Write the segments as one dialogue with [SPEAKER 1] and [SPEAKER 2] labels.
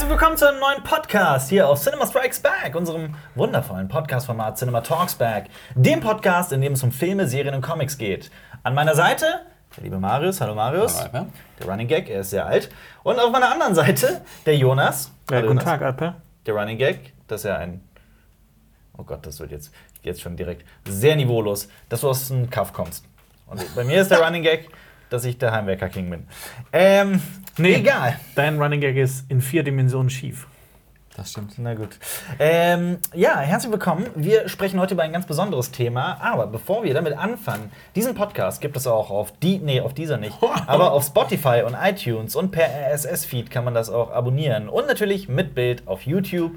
[SPEAKER 1] Herzlich willkommen zu einem neuen Podcast hier auf Cinema Strikes Back, unserem wundervollen Podcast-Format Cinema Talks Back, dem Podcast, in dem es um Filme, Serien und Comics geht. An meiner Seite der liebe Marius. Hallo Marius.
[SPEAKER 2] Hallo.
[SPEAKER 1] Der Running Gag, er ist sehr alt. Und auf meiner anderen Seite der Jonas.
[SPEAKER 3] Ja,
[SPEAKER 1] Hallo,
[SPEAKER 3] guten
[SPEAKER 1] Jonas.
[SPEAKER 3] Tag, Alper.
[SPEAKER 1] Der Running Gag, das ist ja ein. Oh Gott, das wird jetzt, jetzt schon direkt sehr niveaulos, dass du aus einem Kaff kommst. Und bei mir ist der Running Gag, dass ich der Heimwerker King bin. Ähm,
[SPEAKER 3] Nee.
[SPEAKER 1] egal.
[SPEAKER 3] Dein Running Gag ist in vier Dimensionen schief.
[SPEAKER 2] Das stimmt.
[SPEAKER 1] Na gut. Ähm, ja, herzlich willkommen. Wir sprechen heute über ein ganz besonderes Thema. Aber bevor wir damit anfangen, diesen Podcast gibt es auch auf die, nee, auf dieser nicht, aber auf Spotify und iTunes und per RSS-Feed kann man das auch abonnieren. Und natürlich mit Bild auf YouTube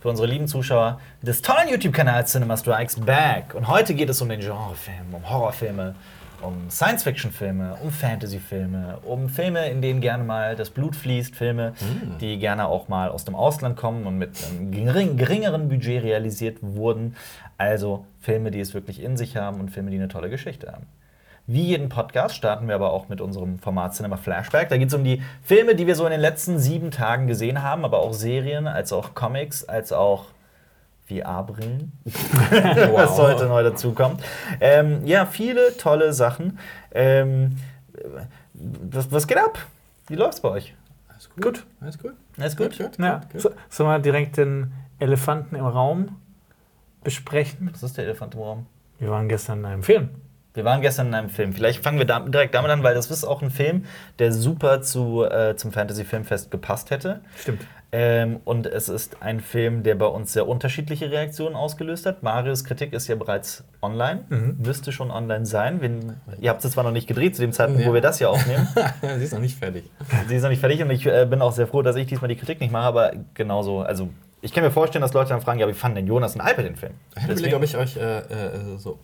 [SPEAKER 1] für unsere lieben Zuschauer des tollen YouTube-Kanals Cinema Strikes Back. Und heute geht es um den Genrefilm, um Horrorfilme, um Science-Fiction-Filme, um Fantasy-Filme, um Filme, in denen gerne mal das Blut fließt, Filme, die gerne auch mal aus dem Ausland kommen und mit einem gering, geringeren Budget realisiert wurden. Also Filme, die es wirklich in sich haben und Filme, die eine tolle Geschichte haben. Wie jeden Podcast starten wir aber auch mit unserem Format Cinema Flashback. Da geht es um die Filme, die wir so in den letzten sieben Tagen gesehen haben, aber auch Serien, als auch Comics, als auch VR-Brillen, was heute neu dazukommt. Ähm, ja, viele tolle Sachen. Ähm, was, was geht ab? Wie läuft's bei euch?
[SPEAKER 2] Alles gut.
[SPEAKER 3] Gut.
[SPEAKER 2] Alles gut.
[SPEAKER 1] Alles gut?
[SPEAKER 3] Ja.
[SPEAKER 2] gut.
[SPEAKER 3] So, sollen wir direkt den Elefanten im Raum besprechen?
[SPEAKER 1] Was ist der Elefant im Raum?
[SPEAKER 3] Wir waren gestern in einem Film.
[SPEAKER 1] Wir waren gestern in einem Film. Vielleicht fangen wir da, direkt damit an, weil das ist auch ein Film, der super zu, äh, zum Fantasy-Filmfest gepasst hätte.
[SPEAKER 3] Stimmt.
[SPEAKER 1] Ähm, und es ist ein Film, der bei uns sehr unterschiedliche Reaktionen ausgelöst hat. Marius Kritik ist ja bereits online,
[SPEAKER 3] Mhm.
[SPEAKER 1] müsste schon online sein. Wenn, ihr habt es zwar noch nicht gedreht zu dem Zeitpunkt,
[SPEAKER 2] Ja.
[SPEAKER 1] wo wir das hier aufnehmen.
[SPEAKER 2] Sie ist noch nicht fertig.
[SPEAKER 1] Sie ist noch nicht fertig und ich äh, bin auch sehr froh, dass ich diesmal die Kritik nicht mache, aber genauso, also ich kann mir vorstellen, dass Leute dann fragen, ja, wie fanden denn Jonas und Alper den Film?
[SPEAKER 2] Ich überlegt, ob ich euch äh, äh, so,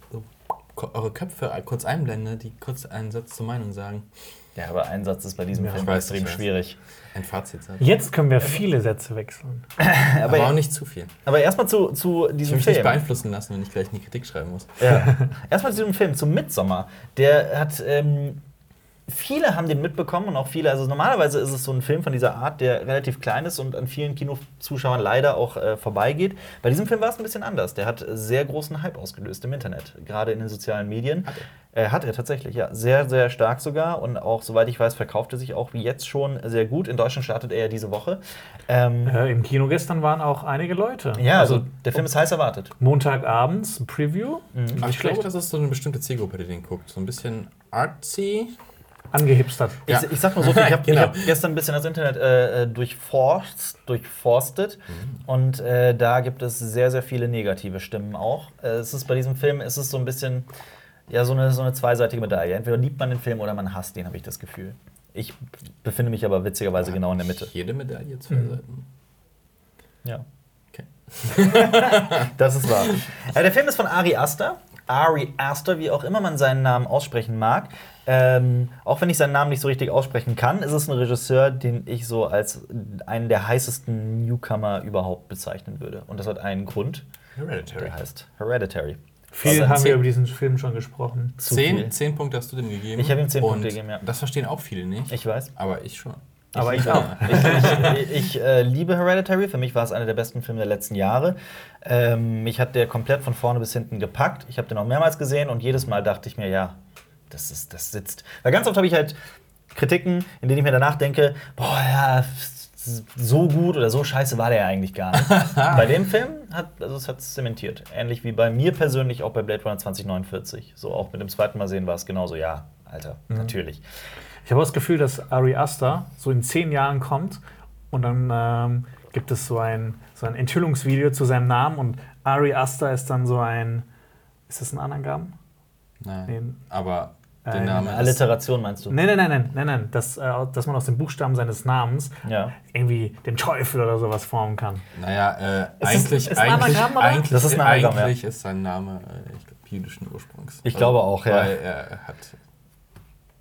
[SPEAKER 2] eure Köpfe kurz einblende, die kurz einen Satz zur Meinung sagen.
[SPEAKER 1] ja, aber ein Satz ist bei diesem
[SPEAKER 3] Ja,
[SPEAKER 1] Film extrem
[SPEAKER 2] ich weiß. Ein Fazit sagen.
[SPEAKER 3] Jetzt können wir viele Sätze wechseln.
[SPEAKER 2] Aber,
[SPEAKER 1] Aber,
[SPEAKER 2] auch nicht zu viel.
[SPEAKER 1] aber erstmal zu, zu
[SPEAKER 2] Ich
[SPEAKER 1] diesem
[SPEAKER 2] will mich nicht
[SPEAKER 1] Film.
[SPEAKER 2] beeinflussen lassen, wenn ich gleich eine Kritik schreiben muss.
[SPEAKER 1] Ja. Erstmal zu diesem Film, zum Midsommar. Der hat. Ähm, viele haben den mitbekommen und auch viele. Also, normalerweise ist es so ein Film von dieser Art, der relativ klein ist und an vielen Kinozuschauern leider auch äh, vorbeigeht. Bei diesem Film war es ein bisschen anders. Der hat sehr großen Hype ausgelöst im Internet, gerade in den sozialen Medien.
[SPEAKER 2] Hat
[SPEAKER 1] er? Äh, hat er tatsächlich, ja. Sehr, sehr stark sogar. Und auch, soweit ich weiß, verkauft er sich auch jetzt schon sehr gut. In Deutschland startet er ja diese Woche. Ähm,
[SPEAKER 3] Äh, Im Kino gestern waren auch einige Leute.
[SPEAKER 1] ja, also der Film ist heiß erwartet.
[SPEAKER 3] Montagabends ein Preview.
[SPEAKER 2] Aber ich glaube, das ist so eine bestimmte Zielgruppe, die den guckt. So ein bisschen artsy.
[SPEAKER 3] Angehipstert.
[SPEAKER 2] Ja.
[SPEAKER 1] Ich, ich sag nur so viel, ich habe
[SPEAKER 2] Genau.
[SPEAKER 1] hab gestern ein bisschen das Internet äh, äh, durchforst, durchforstet und äh, da gibt es sehr, sehr viele negative Stimmen auch. Äh, es ist bei diesem Film, es ist so ein bisschen ja, so, eine, so eine zweiseitige Medaille. Entweder liebt man den Film oder man hasst ihn, habe ich das Gefühl. Ich befinde mich aber witzigerweise genau in der Mitte.
[SPEAKER 2] Jede Medaille zwei
[SPEAKER 3] Mhm.
[SPEAKER 2] Seiten.
[SPEAKER 1] Ja.
[SPEAKER 2] Okay.
[SPEAKER 1] Das ist wahr. Äh, der Film ist von Ari Aster. Ari Aster, wie auch immer man seinen Namen aussprechen mag. Ähm, auch wenn ich seinen Namen nicht so richtig aussprechen kann, ist es ein Regisseur, den ich so als einen der heißesten Newcomer überhaupt bezeichnen würde. Und das hat einen Grund,
[SPEAKER 2] Hereditary.
[SPEAKER 1] der heißt Hereditary.
[SPEAKER 3] Viel
[SPEAKER 2] Also
[SPEAKER 3] haben wir über diesen Film schon gesprochen.
[SPEAKER 1] Zu.
[SPEAKER 2] Zehn, zehn Punkte hast du dem gegeben.
[SPEAKER 1] Ich habe ihm zehn
[SPEAKER 2] Und
[SPEAKER 1] Punkte gegeben, ja.
[SPEAKER 2] Das verstehen auch viele nicht.
[SPEAKER 1] Ich weiß.
[SPEAKER 2] aber ich schon.
[SPEAKER 1] Aber ich auch. Ich, ich, ich äh, liebe Hereditary. Für mich war es einer der besten Filme der letzten Jahre. Ähm, mich hat der komplett von vorne bis hinten gepackt. Ich habe den auch mehrmals gesehen und jedes Mal dachte ich mir, ja, das, ist, das sitzt. Weil ganz oft habe ich halt Kritiken, in denen ich mir danach denke, boah, ja, so gut oder so scheiße war der ja eigentlich gar nicht. bei dem Film hat also es hat zementiert. Ähnlich wie bei mir persönlich auch bei Blade Runner 2049. So auch mit dem zweiten Mal sehen war es genauso. Ja, Alter, natürlich.
[SPEAKER 3] Ich habe das Gefühl, dass Ari Aster so in zehn Jahren kommt und dann ähm, gibt es so ein, so ein Enthüllungsvideo zu seinem Namen und Ari Aster ist dann so ein. Ist das ein Anagramm?
[SPEAKER 2] Nein.
[SPEAKER 3] Nee.
[SPEAKER 2] Aber der
[SPEAKER 3] Äh,
[SPEAKER 2] Name ist.
[SPEAKER 1] Alliteration meinst du?
[SPEAKER 3] Nein, nein, nein, nein, nein, nein. Dass, äh, dass man aus den Buchstaben seines Namens
[SPEAKER 1] Ja.
[SPEAKER 3] irgendwie den Teufel oder sowas formen kann.
[SPEAKER 2] Naja, äh,
[SPEAKER 3] ist-
[SPEAKER 2] eigentlich,
[SPEAKER 3] ist ein
[SPEAKER 2] eigentlich,
[SPEAKER 3] Anagramm,
[SPEAKER 2] eigentlich,
[SPEAKER 1] Das ist ein Anagramm, ja.
[SPEAKER 2] eigentlich ist sein Name, äh, ich glaube, jüdischen Ursprungs.
[SPEAKER 1] Ich glaube auch, ja.
[SPEAKER 2] Weil er hat.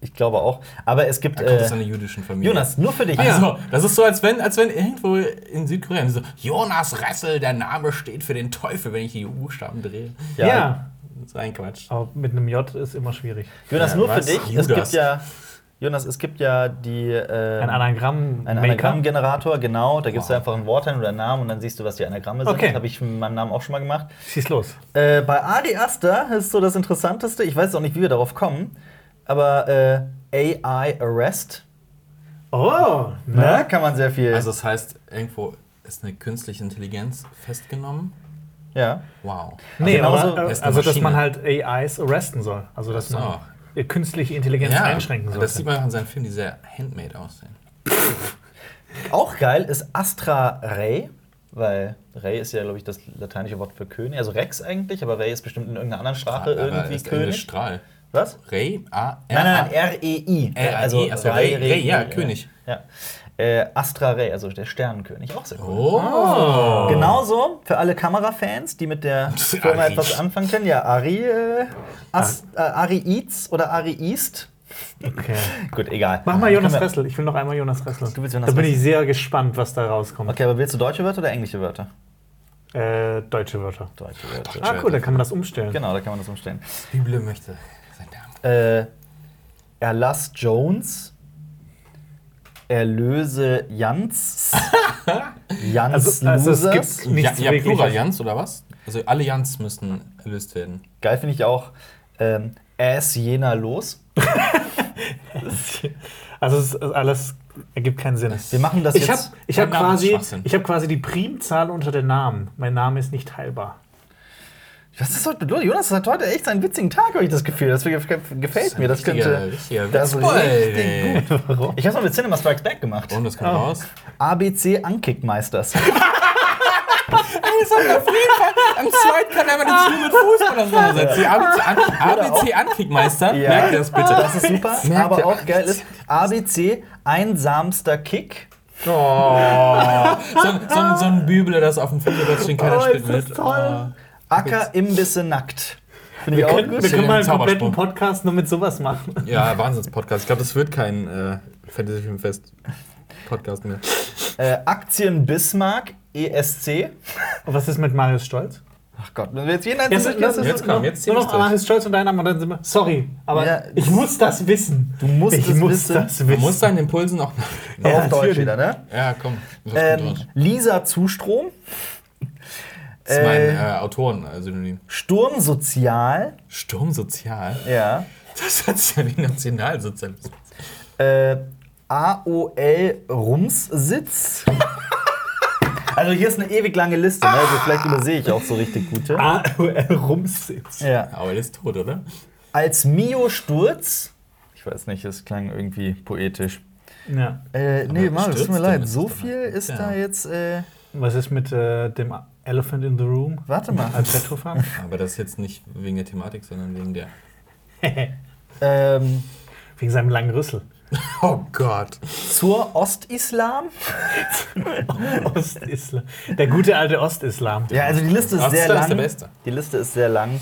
[SPEAKER 1] Ich glaube auch. Aber es gibt.
[SPEAKER 2] Er kommt
[SPEAKER 1] Äh,
[SPEAKER 2] aus einer jüdischen Familie.
[SPEAKER 1] Jonas, nur für dich.
[SPEAKER 2] Also, das ist so, als wenn, als wenn irgendwo in Südkorea so, Jonas Ressel, der Name steht für den Teufel, wenn ich die Buchstaben drehe.
[SPEAKER 1] Ja.
[SPEAKER 2] Das ist ein Quatsch.
[SPEAKER 3] Aber mit einem J ist immer schwierig.
[SPEAKER 1] Jonas,
[SPEAKER 2] Ja,
[SPEAKER 1] nur für
[SPEAKER 2] was?
[SPEAKER 1] dich. Es
[SPEAKER 2] Judas.
[SPEAKER 1] gibt ja. Jonas, es gibt ja die. ähm,
[SPEAKER 3] Ein Anagramm.
[SPEAKER 1] Ein Anagrammgenerator, genau. Da gibst du einfach ein Wort ein oder einen Namen und dann siehst du, was die Anagramme sind.
[SPEAKER 3] Okay.
[SPEAKER 1] Das habe ich mit meinem Namen auch schon mal gemacht.
[SPEAKER 3] Schieß los.
[SPEAKER 1] Äh, bei Adi Aster ist so das Interessanteste. Ich weiß auch nicht, wie wir darauf kommen. Aber äh, AI Arrest,
[SPEAKER 3] Oh,
[SPEAKER 1] ne? Kann man sehr viel.
[SPEAKER 2] Also das heißt, irgendwo ist eine künstliche Intelligenz festgenommen.
[SPEAKER 1] ja.
[SPEAKER 2] Wow.
[SPEAKER 3] Nee,
[SPEAKER 1] genauso-
[SPEAKER 3] aber, äh, also dass man halt AIs arresten soll. Also dass
[SPEAKER 2] so.
[SPEAKER 3] man künstliche Intelligenz einschränken sollte.
[SPEAKER 2] das sieht man auch in seinen Filmen, die sehr handmade aussehen.
[SPEAKER 1] Auch geil ist Astra Rey, weil Rey ist ja, glaube ich, das lateinische Wort für König. Also Rex eigentlich, aber Rey ist bestimmt in irgendeiner anderen Sprache irgendwie König.
[SPEAKER 2] Strahl.
[SPEAKER 1] Was?
[SPEAKER 2] Rey? A, R,
[SPEAKER 1] Nein, nein, R-E-I.
[SPEAKER 2] R-A-I,
[SPEAKER 1] Also
[SPEAKER 2] also Rey, Rey, ja, König.
[SPEAKER 1] Ja. Äh, Astra Rey, also der Sternenkönig, auch sehr cool.
[SPEAKER 2] Oh.
[SPEAKER 1] Genauso für alle Kamerafans, die mit der Firma etwas anfangen können. Ja, Ari, äh, As, äh, Ari Eats oder Ari East.
[SPEAKER 3] okay.
[SPEAKER 1] Gut, egal.
[SPEAKER 3] Mach mal Jonas Ressel. Ich will noch einmal Jonas Ressel.
[SPEAKER 1] Du willst Jonas
[SPEAKER 3] da bin ich sehr gespannt, was da rauskommt.
[SPEAKER 1] Okay, aber willst du deutsche Wörter oder englische Wörter?
[SPEAKER 3] Äh, deutsche Wörter.
[SPEAKER 1] Deutsche Wörter.
[SPEAKER 3] Ah, cool, dann kann man das umstellen.
[SPEAKER 1] Genau, da kann man das umstellen.
[SPEAKER 2] Bibel möchte.
[SPEAKER 1] Äh, Erlass Jones. Erlöse Jans. Jans
[SPEAKER 3] Also- also es gibt- Nichts
[SPEAKER 2] ja, ja. Plural Jans oder was? Also alle Jans müssen erlöst werden.
[SPEAKER 1] Geil finde ich auch. Ähm, Ass Jena los.
[SPEAKER 3] Also es ist alles ergibt keinen Sinn.
[SPEAKER 1] Wir machen das
[SPEAKER 3] Ich habe
[SPEAKER 1] jetzt.
[SPEAKER 3] ich hab
[SPEAKER 2] Name ist
[SPEAKER 3] quasi, ich hab quasi die Primzahl unter den Namen. Mein Name ist nicht teilbar.
[SPEAKER 1] Was ist heute los? Jonas hat heute echt seinen witzigen Tag, habe ich das Gefühl. Das gef- gefällt mir. Das könnte. Das ist richtig gut. Warum? Ich habe mal mit Cinema Strikes Back gemacht.
[SPEAKER 2] Und das kommt
[SPEAKER 3] Oh.
[SPEAKER 2] raus.
[SPEAKER 1] ABC Ankickmeisters.
[SPEAKER 2] Das hat auf jeden Fall am zweiten kann einmal das nur mit Fußball auseinandersetzen. ABC, An ABC Ankickmeister.
[SPEAKER 1] Ja.
[SPEAKER 2] Merkt ihr das bitte?
[SPEAKER 1] Das ist super.
[SPEAKER 2] Merkt
[SPEAKER 1] Aber auch geil ist ABC Einsamster Kick.
[SPEAKER 2] Oh. So, ein- so, so ein Bübel, das auf dem Fußball stehen, keiner
[SPEAKER 3] Oh,
[SPEAKER 2] spielt mit.
[SPEAKER 3] toll.
[SPEAKER 1] Acker Imbisse nackt. Finde ich
[SPEAKER 3] Wir
[SPEAKER 1] auch
[SPEAKER 3] können,
[SPEAKER 1] gut.
[SPEAKER 3] wir können mal einen kompletten Podcast nur mit sowas machen.
[SPEAKER 2] Ja, Wahnsinns-Podcast. Ich glaube, das wird kein äh, Fantasy-Filmfest-Podcast mehr.
[SPEAKER 1] Äh, Aktien Bismarck ESC.
[SPEAKER 3] Und was ist mit Marius Stolz?
[SPEAKER 1] Ach Gott, wenn wir jetzt jeden
[SPEAKER 3] Jetzt,
[SPEAKER 1] einzelnen
[SPEAKER 3] uns
[SPEAKER 2] Jetzt
[SPEAKER 3] noch-
[SPEAKER 2] komm, jetzt zieh
[SPEAKER 3] nur
[SPEAKER 2] mich
[SPEAKER 3] noch. Marius Stolz und dein Name und dann sind wir. Sorry, aber
[SPEAKER 1] Ja,
[SPEAKER 3] ich muss das wissen.
[SPEAKER 1] Du musst
[SPEAKER 3] ich
[SPEAKER 1] es
[SPEAKER 3] muss
[SPEAKER 1] wissen.
[SPEAKER 3] das
[SPEAKER 2] Du
[SPEAKER 3] wissen.
[SPEAKER 2] musst deinen Impulsen auch.
[SPEAKER 3] Ja,
[SPEAKER 1] auf Deutsch wieder, ne?
[SPEAKER 2] Ja, komm. Das,
[SPEAKER 1] Ähm, Lisa Zustrom.
[SPEAKER 2] Das ist mein
[SPEAKER 1] äh,
[SPEAKER 2] äh, Autoren-Synonym.
[SPEAKER 1] Sturm Sozial.
[SPEAKER 2] Sturmsozial?
[SPEAKER 1] Ja.
[SPEAKER 2] Das hat sich ja wie Nationalsozialismus.
[SPEAKER 1] Äh, AOL Rumssitz. Also hier ist eine ewig lange Liste, ne? Also vielleicht übersehe ich auch so richtig gute.
[SPEAKER 3] AOL Rumsitz.
[SPEAKER 1] Ja.
[SPEAKER 2] Er ist tot, oder?
[SPEAKER 1] Als Mio Sturz. Ich weiß nicht, es klang irgendwie poetisch.
[SPEAKER 3] Ja.
[SPEAKER 1] Äh, nee, es tut mir leid. So viel ist
[SPEAKER 2] ja.
[SPEAKER 1] da jetzt. Äh,
[SPEAKER 3] Was ist mit äh, dem Elephant in the Room
[SPEAKER 1] warte mal.
[SPEAKER 3] als Retrofan?
[SPEAKER 2] Aber das ist jetzt nicht wegen der Thematik, sondern wegen der.
[SPEAKER 1] Ähm,
[SPEAKER 2] Wegen
[SPEAKER 3] seinem langen Rüssel.
[SPEAKER 2] Oh Gott.
[SPEAKER 1] zur Ostislam.
[SPEAKER 3] Ostislam. Der gute alte Ostislam.
[SPEAKER 1] Ja, also die Liste ist sehr
[SPEAKER 2] Ostislam ist
[SPEAKER 1] lang.
[SPEAKER 2] der Beste.
[SPEAKER 1] Die Liste ist sehr lang.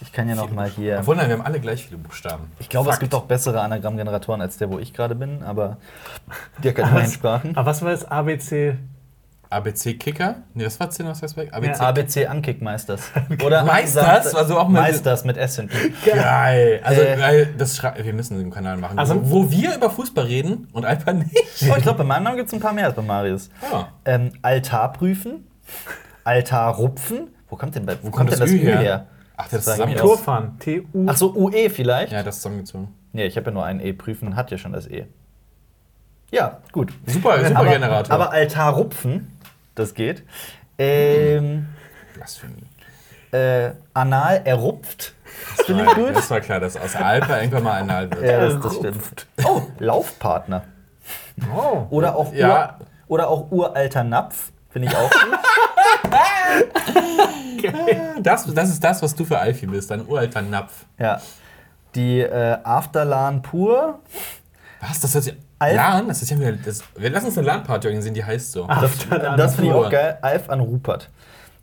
[SPEAKER 1] Ich kann ja noch mal hier.
[SPEAKER 2] Obwohl, nein, wir haben alle gleich viele Buchstaben.
[SPEAKER 1] Ich glaube, es gibt auch bessere Anagrammgeneratoren als der, wo ich gerade bin, aber der kann immerhin Sprachen.
[SPEAKER 3] Aber was war das? ABC?
[SPEAKER 2] ABC-Kicker? Nee, das war 10 aus Respekt. ABC.
[SPEAKER 1] ABC Ankickmeisters. Oder
[SPEAKER 2] Meisters? Also auch mit-
[SPEAKER 1] Meisters mit S hinten.
[SPEAKER 2] Geil. Also,
[SPEAKER 1] Äh.
[SPEAKER 2] weil das wir müssen den Kanal machen.
[SPEAKER 3] Also-
[SPEAKER 2] wo, wo wir über Fußball reden und einfach nicht.
[SPEAKER 1] Oh, ich glaube, bei meinem Namen gibt es ein paar mehr als bei Marius.
[SPEAKER 2] Ja.
[SPEAKER 1] Ähm, Altar prüfen. Altar rupfen. Wo kommt denn, bei- wo kommt
[SPEAKER 2] kommt
[SPEAKER 1] denn
[SPEAKER 2] das
[SPEAKER 1] das
[SPEAKER 2] Ü
[SPEAKER 1] Ü
[SPEAKER 2] her?
[SPEAKER 1] her?
[SPEAKER 2] Ach, das ist zusammen.
[SPEAKER 1] aus.
[SPEAKER 3] Turfahren. T-U.
[SPEAKER 1] Ach so, UE vielleicht?
[SPEAKER 2] Ja, das ist zusammengezogen.
[SPEAKER 1] Nee, ich habe ja nur ein E. Prüfen hat ja schon das E. Ja, gut.
[SPEAKER 2] Super, super
[SPEAKER 1] aber,
[SPEAKER 2] Generator.
[SPEAKER 1] aber Altar rupfen, das geht. Ähm,
[SPEAKER 2] Blasphemie.
[SPEAKER 1] äh, anal erupft. Das finde ich gut.
[SPEAKER 2] Das war klar, dass aus Alpa irgendwann mal ein Alt wird.
[SPEAKER 1] Ja, das, das stimmt. Oh, Laufpartner.
[SPEAKER 3] Oh.
[SPEAKER 1] Oder auch,
[SPEAKER 2] Ja.
[SPEAKER 1] Ur, oder auch uralter Napf. Finde ich auch gut.
[SPEAKER 2] Das, das ist das, was du für Alfie bist, ein uralter Napf.
[SPEAKER 1] ja. Die äh, Afterlan pur.
[SPEAKER 2] Was? Das hört sich.
[SPEAKER 1] Alf-
[SPEAKER 2] LAN? Das ist ja wieder. Das, wir lassen uns eine LAN-Party organisieren, die heißt so.
[SPEAKER 1] Das, das finde ich auch geil. Alf an Rupert.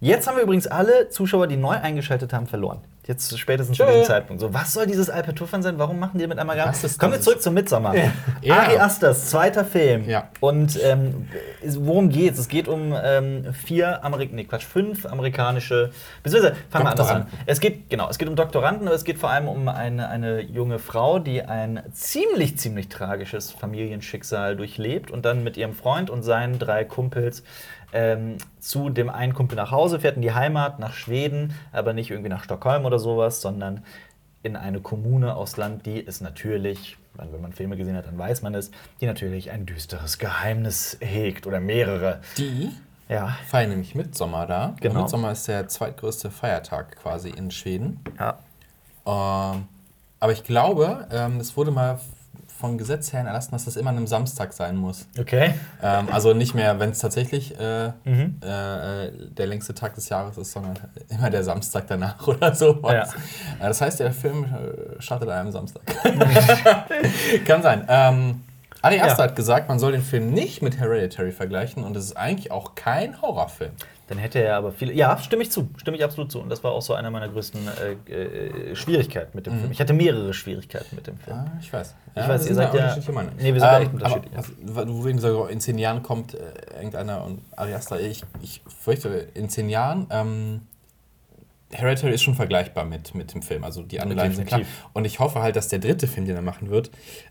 [SPEAKER 1] Jetzt haben wir übrigens alle Zuschauer, die neu eingeschaltet haben, verloren. Jetzt spätestens zu
[SPEAKER 2] Tschö.
[SPEAKER 1] diesem Zeitpunkt. So, was soll dieses Alperturfan sein? Warum machen die mit Amalgam?
[SPEAKER 2] Ist
[SPEAKER 1] Kommen wir zurück zum Midsommar.
[SPEAKER 2] Ja.
[SPEAKER 1] Ari Asters, zweiter Film.
[SPEAKER 2] Ja.
[SPEAKER 1] Und ähm, worum geht's? Es geht um ähm, vier Amerik nee, Quatsch, fünf amerikanische, beziehungsweise fangen wir anders an. Es geht, genau, es geht um Doktoranden, aber es geht vor allem um eine, eine junge Frau, die ein ziemlich, ziemlich tragisches Familienschicksal durchlebt und dann mit ihrem Freund und seinen drei Kumpels ähm, zu dem einen Kumpel nach Hause fährt in die Heimat, nach Schweden, aber nicht irgendwie nach Stockholm oder sowas, sondern in eine Kommune aus Land, die es natürlich, wenn wenn man Filme gesehen hat, dann weiß man es, die natürlich ein düsteres Geheimnis hegt oder mehrere.
[SPEAKER 2] Die
[SPEAKER 1] Ja,
[SPEAKER 2] feiern nämlich Mitsommer da.
[SPEAKER 1] Genau.
[SPEAKER 2] Und Mitsommer ist der zweitgrößte Feiertag quasi in Schweden.
[SPEAKER 1] ja.
[SPEAKER 2] Ähm, aber ich glaube, ähm, es wurde mal von Gesetz her erlassen, dass das immer an einem Samstag sein muss.
[SPEAKER 1] Okay.
[SPEAKER 2] Ähm, also nicht mehr, wenn es tatsächlich äh,
[SPEAKER 1] Mhm.
[SPEAKER 2] äh, der längste Tag des Jahres ist, sondern immer der Samstag danach oder so.
[SPEAKER 1] Ja.
[SPEAKER 2] Äh, Das heißt, der Film äh, startet an einem Samstag. Kann sein. Ähm, Ari Aster
[SPEAKER 1] Ja.
[SPEAKER 2] hat gesagt, man soll den Film nicht mit Hereditary vergleichen und es ist eigentlich auch kein Horrorfilm.
[SPEAKER 1] Dann hätte er aber viele. Ja, stimme ich zu. Stimme ich absolut zu. Und das war auch so einer meiner größten äh, äh, Schwierigkeiten mit dem Film. Ich hatte mehrere Schwierigkeiten mit dem Film.
[SPEAKER 2] Ah, ich weiß.
[SPEAKER 1] Ich weiß, ihr seid ja-. Nee, wir sind da echt
[SPEAKER 2] aber
[SPEAKER 1] unterschiedlich,
[SPEAKER 2] was- Wo sagst, in zehn Jahren kommt äh, irgendeiner und Ari Aster, ich, ich fürchte, in zehn Jahren. Ähm, Hereditary ist schon vergleichbar mit, mit dem Film, also die Anleihen sind klar. Und ich hoffe halt, dass der dritte Film, den er machen wird,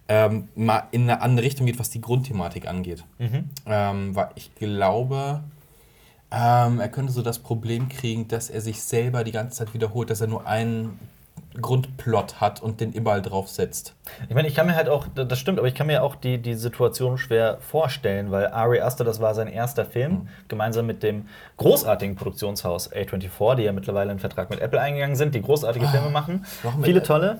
[SPEAKER 2] ähm, mal in eine andere Richtung geht, was die Grundthematik angeht.
[SPEAKER 1] Mhm.
[SPEAKER 2] Ähm, weil ich glaube, ähm, er könnte so das Problem kriegen, dass er sich selber die ganze Zeit wiederholt, dass er nur einen Grundplot hat und den überall draufsetzt.
[SPEAKER 1] Ich meine, ich kann mir halt auch, das stimmt, aber ich kann mir auch die, die Situation schwer vorstellen, weil Ari Aster, das war sein erster Film, gemeinsam mit dem großartigen Produktionshaus A24, die ja mittlerweile einen Vertrag mit Apple eingegangen sind, die großartige Filme machen. Viele tolle.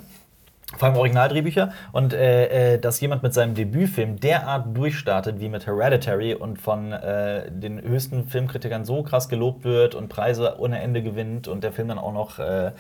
[SPEAKER 1] Vor allem Originaldrehbücher. Und äh, äh, dass jemand mit seinem Debütfilm derart durchstartet wie mit Hereditary und von äh, den höchsten Filmkritikern so krass gelobt wird und Preise ohne Ende gewinnt und der Film dann auch noch, äh,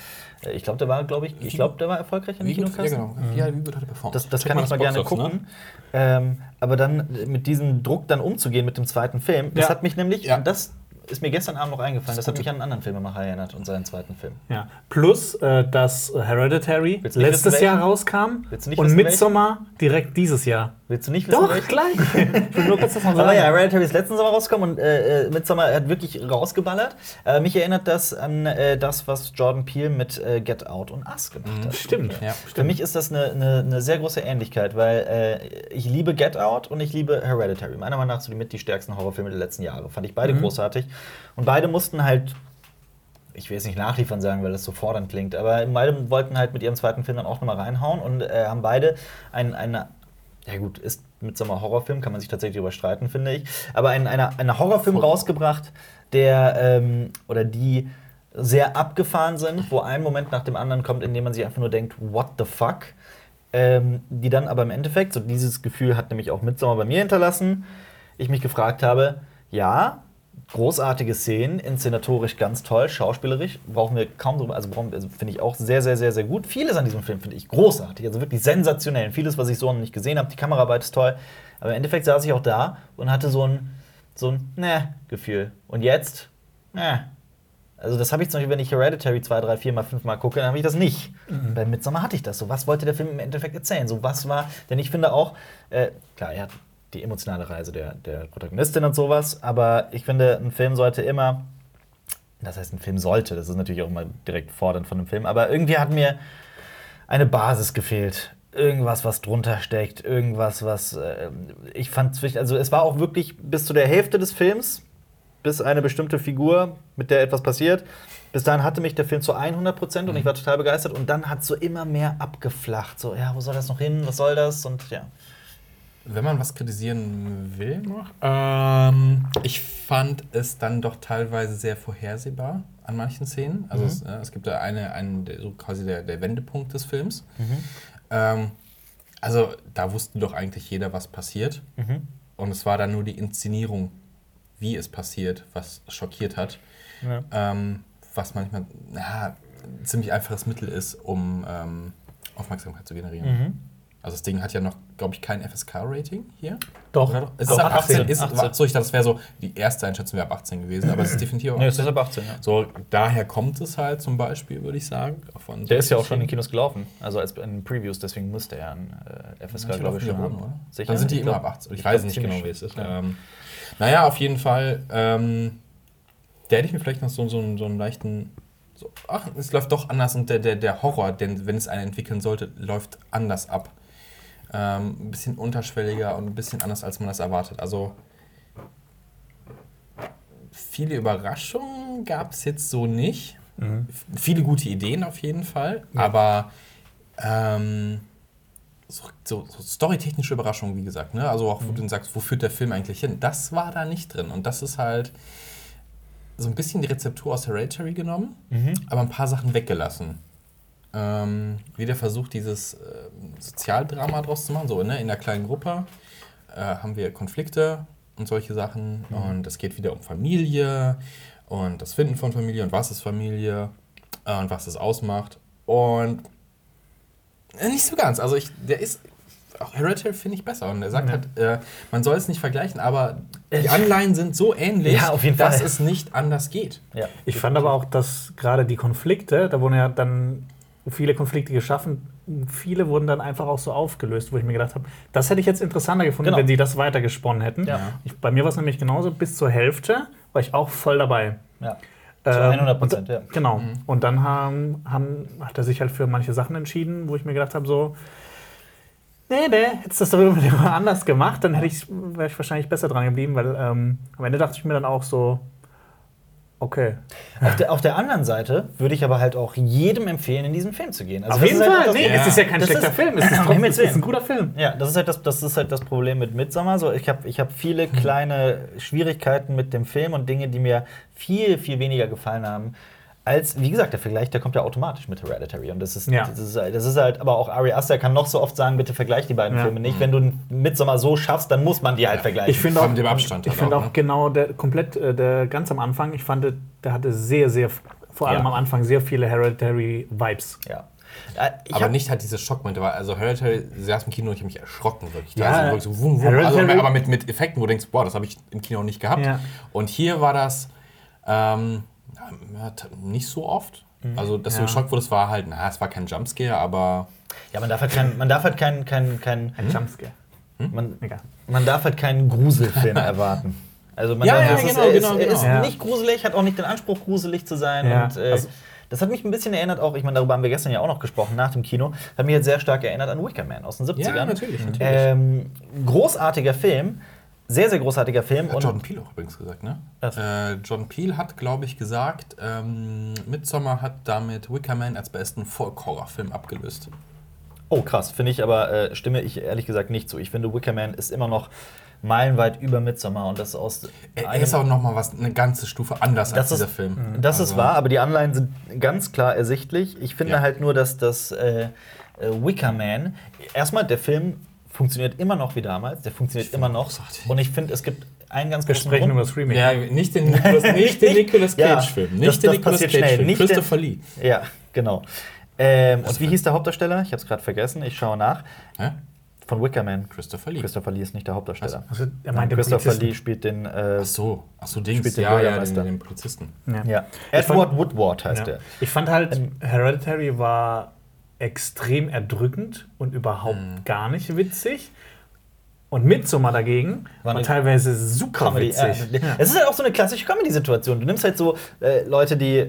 [SPEAKER 1] ich glaube, der war, glaube ich, ich glaube, der war erfolgreich in den
[SPEAKER 2] ja, genau. Ja, wie gut hat er performt?
[SPEAKER 1] Das, das
[SPEAKER 2] Check
[SPEAKER 1] kann ich mal
[SPEAKER 2] das
[SPEAKER 1] gerne
[SPEAKER 2] Box Office,
[SPEAKER 1] gucken. Ähm, aber dann mit diesem Druck dann umzugehen mit dem zweiten Film, das
[SPEAKER 3] Ja.
[SPEAKER 1] hat mich nämlich,
[SPEAKER 2] Ja.
[SPEAKER 1] das ist mir gestern Abend noch eingefallen, das,
[SPEAKER 2] Das
[SPEAKER 1] hat mich an einen anderen Filmemacher erinnert und seinen zweiten Film.
[SPEAKER 3] Ja. Plus, äh, dass Hereditary letztes
[SPEAKER 1] wissen,
[SPEAKER 3] Jahr rauskam und Midsommar direkt dieses Jahr.
[SPEAKER 1] Willst du nicht wissen,
[SPEAKER 3] Doch,
[SPEAKER 1] welchen?
[SPEAKER 3] gleich. Ich will nur kurz das mal
[SPEAKER 1] Aber
[SPEAKER 3] sagen.
[SPEAKER 1] ja, Hereditary ist letzten Sommer rausgekommen und äh, äh, Midsommar hat wirklich rausgeballert. Äh, mich erinnert das an äh, das, was Jordan Peele mit äh, Get Out und Us gemacht hat.
[SPEAKER 3] Stimmt.
[SPEAKER 2] Ja.
[SPEAKER 1] Für mich ist das eine, eine, eine sehr große Ähnlichkeit, weil äh, ich liebe Get Out und ich liebe Hereditary. Meiner Meinung nach so die mit die stärksten Horrorfilme der letzten Jahre. Fand ich beide großartig. Und beide mussten halt, ich will jetzt nicht nachliefern sagen, weil das so fordernd klingt, aber beide wollten halt mit ihrem zweiten Film dann auch nochmal reinhauen und äh, haben beide ein, eine, ja gut, ist mit so einem Horrorfilm, kann man sich tatsächlich überstreiten, finde ich, aber einen eine, eine Horrorfilm rausgebracht, der ähm, oder die sehr abgefahren sind, wo ein Moment nach dem anderen kommt, in dem man sich einfach nur denkt, what the fuck? Ähm, die dann aber im Endeffekt, so dieses Gefühl hat nämlich auch Midsommar bei mir hinterlassen, ich mich gefragt habe, ja, großartige Szenen, inszenatorisch ganz toll, schauspielerisch, brauchen wir kaum drüber, also, also finde ich auch sehr, sehr, sehr, sehr gut. Vieles an diesem Film finde ich großartig, also wirklich sensationell. Vieles, was ich so noch nicht gesehen habe, die Kameraarbeit ist toll, aber im Endeffekt saß ich auch da und hatte so ein, so ein, ne, Gefühl. Und jetzt, ne. Also das habe ich zum Beispiel, wenn ich Hereditary zwei, drei, vier mal, fünf Mal gucke, dann habe ich das nicht. Bei Midsommar hatte ich das so. Was wollte der Film im Endeffekt erzählen? So was war, denn ich finde auch, äh, klar, er hat die emotionale Reise der, der Protagonistin und sowas, aber ich finde, ein Film sollte immer, das heißt, ein Film sollte, das ist natürlich auch immer direkt fordernd von einem Film, aber irgendwie hat mir eine Basis gefehlt. Irgendwas, was drunter steckt, irgendwas, was äh, ich fand, zwischen- also es war auch wirklich bis zu der Hälfte des Films, bis eine bestimmte Figur, mit der etwas passiert. Bis dahin hatte mich der Film zu 100 Prozent und ich war total begeistert. Und dann hat so immer mehr abgeflacht. So, ja, wo soll das noch hin? Was soll das? Und ja.
[SPEAKER 2] Wenn man was kritisieren will, noch, ähm, ich fand es dann doch teilweise sehr vorhersehbar an manchen Szenen. Also es, äh, es gibt da eine, einen, so quasi der, der Wendepunkt des Films. Ähm, also da wusste doch eigentlich jeder, was passiert. Und es war dann nur die Inszenierung, wie es passiert, was schockiert hat.
[SPEAKER 1] Ja.
[SPEAKER 2] Ähm, was manchmal ja, ein ziemlich einfaches Mittel ist, um ähm, Aufmerksamkeit zu generieren. Also das Ding hat ja noch, glaube ich, kein FSK-Rating hier.
[SPEAKER 3] Doch.
[SPEAKER 2] Oder doch? Es
[SPEAKER 1] Doch,
[SPEAKER 2] ist ab 18.
[SPEAKER 1] 18.
[SPEAKER 2] Ist,
[SPEAKER 1] 18.
[SPEAKER 2] So, ich dachte, das wäre so, die erste Einschätzung wäre ab 18 gewesen, aber es ist definitiv ab
[SPEAKER 1] Nee, es
[SPEAKER 2] 18.
[SPEAKER 1] ist ab 18, ja.
[SPEAKER 2] So, daher kommt es halt zum Beispiel, würde ich sagen. Von
[SPEAKER 1] Der ist ja auch schon in den Kinos gelaufen, also als in Previews, deswegen müsste er ein äh, FSK,
[SPEAKER 2] Manche
[SPEAKER 1] glaube ich, schon
[SPEAKER 2] ja
[SPEAKER 1] haben.
[SPEAKER 2] oder?
[SPEAKER 1] Sicher?
[SPEAKER 2] Dann sind die
[SPEAKER 1] Ich
[SPEAKER 2] immer
[SPEAKER 1] glaub-
[SPEAKER 2] ab 18. Ich,
[SPEAKER 1] ich
[SPEAKER 2] weiß nicht genau, wie es ist.
[SPEAKER 1] ja.
[SPEAKER 2] Ähm, naja, auf jeden Fall. Ähm, da hätte ich mir vielleicht noch so, so, einen- so einen leichten. So, ach, es läuft doch anders und der, der, der Horror, denn wenn es einen entwickeln sollte, läuft anders ab. Ähm, ein bisschen unterschwelliger und ein bisschen anders, als man das erwartet. Also viele Überraschungen gab es jetzt so nicht. F- Viele gute Ideen auf jeden Fall, aber ähm, so, so, so storytechnische Überraschungen, wie gesagt. Ne? Also auch, wo du sagst, wo führt der Film eigentlich hin? Das war da nicht drin. Und das ist halt so ein bisschen die Rezeptur aus Hereditary genommen, aber ein paar Sachen weggelassen. Ähm, wieder versucht, dieses äh, Sozialdrama draus zu machen. So, ne? in der kleinen Gruppe äh, haben wir Konflikte und solche Sachen. Und es geht wieder um Familie und das Finden von Familie und was ist Familie äh, und was es ausmacht. Und äh, nicht so ganz. Also ich, der ist. Auch Hereditary finde ich besser. Und er sagt
[SPEAKER 3] Ja.
[SPEAKER 2] halt, äh, man soll es nicht vergleichen, aber die Anleihen sind so ähnlich,
[SPEAKER 1] Ja, auf jeden
[SPEAKER 2] dass
[SPEAKER 1] Fall.
[SPEAKER 2] es nicht anders geht.
[SPEAKER 1] Ja.
[SPEAKER 3] Ich fand aber auch, dass gerade die Konflikte, da wurden ja dann viele Konflikte geschaffen, viele wurden dann einfach auch so aufgelöst, wo ich mir gedacht habe, das hätte ich jetzt interessanter gefunden,
[SPEAKER 1] Genau.
[SPEAKER 3] wenn sie das weitergesponnen hätten.
[SPEAKER 1] Ja.
[SPEAKER 3] Ich, bei mir war es nämlich genauso, bis zur Hälfte war ich auch voll dabei.
[SPEAKER 1] ja. Zu
[SPEAKER 3] Ähm,
[SPEAKER 1] 100 Prozent,
[SPEAKER 3] und,
[SPEAKER 1] ja.
[SPEAKER 3] Genau. Und dann haben, haben, hat er sich halt für manche Sachen entschieden, wo ich mir gedacht habe, so, nee, nee, hättest du das doch immer anders gemacht, dann hätte ich, wäre ich wahrscheinlich besser dran geblieben, weil ähm, am Ende dachte ich mir dann auch so, okay.
[SPEAKER 1] Auf der, auf der anderen Seite würde ich aber halt auch jedem empfehlen, in diesen Film zu gehen. Also
[SPEAKER 3] Auf jeden
[SPEAKER 1] halt
[SPEAKER 3] Fall, nee,
[SPEAKER 2] Ja.
[SPEAKER 3] es ist ja kein
[SPEAKER 1] Das
[SPEAKER 3] schlechter
[SPEAKER 1] ist-
[SPEAKER 3] Film, es ist, trotzdem, es ist ein guter Film.
[SPEAKER 1] Ja, das ist halt das, das, ist halt das Problem mit Midsommar. So, ich habe ich hab viele
[SPEAKER 3] Hm.
[SPEAKER 1] kleine Schwierigkeiten mit dem Film und Dinge, die mir viel, viel weniger gefallen haben. Als, wie gesagt, der Vergleich, der kommt ja automatisch mit Hereditary. Und das ist,
[SPEAKER 3] Ja.
[SPEAKER 1] das ist, halt- das ist halt, aber auch Ari Aster kann noch so oft sagen, bitte vergleich die beiden
[SPEAKER 3] Ja.
[SPEAKER 1] Filme nicht. Wenn du einen Midsommar so schaffst, dann muss man die halt vergleichen.
[SPEAKER 3] Ich finde auch,
[SPEAKER 2] dem Abstand
[SPEAKER 3] ich
[SPEAKER 2] halt
[SPEAKER 3] finde
[SPEAKER 2] auch,
[SPEAKER 3] auch
[SPEAKER 2] ne?
[SPEAKER 3] genau der komplett äh, der ganz am Anfang. Ich fand, der hatte sehr, sehr vor allem
[SPEAKER 1] Ja.
[SPEAKER 3] am Anfang sehr viele Hereditary Vibes.
[SPEAKER 1] ja. Äh, Ich
[SPEAKER 2] aber nicht halt diese Schockmomente, weil also Hereditary saß im Kino und ich habe mich erschrocken wirklich. Da
[SPEAKER 3] Ja,
[SPEAKER 2] ist wirklich so wum, wum, also, aber mit, mit Effekten, wo du denkst, boah, das habe ich im Kino noch nicht gehabt.
[SPEAKER 3] Ja.
[SPEAKER 2] Und hier war das ähm, ja, nicht so oft. Also, dass
[SPEAKER 3] Ja.
[SPEAKER 2] du geschockt wurdest, war halt, na, es war kein Jumpscare, aber
[SPEAKER 1] ja, man darf halt kein, man darf halt kein, kein, kein,
[SPEAKER 3] Ein Jumpscare.
[SPEAKER 1] man,
[SPEAKER 3] Egal.
[SPEAKER 1] man darf halt keinen Gruselfilm erwarten. Also man
[SPEAKER 2] Ja,
[SPEAKER 1] darf,
[SPEAKER 2] ja,
[SPEAKER 1] es ist,
[SPEAKER 2] genau,
[SPEAKER 1] er ist,
[SPEAKER 2] genau,
[SPEAKER 1] er ist
[SPEAKER 3] genau. Ja.
[SPEAKER 1] nicht gruselig, hat auch nicht den Anspruch, gruselig zu sein.
[SPEAKER 3] Ja,
[SPEAKER 1] Und, äh,
[SPEAKER 3] also-
[SPEAKER 1] das hat mich ein bisschen erinnert, auch, ich meine, darüber haben wir gestern ja auch noch gesprochen, nach dem Kino, hat mich jetzt sehr stark erinnert an Wicker Man aus den 70ern.
[SPEAKER 2] Ja, natürlich, natürlich.
[SPEAKER 1] Ähm, großartiger Film, sehr, sehr großartiger Film.
[SPEAKER 2] hat
[SPEAKER 1] Und
[SPEAKER 2] Jordan Peele auch übrigens gesagt, ne? Äh, Jordan Peele hat, glaube ich, gesagt, ähm, Midsommar hat damit Wicker Man als besten Folk-Horror-Film abgelöst.
[SPEAKER 1] Oh, krass, finde ich aber, äh, stimme ich ehrlich gesagt nicht zu. Ich finde, Wicker Man ist immer noch meilenweit über Midsommar und das aus.
[SPEAKER 2] Er, ist auch noch mal was, eine ganze Stufe anders
[SPEAKER 1] Das
[SPEAKER 2] als dieser
[SPEAKER 1] ist-
[SPEAKER 2] Film.
[SPEAKER 1] Das ist
[SPEAKER 2] Also-
[SPEAKER 1] wahr, aber die Anleihen sind ganz klar ersichtlich. Ich finde
[SPEAKER 2] Ja.
[SPEAKER 1] halt nur, dass das äh, äh, Wicker Man, erstmal, der Film funktioniert immer noch wie damals, der funktioniert immer noch.
[SPEAKER 2] großartig.
[SPEAKER 1] Und ich finde, es gibt einen ganz
[SPEAKER 3] Wir sprechen über das Remake.
[SPEAKER 2] Ja, nicht den Nicolas, nicht den Nicolas
[SPEAKER 1] Ja,
[SPEAKER 2] Cage-Film. Nicht den Nicolas. Cage-Film.
[SPEAKER 1] Nicht der-
[SPEAKER 2] Christopher Lee.
[SPEAKER 1] Ja, genau. Ähm, und wie hieß der Hauptdarsteller? Ich habe es gerade vergessen. Ich schaue nach.
[SPEAKER 2] Hä?
[SPEAKER 1] Von Wicker Man.
[SPEAKER 2] Christopher Lee.
[SPEAKER 1] Christopher Lee ist nicht der Hauptdarsteller.
[SPEAKER 3] Also, er
[SPEAKER 1] Nein,
[SPEAKER 3] meint den
[SPEAKER 1] Christopher
[SPEAKER 3] Polizisten.
[SPEAKER 1] Lee spielt den. Äh,
[SPEAKER 2] Ach so, ach so, Dings.
[SPEAKER 1] Spielt den
[SPEAKER 2] ja, ja, den,
[SPEAKER 1] Bürgermeister.
[SPEAKER 2] den Polizisten.
[SPEAKER 3] Ja.
[SPEAKER 1] ja.
[SPEAKER 3] Ich fand-
[SPEAKER 1] Edward Woodward heißt
[SPEAKER 3] Ja.
[SPEAKER 1] er.
[SPEAKER 3] Ich fand halt,
[SPEAKER 1] Ähm,
[SPEAKER 3] Hereditary war extrem erdrückend und überhaupt
[SPEAKER 1] Mhm.
[SPEAKER 3] gar nicht witzig. Und Midsommar dagegen
[SPEAKER 1] War
[SPEAKER 3] war, teilweise super
[SPEAKER 1] Comedy.
[SPEAKER 3] witzig.
[SPEAKER 1] Ja.
[SPEAKER 3] Ja.
[SPEAKER 1] Es ist halt auch so eine klassische Comedy-Situation. Du nimmst halt so äh, Leute, die,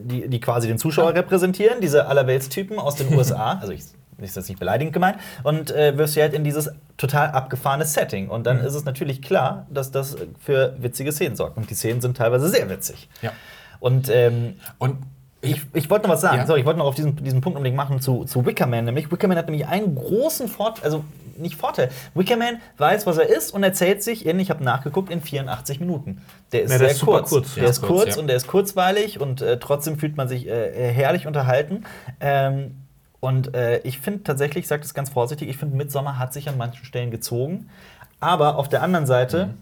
[SPEAKER 1] die, die quasi den Zuschauer repräsentieren, diese Allerweltstypen aus den USA. Also ich ist das nicht beleidigend gemeint, und äh, wirfst sie halt in dieses total abgefahrene Setting. Und
[SPEAKER 3] Mhm.
[SPEAKER 1] dann ist es natürlich klar, dass das für witzige Szenen sorgt. Und die Szenen sind teilweise sehr witzig.
[SPEAKER 2] Ja.
[SPEAKER 1] Und ähm,
[SPEAKER 2] Und
[SPEAKER 1] ich, ich wollte noch was sagen.
[SPEAKER 2] Ja.
[SPEAKER 1] Sorry, ich wollte noch auf diesen, diesen Punkt unbedingt machen zu, zu Wickerman. Nämlich, Wickerman hat nämlich einen großen Vorteil, also nicht Vorteil. Wickerman weiß, was er ist und erzählt sich in, ich habe nachgeguckt, in 84 Minuten. Der ist
[SPEAKER 3] Ja, der
[SPEAKER 1] sehr
[SPEAKER 3] ist
[SPEAKER 1] kurz.
[SPEAKER 3] kurz.
[SPEAKER 1] Der
[SPEAKER 2] Ja,
[SPEAKER 1] ist kurz
[SPEAKER 2] kurz, ja.
[SPEAKER 1] und der ist kurzweilig und äh, trotzdem fühlt man sich äh, herrlich unterhalten. Ähm, und äh, ich finde tatsächlich, ich sage das ganz vorsichtig, ich finde, Midsommar hat sich an manchen Stellen gezogen. Aber auf der anderen Seite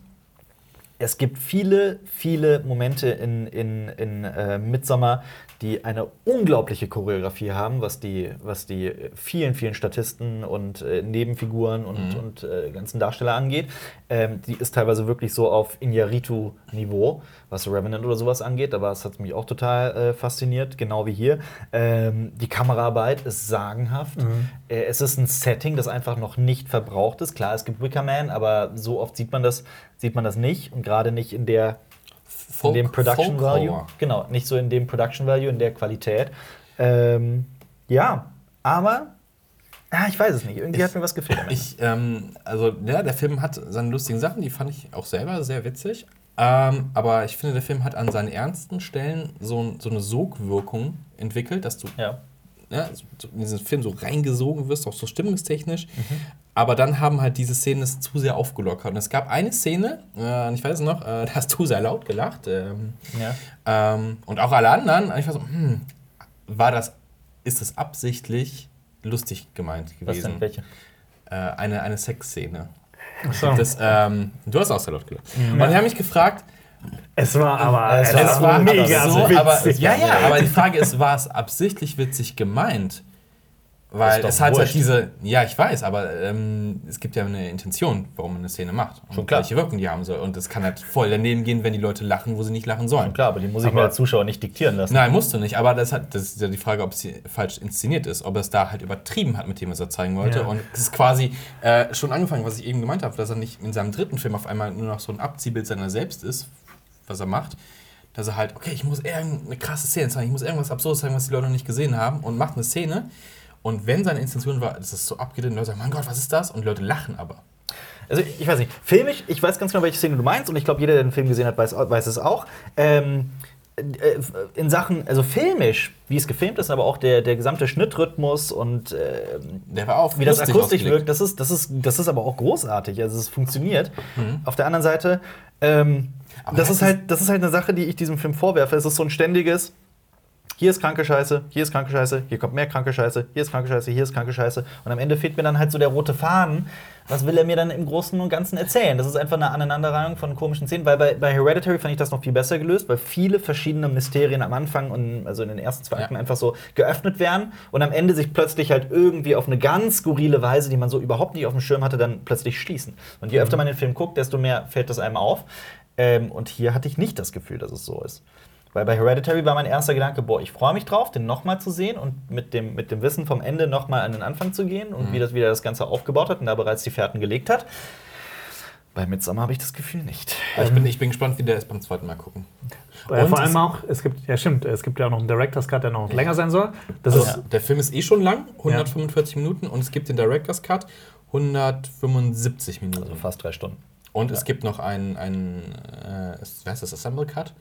[SPEAKER 1] es gibt viele, viele Momente in, in, in äh, Midsommar, die eine unglaubliche Choreografie haben, was die, was die vielen, vielen Statisten und äh, Nebenfiguren und, und äh, ganzen Darsteller angeht. Ähm, die ist teilweise wirklich so auf Inyaritu-Niveau, was Revenant oder sowas angeht. Aber es hat mich auch total äh, fasziniert, genau wie hier. Ähm, die Kameraarbeit ist sagenhaft. Äh, es ist ein Setting, das einfach noch nicht verbraucht ist. Klar, es gibt Wickerman, aber so oft sieht man das, sieht man das nicht. Und gerade nicht in der in dem Production
[SPEAKER 2] Folk
[SPEAKER 1] Value.
[SPEAKER 2] Horror.
[SPEAKER 1] Genau, nicht so in dem Production Value, in der Qualität. Ähm, ja, aber ah, ich weiß es nicht. Irgendwie
[SPEAKER 2] Ich-
[SPEAKER 1] hat mir was gefehlt.
[SPEAKER 2] Ich, ähm, also, ja, der Film hat seine lustigen Sachen, die fand ich auch selber sehr witzig. Ähm, aber ich finde, der Film hat an seinen ernsten Stellen so, so eine Sogwirkung entwickelt, dass du
[SPEAKER 1] ja.
[SPEAKER 2] ja, so in diesen Film so reingesogen wirst, auch so stimmungstechnisch. Aber dann haben halt diese Szenen es zu sehr aufgelockert. Und es gab eine Szene, äh, ich weiß es noch, äh, da hast du sehr laut gelacht. Ähm,
[SPEAKER 1] ja.
[SPEAKER 2] ähm, und auch alle anderen. Ich war so, hm, war das, ist das absichtlich lustig gemeint
[SPEAKER 1] Was
[SPEAKER 2] gewesen?
[SPEAKER 1] denn? Welche?
[SPEAKER 2] Äh, eine, eine Sexszene.
[SPEAKER 3] So.
[SPEAKER 2] Das, ähm, du hast auch sehr laut gelacht. Und ich habe mich gefragt,
[SPEAKER 3] Es war aber
[SPEAKER 1] Es
[SPEAKER 3] es
[SPEAKER 1] war
[SPEAKER 3] war
[SPEAKER 1] aber
[SPEAKER 3] mega
[SPEAKER 1] so,
[SPEAKER 3] witzig.
[SPEAKER 2] aber, ja, ja,
[SPEAKER 1] Ja.
[SPEAKER 2] aber die Frage ist, war es absichtlich witzig gemeint? Weil es hat halt diese, ja, ich weiß, aber ähm, es gibt ja eine Intention, warum man eine Szene macht. Und
[SPEAKER 1] Schon klar.
[SPEAKER 2] welche Wirkung die haben soll. Und es kann halt voll daneben gehen, wenn die Leute lachen, wo sie nicht lachen sollen.
[SPEAKER 1] Klar, aber die muss ich
[SPEAKER 3] Aber-
[SPEAKER 1] mir als Zuschauer nicht diktieren lassen.
[SPEAKER 2] Nein, musst du nicht, aber das, hat, das ist ja die Frage, ob sie falsch inszeniert ist, ob er es da halt übertrieben hat mit dem, was er zeigen wollte.
[SPEAKER 3] Ja.
[SPEAKER 2] Und es ist quasi äh, schon angefangen, was ich eben gemeint habe, dass er nicht in seinem dritten Film auf einmal nur noch so ein Abziehbild seiner selbst ist, was er macht. Dass er halt, okay, ich muss irgendeine krasse Szene zeigen, ich muss irgendwas Absurdes zeigen, was die Leute noch nicht gesehen haben und macht eine Szene. Und wenn seine Intention war, dass es so abgedreht Leute sagen, mein Gott, was ist das? Und Leute lachen aber.
[SPEAKER 1] Also ich weiß nicht, filmisch, ich weiß ganz genau, welche Szene du meinst und ich glaube, jeder, der den Film gesehen hat, weiß, weiß es auch. Ähm, äh, in Sachen, also filmisch, wie es gefilmt ist, aber auch der, der gesamte Schnittrhythmus und
[SPEAKER 2] Der war auch
[SPEAKER 1] wie das akustisch wirkt, das ist, das, ist, das ist aber auch großartig. Also es funktioniert.
[SPEAKER 2] Mhm.
[SPEAKER 1] Auf der anderen Seite, ähm, das,
[SPEAKER 2] das
[SPEAKER 1] ist halt, das ist halt eine Sache, die ich diesem Film vorwerfe. Es ist so ein ständiges, hier ist kranke Scheiße, hier ist kranke Scheiße, hier kommt mehr kranke Scheiße, hier ist kranke Scheiße, hier ist kranke Scheiße. Und am Ende fehlt mir dann halt so der rote Faden. Was will er mir dann im Großen und Ganzen erzählen? Das ist einfach eine Aneinanderreihung von komischen Szenen, weil bei, bei Hereditary fand ich das noch viel besser gelöst, weil viele verschiedene Mysterien am Anfang und also in den ersten zwei
[SPEAKER 2] Ja.
[SPEAKER 1] Akten einfach so geöffnet werden und am Ende sich plötzlich halt irgendwie auf eine ganz skurrile Weise, die man so überhaupt nicht auf dem Schirm hatte, dann plötzlich schließen. Und je öfter man den Film guckt, desto mehr fällt das einem auf. Ähm, und hier hatte ich nicht das Gefühl, dass es so ist. Weil bei Hereditary war mein erster Gedanke, boah, ich freue mich drauf, den nochmal zu sehen und mit dem, mit dem Wissen vom Ende nochmal an den Anfang zu gehen und wie das wieder das Ganze aufgebaut hat und da bereits die Fährten gelegt hat. Bei Midsommar habe ich das Gefühl nicht.
[SPEAKER 2] Aber ich, bin, ich bin gespannt, wie der ist beim zweiten Mal gucken. Und
[SPEAKER 3] vor allem auch, es gibt, ja stimmt, es gibt ja auch noch einen Director's Cut, der noch länger sein soll. Das
[SPEAKER 2] Also,
[SPEAKER 3] ist,
[SPEAKER 2] Der Film ist eh schon lang, 145 Minuten, und es gibt den Director's Cut, 175 Minuten.
[SPEAKER 1] Also fast drei Stunden.
[SPEAKER 2] und es gibt noch einen, einen äh, ist- wie heißt das, Assemble Cut,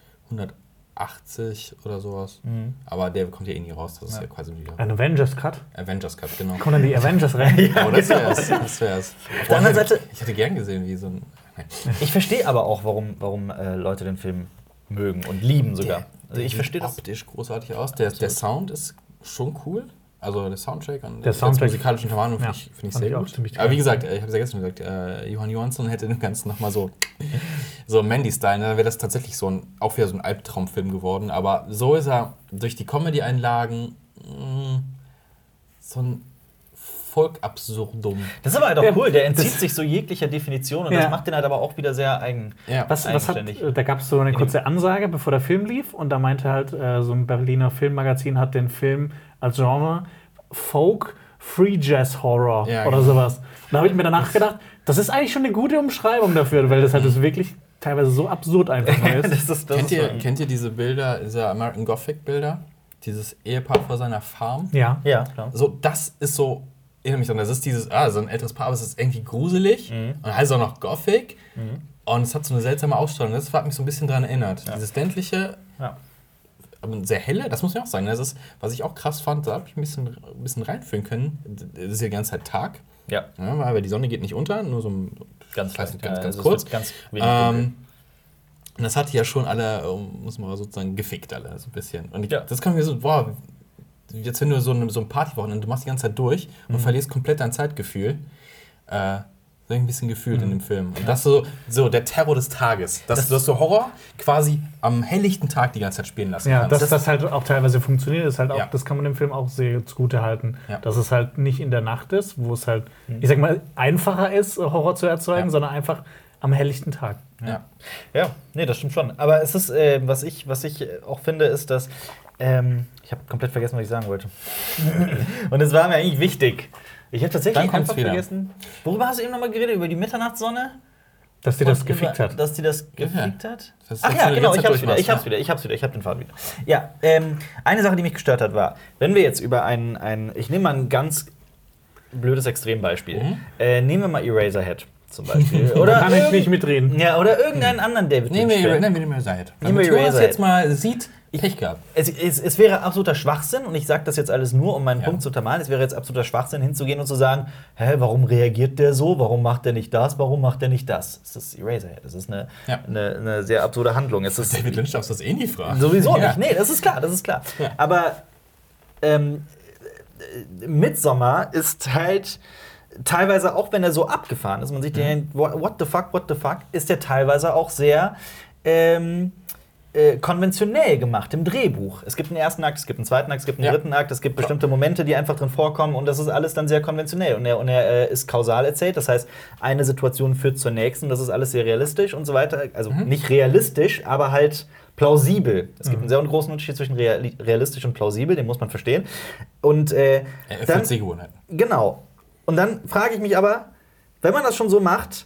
[SPEAKER 2] 180 oder sowas. Aber der kommt ja eh nie raus, das ist ja, quasi wieder
[SPEAKER 3] ein Avengers Cut.
[SPEAKER 2] Avengers Cut, genau.
[SPEAKER 3] Kommen dann die Avengers rein?
[SPEAKER 2] Oh, das wär's, das wär's. Auf
[SPEAKER 1] der anderen Seite-
[SPEAKER 2] ich hätte gern gesehen, wie so ein... Nein.
[SPEAKER 1] Ich verstehe aber auch, warum, warum äh, Leute den Film mögen und lieben sogar. Also ich verstehe das.
[SPEAKER 2] optisch großartig aus. Der, der Sound ist schon cool. Also der Soundtrack und
[SPEAKER 3] Der Soundtrack-
[SPEAKER 2] musikalische Untermalung finde
[SPEAKER 3] Ja,
[SPEAKER 2] ich, find ich sehr
[SPEAKER 3] ich
[SPEAKER 2] gut. Aber wie gesagt, ich habe es ja gestern gesagt, äh, Johann Johansson hätte dem Ganzen nochmal so, so Mandy-Style, ne? dann wäre das tatsächlich so ein, auch wieder so ein Albtraumfilm geworden. Aber so ist er durch die Comedy-Einlagen mh, so ein Volkabsurdum.
[SPEAKER 1] Das ist aber halt auch
[SPEAKER 3] Ja,
[SPEAKER 1] cool, der entzieht sich so jeglicher Definition und
[SPEAKER 3] Ja.
[SPEAKER 1] das macht den halt aber auch wieder sehr eigen.
[SPEAKER 2] Ja.
[SPEAKER 3] Was, was hat,
[SPEAKER 1] Eigenständig.
[SPEAKER 3] da gab es so eine kurze Ansage, bevor der Film lief, und da meinte halt, äh, so ein Berliner Filmmagazin hat den Film als Genre Folk Free Jazz Horror
[SPEAKER 2] Ja,
[SPEAKER 3] oder
[SPEAKER 2] genau.
[SPEAKER 3] sowas. Da habe ich mir danach gedacht, das ist eigentlich schon eine gute Umschreibung dafür, weil das halt das wirklich teilweise so absurd einfach ist.
[SPEAKER 1] das ist, das
[SPEAKER 2] Kennt
[SPEAKER 1] ist
[SPEAKER 2] ihr,
[SPEAKER 1] so-
[SPEAKER 2] kennt ihr diese Bilder, diese American Gothic-Bilder? Dieses Ehepaar vor seiner Farm?
[SPEAKER 3] Ja.
[SPEAKER 1] Ja, klar.
[SPEAKER 2] So, das ist so, erinnere mich dran, das ist dieses, ah, so ein älteres Paar, aber es ist irgendwie gruselig
[SPEAKER 1] Mhm.
[SPEAKER 2] und heißt auch noch Gothic und es hat so eine seltsame Ausstrahlung. Das hat mich so ein bisschen dran erinnert. Dieses ländliche,
[SPEAKER 1] Ja.
[SPEAKER 2] Aber sehr helle, das muss man auch sagen. Das ist, was ich auch krass fand, da habe ich ein bisschen, ein bisschen reinführen können. Es ist ja die ganze Zeit Tag,
[SPEAKER 1] ja,
[SPEAKER 2] ja, aber die Sonne geht nicht unter, nur so ein,
[SPEAKER 1] ganz,
[SPEAKER 2] weiß ganz,
[SPEAKER 1] ja,
[SPEAKER 2] ganz
[SPEAKER 1] also
[SPEAKER 2] kurz.
[SPEAKER 1] Ganz.
[SPEAKER 2] Ähm, und das hat die ja schon alle, muss man mal sozusagen, gefickt alle, so ein bisschen. Und ich,
[SPEAKER 1] Ja.
[SPEAKER 2] das kann mir so, boah, jetzt wenn du so ein, so ein Partywochenende, du machst die ganze Zeit durch und
[SPEAKER 1] Mhm.
[SPEAKER 2] verlierst komplett dein Zeitgefühl, äh, so ein bisschen gefühlt in dem Film. Und das so, so der Terror des Tages. Dass du das so Horror quasi am helllichten Tag die ganze Zeit spielen lassen
[SPEAKER 3] Ja,
[SPEAKER 2] kannst.
[SPEAKER 3] dass das halt auch teilweise funktioniert, ist halt auch,
[SPEAKER 2] Ja.
[SPEAKER 3] das kann man dem Film auch sehr zugute halten.
[SPEAKER 2] Ja.
[SPEAKER 3] Dass es halt nicht in der Nacht ist, wo es halt, ich sag mal, einfacher ist, Horror zu erzeugen,
[SPEAKER 2] Ja.
[SPEAKER 3] sondern einfach am helllichten Tag.
[SPEAKER 2] ja.
[SPEAKER 1] Ja, nee, das stimmt schon. Aber es ist, äh, was, ich, was ich auch finde, ist, dass. Ähm, ich habe komplett vergessen, was ich sagen wollte. Und es war mir eigentlich wichtig. Ich habe tatsächlich einfach
[SPEAKER 2] wieder.
[SPEAKER 1] vergessen. Worüber hast du eben nochmal geredet? Über die Mitternachtssonne?
[SPEAKER 3] Dass dir das gefickt hat.
[SPEAKER 1] Dass die das
[SPEAKER 2] Ja.
[SPEAKER 1] gefickt hat?
[SPEAKER 2] Das
[SPEAKER 1] Ach ja, genau,
[SPEAKER 2] die
[SPEAKER 1] ich hab's wieder, ich hab's wieder, ich hab's wieder, ich hab den Faden wieder. Ja, ähm, eine Sache, die mich gestört hat, war, wenn wir jetzt über ein, ein ich nehme mal ein ganz blödes Extrembeispiel.
[SPEAKER 2] Mhm.
[SPEAKER 1] Äh, nehmen wir mal Eraserhead zum Beispiel.
[SPEAKER 3] Da
[SPEAKER 1] oder
[SPEAKER 3] kann ich nicht mitreden.
[SPEAKER 1] Ja, oder irgendeinen anderen David
[SPEAKER 2] Nehmen wir,
[SPEAKER 1] Lynch-Film.
[SPEAKER 2] nehmen wir
[SPEAKER 1] wir
[SPEAKER 2] Damit
[SPEAKER 1] Eraserhead.
[SPEAKER 2] jetzt mal sieht, Pech gehabt.
[SPEAKER 1] Es, es, es wäre absoluter Schwachsinn, und ich sage das jetzt alles nur, um meinen
[SPEAKER 2] Ja.
[SPEAKER 1] Punkt zu untermalen, es wäre jetzt absoluter Schwachsinn, hinzugehen und zu sagen, hä, warum reagiert der so, warum macht der nicht das, warum macht der nicht das? Das ist Eraserhead, das ist eine,
[SPEAKER 2] Ja.
[SPEAKER 1] eine, eine sehr absurde Handlung. Es ist
[SPEAKER 2] David Lynch darfst du das eh nie fragen.
[SPEAKER 1] sowieso
[SPEAKER 2] Ja.
[SPEAKER 1] nicht, nee, das ist klar, das ist klar. Aber ähm, äh, Midsommar ist halt teilweise, auch wenn er so abgefahren ist, man sieht den, what what the fuck, what the fuck, ist der teilweise auch sehr ähm, äh, konventionell gemacht im Drehbuch. Es gibt einen ersten Akt, es gibt einen zweiten Akt, es gibt einen
[SPEAKER 2] Ja.
[SPEAKER 1] dritten Akt, es gibt bestimmte Momente, die einfach drin vorkommen und das ist alles dann sehr konventionell. Und er, und er äh, ist kausal erzählt, das heißt, eine Situation führt zur nächsten, das ist alles sehr realistisch und so weiter. Also nicht realistisch, aber halt plausibel. Es gibt einen sehr großen Unterschied zwischen reali realistisch und plausibel, den muss man verstehen. Und äh,
[SPEAKER 2] Er erfüllt Sehgewohnheiten.
[SPEAKER 1] Genau. Und dann frage ich mich aber, wenn man das schon so macht,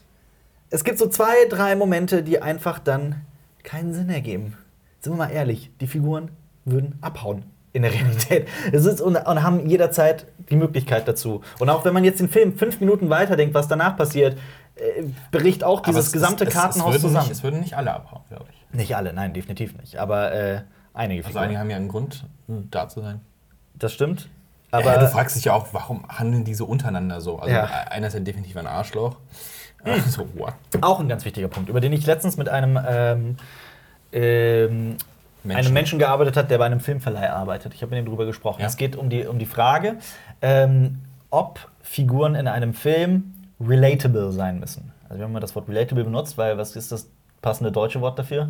[SPEAKER 1] es gibt so zwei, drei Momente, die einfach dann keinen Sinn ergeben. Sind wir mal ehrlich, die Figuren würden abhauen in der Realität. Es ist und, und haben jederzeit die Möglichkeit dazu. Und auch wenn man jetzt den Film fünf Minuten weiterdenkt, was danach passiert, äh, bricht auch dieses
[SPEAKER 2] es-
[SPEAKER 1] gesamte
[SPEAKER 2] es, es,
[SPEAKER 1] Kartenhaus
[SPEAKER 2] es
[SPEAKER 1] zusammen.
[SPEAKER 2] Nicht, es würden nicht alle abhauen, glaube ich.
[SPEAKER 1] nicht alle, nein, definitiv nicht. Aber äh, einige
[SPEAKER 2] Also
[SPEAKER 1] Figuren.
[SPEAKER 2] einige haben ja einen Grund, da zu sein.
[SPEAKER 1] das stimmt.
[SPEAKER 2] Aber
[SPEAKER 1] Aber
[SPEAKER 2] ja, du fragst dich ja auch, warum handeln die so untereinander so? Also
[SPEAKER 1] Ja.
[SPEAKER 2] einer ist ja definitiv ein Arschloch. Also, what?
[SPEAKER 1] Auch ein ganz wichtiger Punkt, über den ich letztens mit einem, ähm, ähm, einem Menschen gearbeitet hat, der bei einem Filmverleih arbeitet. Ich habe mit ihm darüber gesprochen.
[SPEAKER 2] Ja.
[SPEAKER 1] Es geht um die, um die Frage, ähm, ob Figuren in einem Film relatable sein müssen. Also wir haben mal das Wort relatable benutzt, weil was ist das passende deutsche Wort dafür?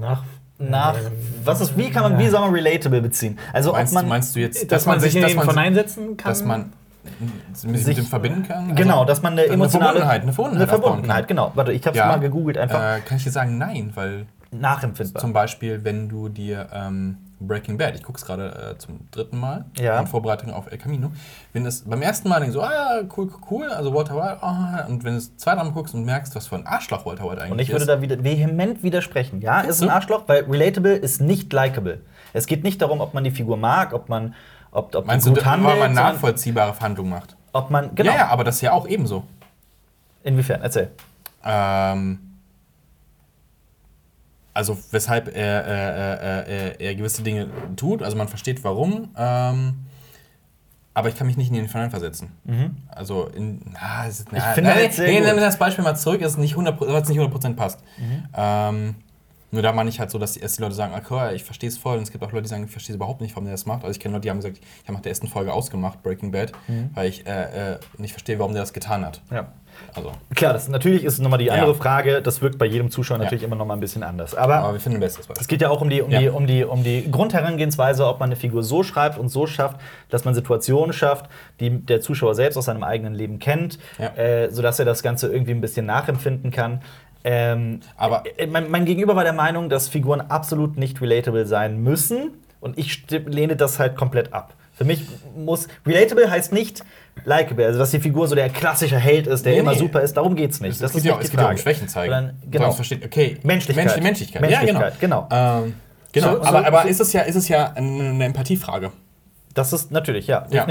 [SPEAKER 3] Nach,
[SPEAKER 1] Nach was ist wie kann man wie soll man relatable beziehen? Also
[SPEAKER 2] Meinst,
[SPEAKER 1] ob man
[SPEAKER 2] du, meinst du jetzt,
[SPEAKER 3] dass, man sich
[SPEAKER 2] dass
[SPEAKER 3] den
[SPEAKER 2] man,
[SPEAKER 3] hineinsetzen kann.
[SPEAKER 2] dass man sich mit dem verbinden kann?
[SPEAKER 1] genau,
[SPEAKER 2] Also,
[SPEAKER 1] dass man eine emotionale
[SPEAKER 2] Verbundenheit, eine Verbundenheit,
[SPEAKER 1] eine Verbundenheit, genau. Warte, ich habe es
[SPEAKER 2] Ja.
[SPEAKER 1] mal gegoogelt einfach
[SPEAKER 2] kann. Äh, kann ich dir sagen, nein, weil
[SPEAKER 1] nachempfindbar.
[SPEAKER 2] zum Beispiel, wenn du dir ähm, Breaking Bad, ich gucke es gerade äh, zum dritten Mal,
[SPEAKER 1] Ja.
[SPEAKER 2] in Vorbereitung auf El Camino, wenn es beim ersten Mal denkst so, ah, cool, cool, cool, also Walter White, ah, und wenn du es zweimal guckst und merkst, was für ein Arschloch Walter White eigentlich
[SPEAKER 1] Und ich würde
[SPEAKER 2] ist.
[SPEAKER 1] da wieder vehement widersprechen. Ja, ist ein? Arschloch, weil relatable ist nicht likable. Es geht nicht darum, ob man die Figur mag, ob man ob, ob
[SPEAKER 2] Meinst du,
[SPEAKER 1] gut
[SPEAKER 2] weil
[SPEAKER 1] handelt,
[SPEAKER 2] man
[SPEAKER 1] sondern
[SPEAKER 2] nachvollziehbare Verhandlungen macht?
[SPEAKER 1] ob man genau.
[SPEAKER 2] Ja, ja, aber das ist ja auch ebenso.
[SPEAKER 1] Inwiefern? Erzähl.
[SPEAKER 2] Ähm, also weshalb er, er, er, er, gewisse Dinge tut, also man versteht warum, ähm, aber ich kann mich nicht in ihn hineinversetzen. Also in, na, ist, na,
[SPEAKER 1] Mhm. Ich finde
[SPEAKER 2] nein.
[SPEAKER 1] Mhm.
[SPEAKER 2] nehmen wir das Beispiel mal zurück, es nicht 100%, weil es nicht 100% passt. Ähm, nur da meine ich halt so, dass die, erst die Leute sagen, okay, ich verstehe es voll. Und es gibt auch Leute, die sagen, ich verstehe es überhaupt nicht, warum der das macht. Also ich kenne Leute, die haben gesagt, ich habe nach der ersten Folge ausgemacht, Breaking Bad,
[SPEAKER 1] Mhm.
[SPEAKER 2] weil ich äh, äh, nicht verstehe, warum der das getan hat.
[SPEAKER 1] Ja.
[SPEAKER 2] Also,
[SPEAKER 1] Klar, das natürlich ist nochmal die andere
[SPEAKER 2] Ja.
[SPEAKER 1] Frage. Das wirkt bei jedem Zuschauer natürlich immer nochmal ein bisschen anders. Aber
[SPEAKER 2] aber wir finden ein bestes Beispiel.
[SPEAKER 1] Es geht ja auch um die, um,
[SPEAKER 2] Ja.
[SPEAKER 1] die, um, die, um die Grundherangehensweise, ob man eine Figur so schreibt und so schafft, dass man Situationen schafft, die der Zuschauer selbst aus seinem eigenen Leben kennt,
[SPEAKER 2] Ja.
[SPEAKER 1] äh, sodass er das Ganze irgendwie ein bisschen nachempfinden kann. Ähm,
[SPEAKER 2] Aber-
[SPEAKER 1] äh, mein, mein Gegenüber war der Meinung, dass Figuren absolut nicht relatable sein müssen und ich lehne das halt komplett ab. Für mich muss relatable heißt nicht likable, also dass die Figur so der klassische Held ist, der
[SPEAKER 2] Nee,
[SPEAKER 1] immer
[SPEAKER 2] nee.
[SPEAKER 1] super ist. Darum geht's nicht.
[SPEAKER 2] Es
[SPEAKER 1] das
[SPEAKER 2] geht
[SPEAKER 1] ist
[SPEAKER 2] ja,
[SPEAKER 1] nicht
[SPEAKER 2] es
[SPEAKER 1] die
[SPEAKER 2] geht ja um
[SPEAKER 1] Frage.
[SPEAKER 2] Schwächen zeigen.
[SPEAKER 1] Sondern, genau.
[SPEAKER 2] okay,
[SPEAKER 1] Menschlichkeit.
[SPEAKER 2] Mensch, Menschlichkeit.
[SPEAKER 1] Menschlichkeit,
[SPEAKER 2] ja, genau. Ähm, genau.
[SPEAKER 1] So-
[SPEAKER 2] aber
[SPEAKER 1] so-
[SPEAKER 2] aber
[SPEAKER 1] so-
[SPEAKER 2] ist, es ja, ist es ja eine, Empathiefrage.
[SPEAKER 1] Das ist natürlich, ja,
[SPEAKER 2] Ja.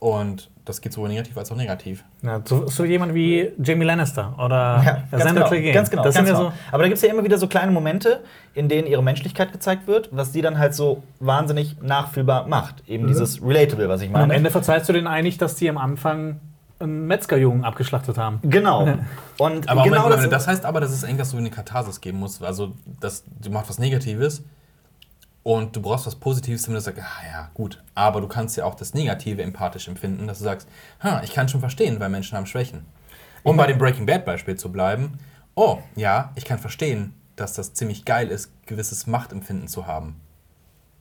[SPEAKER 2] Und das geht sowohl negativ als auch negativ.
[SPEAKER 3] Ja, so, so jemand wie Jamie Lannister oder
[SPEAKER 1] Ja, ganz
[SPEAKER 3] Xander
[SPEAKER 1] genau,
[SPEAKER 3] Clegane.
[SPEAKER 1] ganz genau.
[SPEAKER 3] Das
[SPEAKER 1] ganz
[SPEAKER 3] sind
[SPEAKER 1] genau.
[SPEAKER 3] so.
[SPEAKER 1] Aber da gibt es ja immer wieder so kleine Momente, in denen ihre Menschlichkeit gezeigt wird, was die dann halt so wahnsinnig nachfühlbar macht. Eben dieses Relatable, was ich
[SPEAKER 3] Und am
[SPEAKER 1] meine.
[SPEAKER 3] Ende verzeihst du denen eigentlich, dass die am Anfang einen Metzgerjungen abgeschlachtet haben.
[SPEAKER 1] Genau. Und
[SPEAKER 2] Aber
[SPEAKER 1] genau
[SPEAKER 2] Moment,
[SPEAKER 1] das,
[SPEAKER 2] das, heißt aber, dass es eigentlich so eine Katharsis geben muss. Also, dass du machst was Negatives und du brauchst was Positives, damit du sagst, ah ja, gut. Aber du kannst ja auch das Negative empathisch empfinden, dass du sagst, ha, ich kann schon verstehen, weil Menschen haben Schwächen. Um bei dem Breaking Bad Beispiel zu bleiben, oh, ja, ich kann verstehen, dass das ziemlich geil ist, gewisses Machtempfinden zu haben.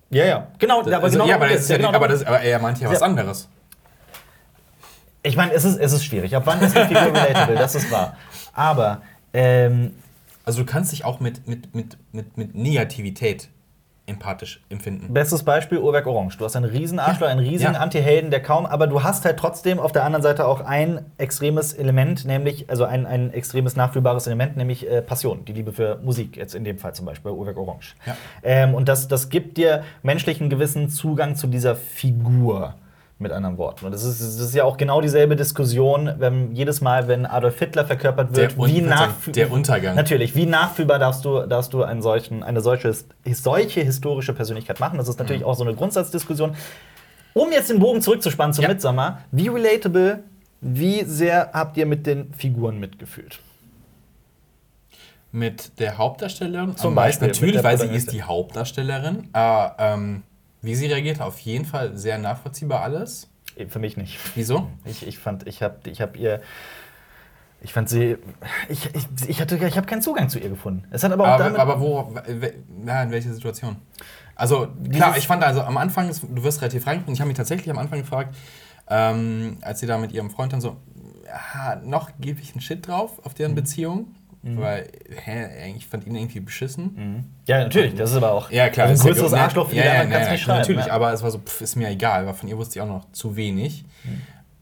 [SPEAKER 1] Ja, ja. Genau, aber
[SPEAKER 2] also,
[SPEAKER 1] genau
[SPEAKER 2] ja, aber,
[SPEAKER 1] darum
[SPEAKER 2] das ist ja, nicht- aber, das, aber er meint ja was anderes.
[SPEAKER 1] Ich meine, es ist, es ist schwierig. Ab wann ist eine Figur relatable? Das ist wahr. Aber, ähm,
[SPEAKER 2] Also du kannst dich auch mit, mit, mit, mit, mit Negativität empathisch empfinden.
[SPEAKER 1] bestes Beispiel Uhrwerk Orange. Du hast einen riesen Arschloch, einen riesigen
[SPEAKER 2] Ja.
[SPEAKER 1] Anti-Helden, der kaum, aber du hast halt trotzdem auf der anderen Seite auch ein extremes Element, nämlich, also ein, ein extremes nachfühlbares Element, nämlich äh, Passion, die Liebe für Musik, jetzt in dem Fall zum Beispiel bei Uhrwerk Orange.
[SPEAKER 2] Ja.
[SPEAKER 1] Ähm, und das, das gibt dir menschlichen gewissen Zugang zu dieser Figur. Mit anderen Worten. Und das ist, das ist ja auch genau dieselbe Diskussion, wenn jedes Mal, wenn Adolf Hitler verkörpert wird,
[SPEAKER 2] Der
[SPEAKER 1] wie nachfühlbar.
[SPEAKER 2] der Untergang.
[SPEAKER 1] Natürlich, wie nachfühlbar darfst du, darfst du einen solchen, eine solche, solche historische Persönlichkeit machen? Das ist natürlich auch so eine Grundsatzdiskussion. Um jetzt den Bogen zurückzuspannen zum
[SPEAKER 2] Ja.
[SPEAKER 1] Midsommar, wie relatable, wie sehr habt ihr mit den Figuren mitgefühlt?
[SPEAKER 2] Mit der Hauptdarstellerin,
[SPEAKER 1] Zum
[SPEAKER 2] am
[SPEAKER 1] Beispiel,
[SPEAKER 2] natürlich, weil sie ist die Hauptdarstellerin. Aber ähm, wie sie reagiert, auf jeden Fall sehr nachvollziehbar alles.
[SPEAKER 1] Für mich nicht.
[SPEAKER 2] Wieso?
[SPEAKER 1] Ich, ich fand, ich hab, ich hab ihr. Ich fand sie. Ich, ich, ich, hatte, ich habe keinen Zugang zu ihr gefunden. Es hat aber auch
[SPEAKER 2] Aber,
[SPEAKER 1] damit.
[SPEAKER 2] aber wo, na, in welcher Situation? Also, klar, ich fand also am Anfang, du wirst relativ frank, und ich habe mich tatsächlich am Anfang gefragt, ähm, als sie da mit ihrem Freund dann so, ja, noch gebe ich einen Shit drauf auf
[SPEAKER 1] Mhm.
[SPEAKER 2] deren Beziehung, weil, hä, ich fand ihn irgendwie beschissen.
[SPEAKER 1] ja, natürlich, das ist aber auch.
[SPEAKER 2] Ja, klar.
[SPEAKER 1] Also ein größeres
[SPEAKER 2] ja,
[SPEAKER 1] Arschloch für
[SPEAKER 2] ja, ja, ja, ja,
[SPEAKER 1] nicht schreiben.
[SPEAKER 2] Natürlich,
[SPEAKER 1] ja.
[SPEAKER 2] aber es war so, pff, ist mir egal, weil von ihr wusste ich auch noch zu wenig.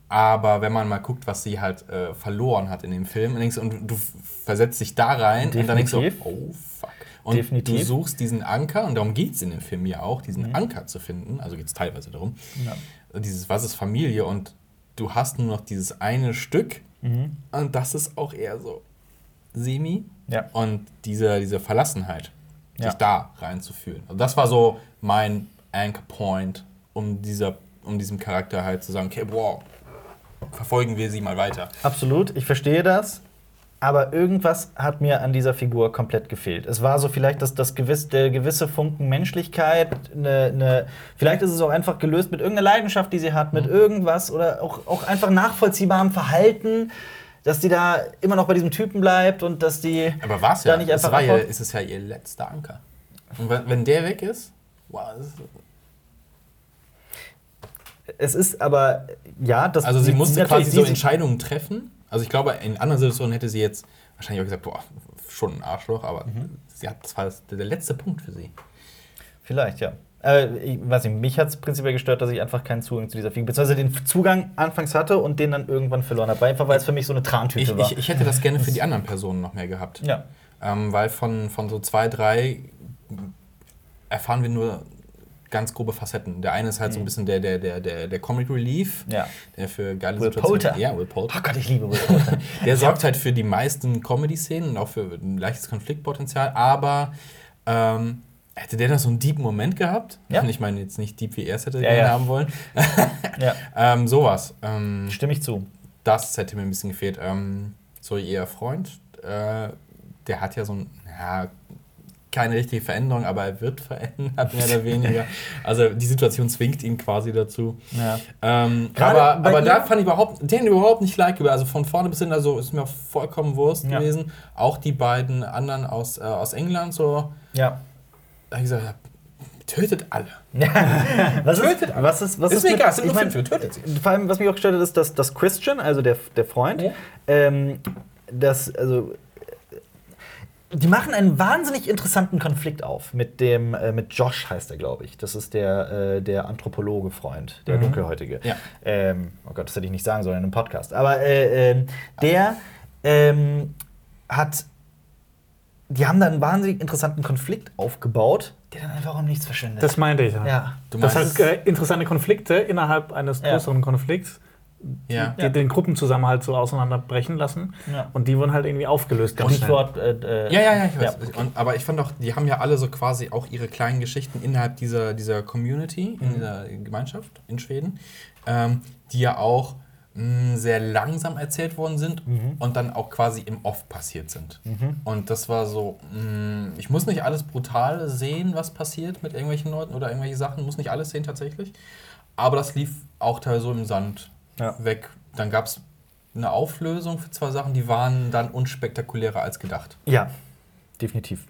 [SPEAKER 2] Aber wenn man mal guckt, was sie halt äh, verloren hat in dem Film, und, denkst, und du versetzt dich da rein und dann denkst du,
[SPEAKER 1] Definitiv.
[SPEAKER 2] oh fuck. Und
[SPEAKER 1] Definitiv. Mhm.
[SPEAKER 2] du suchst diesen Anker, und darum geht es in dem Film ja auch, diesen Anker zu finden. Also geht es teilweise darum.
[SPEAKER 1] Ja.
[SPEAKER 2] Dieses, was ist Familie? Und du hast nur noch dieses eine Stück,
[SPEAKER 1] Mhm.
[SPEAKER 2] und das ist auch eher so semi.
[SPEAKER 1] Ja.
[SPEAKER 2] Und diese, diese Verlassenheit,
[SPEAKER 1] Ja.
[SPEAKER 2] sich da reinzufühlen. Also das war so mein Anchor Point, um, dieser, um diesem Charakter halt zu sagen, okay, wow, verfolgen wir sie mal weiter.
[SPEAKER 1] Absolut, ich verstehe das. Aber irgendwas hat mir an dieser Figur komplett gefehlt. Es war so vielleicht das, das gewiss, der gewisse Funken Menschlichkeit. Ne, ne, vielleicht ist es auch einfach gelöst mit irgendeiner Leidenschaft, die sie hat,
[SPEAKER 2] Mhm.
[SPEAKER 1] mit irgendwas oder auch, auch einfach nachvollziehbarem Verhalten, dass die da immer noch bei diesem Typen bleibt und dass die
[SPEAKER 2] Aber war es
[SPEAKER 1] da
[SPEAKER 2] ja,
[SPEAKER 1] nicht
[SPEAKER 2] es
[SPEAKER 1] einfach
[SPEAKER 2] war ja, ist es ja ihr letzter Anker. Und wenn, wenn der weg ist, wow, das ist,
[SPEAKER 1] Es ist aber, ja, das
[SPEAKER 2] also sie musste quasi so Entscheidungen treffen. Also ich glaube, in anderen Situationen hätte sie jetzt wahrscheinlich auch gesagt, boah, schon ein Arschloch, aber
[SPEAKER 1] Mhm.
[SPEAKER 2] sie hat, das war der letzte Punkt für sie.
[SPEAKER 1] Vielleicht, ja. Äh, ich weiß nicht, mich hat es prinzipiell gestört, dass ich einfach keinen Zugang zu dieser Figur, beziehungsweise den Zugang anfangs hatte und den dann irgendwann verloren habe. Einfach weil es für mich so eine Trantüte
[SPEAKER 2] Ich,
[SPEAKER 1] war.
[SPEAKER 2] ich, ich hätte das gerne für die anderen Personen noch mehr gehabt.
[SPEAKER 1] ja.
[SPEAKER 2] Ähm, weil von, von so zwei, drei erfahren wir nur ganz grobe Facetten. Der eine ist halt so ein bisschen der, der, der, der, der Comic Relief,
[SPEAKER 1] Mhm. Ja.
[SPEAKER 2] der für geile
[SPEAKER 1] Will
[SPEAKER 2] Situationen.
[SPEAKER 1] Poulter.
[SPEAKER 2] Ja, Will Poulter.
[SPEAKER 1] Oh Gott, ich liebe Will Poulter.
[SPEAKER 2] Der sorgt halt für die meisten Comedy-Szenen und auch für ein leichtes Konfliktpotenzial, aber ähm, hätte der da so einen deepen Moment gehabt?
[SPEAKER 1] Ja.
[SPEAKER 2] Ich meine jetzt nicht deep, wie er es hätte
[SPEAKER 1] Ja,
[SPEAKER 2] gerne
[SPEAKER 1] ja.
[SPEAKER 2] haben wollen.
[SPEAKER 1] ja,
[SPEAKER 2] ähm, sowas. Ähm,
[SPEAKER 1] stimme ich zu.
[SPEAKER 2] das hätte mir ein bisschen gefehlt. Ähm, so ihr Freund, äh, der hat ja so ein, ja, keine richtige Veränderung, aber er wird verändert, mehr oder weniger. Also die Situation zwingt ihn quasi dazu.
[SPEAKER 1] Ja.
[SPEAKER 2] Ähm, aber aber da fand ich überhaupt, den überhaupt nicht likeable. Also von vorne bis hin, also ist mir vollkommen Wurst
[SPEAKER 1] Ja.
[SPEAKER 2] gewesen. Auch die beiden anderen aus, äh, aus England, so,
[SPEAKER 1] Ja.
[SPEAKER 2] Da hab ich gesagt, tötet alle.
[SPEAKER 1] Was
[SPEAKER 2] Tötet
[SPEAKER 1] ist, was ist, was
[SPEAKER 2] Ist
[SPEAKER 1] ist,
[SPEAKER 2] mir
[SPEAKER 1] mit-
[SPEAKER 2] egal, es sind
[SPEAKER 1] ich
[SPEAKER 2] nur
[SPEAKER 1] mein,
[SPEAKER 2] fünf, tötet sie.
[SPEAKER 1] Vor allem, was mich auch gestört hat, ist, dass, dass Christian, also der, der Freund,
[SPEAKER 2] Ja.
[SPEAKER 1] ähm, das, also, die machen einen wahnsinnig interessanten Konflikt auf mit dem, äh, mit Josh heißt er, glaube ich. Das ist der, äh, der Anthropologe-Freund, der Dunkelhäutige.
[SPEAKER 2] Ja.
[SPEAKER 1] Ähm, oh Gott, das hätte ich nicht sagen sollen in einem Podcast. Aber äh, ähm, der ähm, hat, die haben da einen wahnsinnig interessanten Konflikt aufgebaut, der dann einfach um nichts verschwindet.
[SPEAKER 3] Das meinte ich. Ja.
[SPEAKER 1] ja.
[SPEAKER 2] Du
[SPEAKER 3] Das
[SPEAKER 2] meinst,
[SPEAKER 3] heißt, äh, interessante Konflikte innerhalb eines
[SPEAKER 1] Ja.
[SPEAKER 3] größeren Konflikts,
[SPEAKER 2] ja.
[SPEAKER 3] die den Gruppenzusammenhalt so auseinanderbrechen lassen.
[SPEAKER 1] Ja.
[SPEAKER 3] Und die wurden halt irgendwie aufgelöst. ganz.
[SPEAKER 1] Stichwort. Äh, äh,
[SPEAKER 2] Ja, ja, ja, ich weiß.
[SPEAKER 1] Ja.
[SPEAKER 2] Und, aber ich fand auch, die haben ja alle so quasi auch ihre kleinen Geschichten innerhalb dieser, dieser Community,
[SPEAKER 1] Mhm.
[SPEAKER 2] in dieser Gemeinschaft in Schweden, ähm, die ja auch sehr langsam erzählt worden sind
[SPEAKER 1] Mhm.
[SPEAKER 2] und dann auch quasi im Off passiert sind. Und das war so, mh, ich muss nicht alles brutal sehen, was passiert mit irgendwelchen Leuten oder irgendwelche Sachen, muss nicht alles sehen tatsächlich. Aber das lief auch teilweise so im Sand
[SPEAKER 1] Ja.
[SPEAKER 2] weg. Dann gab es eine Auflösung für zwei Sachen, die waren dann unspektakulärer als gedacht.
[SPEAKER 1] Ja, definitiv.